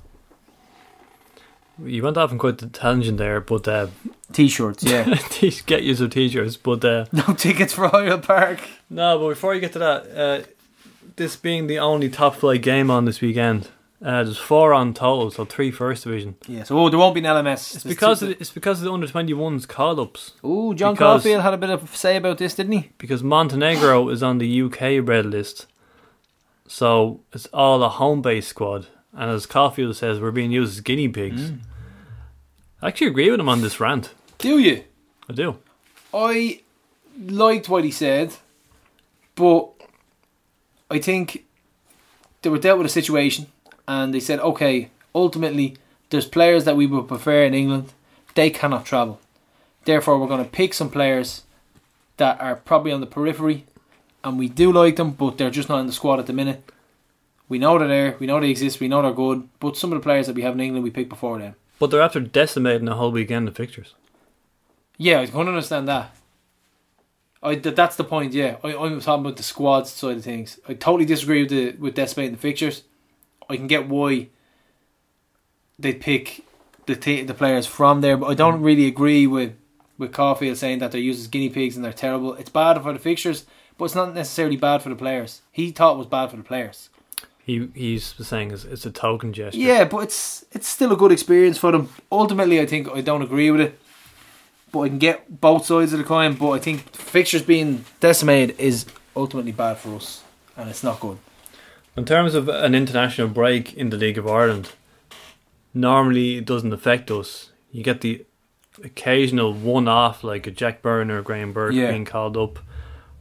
You went off on quite the tangent there, but uh, T-shirts, yeah. (laughs) get you some t-shirts. But uh, (laughs) no tickets for Oriel Park. no, but before you get to that, uh, this being the only top flight game on this weekend, uh, there's four on total, so three first division. Yeah, so oh, there won't be an LMS. It's because of, it's because of the under 21s call ups. Oh, John because- Caulfield had a bit of say about this, didn't he? because Montenegro is on the UK red list. So it's all a home based squad. And as Caulfield says, we're being used as guinea pigs. I actually agree with him on this rant. Do you? I do. I liked what he said, but I think they were dealt with a situation and they said, okay, ultimately, there's players that we would prefer in England. They cannot travel. Therefore, we're going to pick some players that are probably on the periphery and we do like them, but they're just not in the squad at the minute. We know they're there, we know they exist, we know they're good, but some of the players that we have in England we picked before them. But they're after decimating the whole weekend of fixtures. Yeah, I can understand that. I th- that's the point. Yeah, I, I'm talking about the squads side of things. I totally disagree with the with decimating the fixtures. I can get why they pick the t- the players from there, but I don't mm. really agree with with Caulfield saying that they're used as guinea pigs and they're terrible. It's bad for the fixtures, but it's not necessarily bad for the players. He thought it was bad for the players. He he's saying it's, it's a token gesture. Yeah, but it's it's still a good experience for them. Ultimately, I think I don't agree with it, but I can get both sides of the coin. But I think fixtures being decimated is ultimately bad for us, and it's not good. In terms of an international break in the League of Ireland, normally it doesn't affect us. You get the occasional one off, like a Jack Byrne or Graham Burke Yeah. being called up,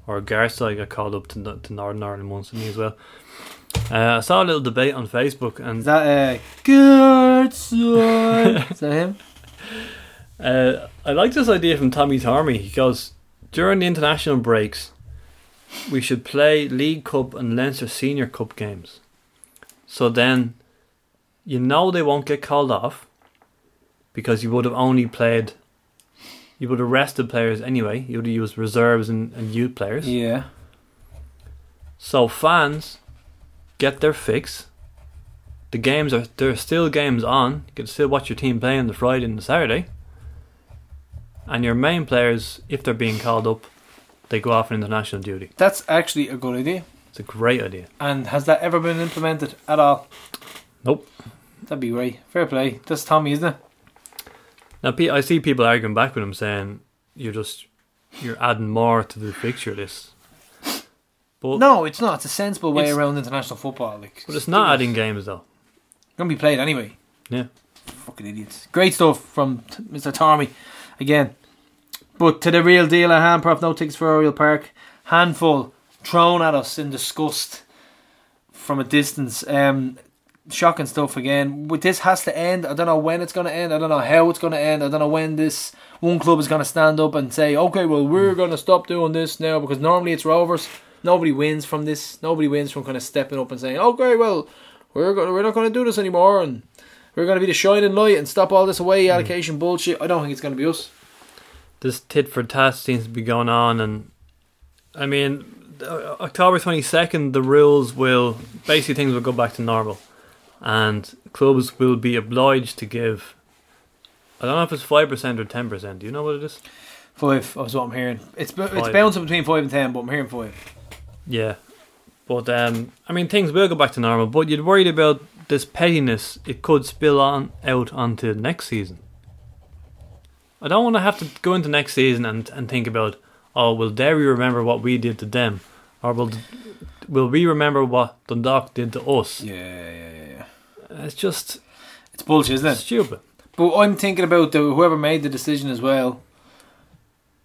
or Garside got called up to, to Northern Ireland once, and me as well. Uh, I saw a little debate on Facebook, and Is that uh, good (laughs) is that him? Uh, I like this idea from Tommy Tormey. He goes, during the international breaks, we should play League Cup and Leinster Senior Cup games. So then, you know they won't get called off because you would have only played, you would have rested players anyway. You would have used reserves and, and youth players. Yeah. So fans get their fix. The games are there are still games on. You can still watch your team play on the Friday and the Saturday. And your main players, if they're being called up, they go off on international duty. That's actually a good idea. It's a great idea. And has that ever been implemented at all? Nope. That'd be great. Fair play. That's Tommy, isn't it? Now I see people arguing back with him saying you're just you're adding more to the fixture list. But No, it's not. It's a sensible way It's- around international football. Like, but it's not adding games though. Gonna be played anyway. Yeah. Fucking idiots. Great stuff from t- Mr. Tommy. again. But to the real deal at hand, Prof. No tickets for Oriel Park. Handful thrown at us in disgust from a distance. Um, shocking stuff again. This has to end. I don't know when it's going to end. I don't know how it's going to end. I don't know when this one club is going to stand up and say, okay, well, we're going to stop doing this now because normally it's Rovers. Nobody wins from this. Nobody wins from kind of stepping up and saying, okay, well, we're going we're not going to do this anymore and we're going to be the shining light and stop all this away allocation bullshit. I don't think it's going to be us. This tit for tat seems to be going on, and I mean, October twenty second, the rules will basically things will go back to normal, and clubs will be obliged to give. I don't know if it's five percent or ten percent. Do you know what it is? Five. That's what I'm hearing. It's it's Five. bouncing between five and ten, but I'm hearing five. Yeah, but um, I mean things will go back to normal. But you're worried about this pettiness; it could spill on out onto next season. I don't want to have to go into next season and and think about, oh, will Derry remember what we did to them, or will will we remember what Dundalk did to us? Yeah, yeah, yeah, yeah. It's just It's bullshit, isn't it? stupid. But I'm thinking about the, whoever made the decision as well.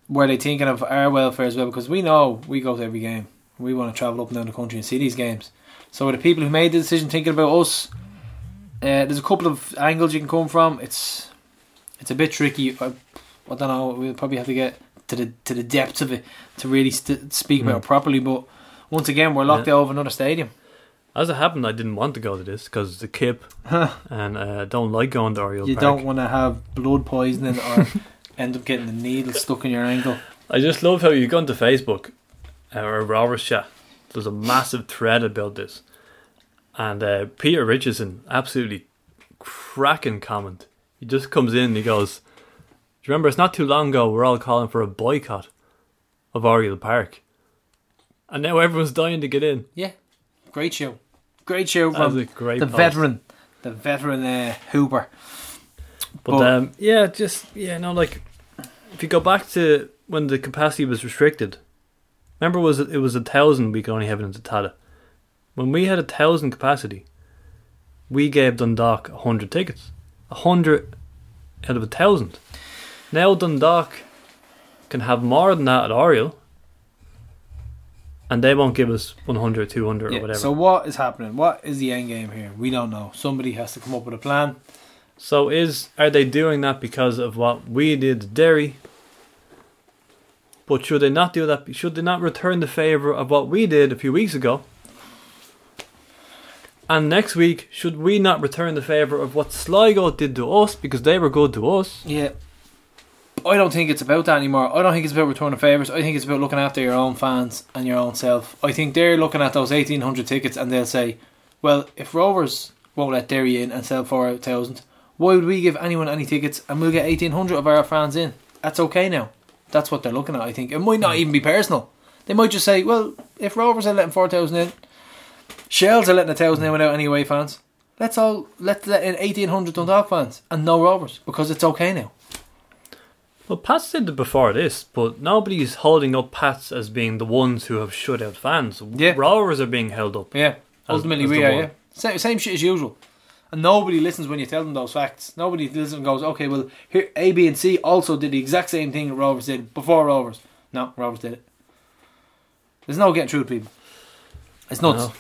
Were they thinking of our welfare as well? Because we know we go to every game. We want to travel up and down the country and see these games. So are the people who made the decision thinking about us? Uh, there's a couple of angles you can come from. It's it's a bit tricky. I, I don't know. We'll probably have to get to the to the depths of it to really st- speak about Mm. it properly. But once again, we're locked Yeah. out of another stadium. As it happened, I didn't want to go to this because the kip, and uh, don't like going to Oriel you Park. don't want to have blood poisoning or (laughs) end up getting the needle stuck in your ankle. I just love how you go into Facebook uh, or Robert's chat. There's a massive thread about this, and uh, Peter Richardson absolutely cracking comment. He just comes in and he goes, "Do you remember? It's not too long ago we're all calling for a boycott of Oriel Park, and now everyone's dying to get in." Yeah, great show, great show That was from a great the post. veteran, the veteran uh, Hooper. But But- um, yeah, just yeah, no, like if you go back to when the capacity was restricted, remember it was it it was a thousand we could only have it into Tallaght. When we had a thousand capacity, we gave Dundalk a hundred tickets, a hundred out of a thousand. Now Dundalk can have more than that at Oriel, and they won't give us 100, 200 or whatever. So what is happening? What is the end game here? We don't know. Somebody has to come up with a plan. So is are they doing that because of what we did to Derry? But should they not do that? Should they not return the favour of what we did a few weeks ago? And next week, should we not return the favour of what Sligo did to us because they were good to us? Yeah. I don't think it's about that anymore. I don't think it's about returning favours. I think it's about looking after your own fans and your own self. I think they're looking at those 1,800 tickets and they'll say, well, if Rovers won't let Derry in and sell 4,000, why would we give anyone any tickets and we'll get 1,800 of our fans in? That's okay now. That's what they're looking at, I think. It might not even be personal. They might just say, well, if Rovers are letting 4,000 in, Shells are letting 1,000 in without any away fans. Let's all let's let in 1,800 Dundalk fans and no Rovers because it's okay now. Well, Pat said it before this, but nobody's holding up Pats as being the ones who have shut out fans. Yeah. Rovers are being held up. Yeah, ultimately as we are. one. Yeah, same, same shit as usual. And nobody listens when you tell them those facts. Nobody listens and goes, okay, well, here A, B, and C also did the exact same thing that Rovers did before Rovers. No, Rovers did it. There's no getting through to people. It's nuts. No.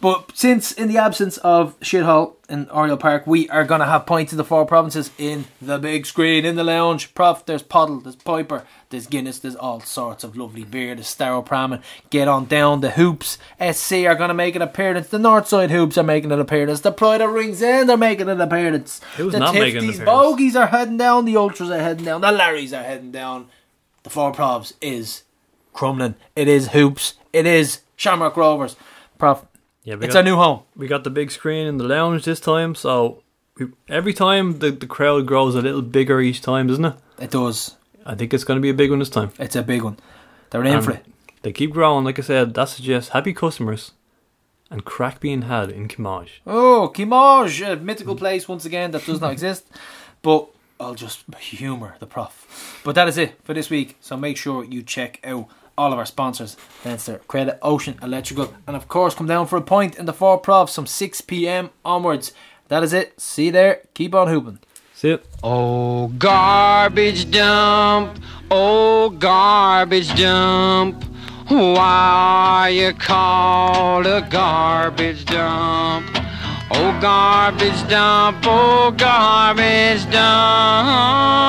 But since in the absence of shithole in Oriel Park, we are gonna have points in the four provinces in the big screen in the lounge. Prof, there's Puddle, there's Piper, there's Guinness, there's all sorts of lovely beer. There's Staropramen. Get on down. The Hoops SC are gonna make an appearance. The Northside Hoops are making an appearance. The Pride of Ringsend are making an appearance. Who's the not making an Tifties appearance? Bogies are heading down. The Ultras are heading down. The Larrys are heading down. The four provs is Crumlin. It is Hoops. It is Shamrock Rovers. Prof, Yeah, we it's got- our new home. we got the big screen in the lounge this time, so we, every time the, the crowd grows a little bigger each time, doesn't it? It does. I think it's going to be a big one this time. It's a big one. They're in Um, for it. They keep growing, like I said. That suggests happy customers and crack being had in Kimmage. Oh, Kimmage, a mythical place once again that does not exist. But I'll just humour the prof. But that is it for this week. So make sure you check out all of our sponsors Leinster, Credit, Ocean, Electrical, and of course come down for a point in the four profs from 6 pm onwards. That is it. See you there. Keep on hooping. See it. Oh, garbage dump. Oh, garbage dump. Why are you called a garbage dump? Oh, garbage dump. Oh, garbage dump.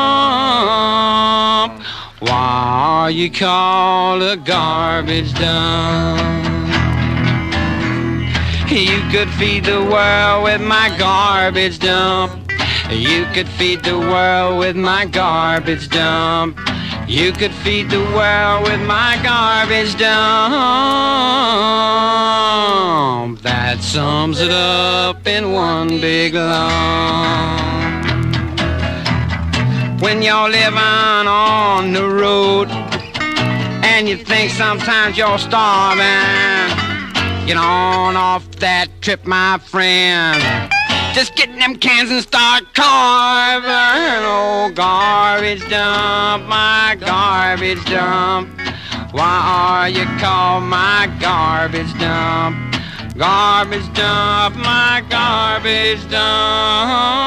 Why are you called a garbage dump? You could feed the world with my garbage dump. You could feed the world with my garbage dump. You could feed the world with my garbage dump. That sums it up in one big lump. When you're living on the road and you think sometimes you're starving, get on off that trip, my friend. Just get them cans and start carving. Oh, garbage dump, my garbage dump. Why are you called my garbage dump? Garbage dump, my garbage dump.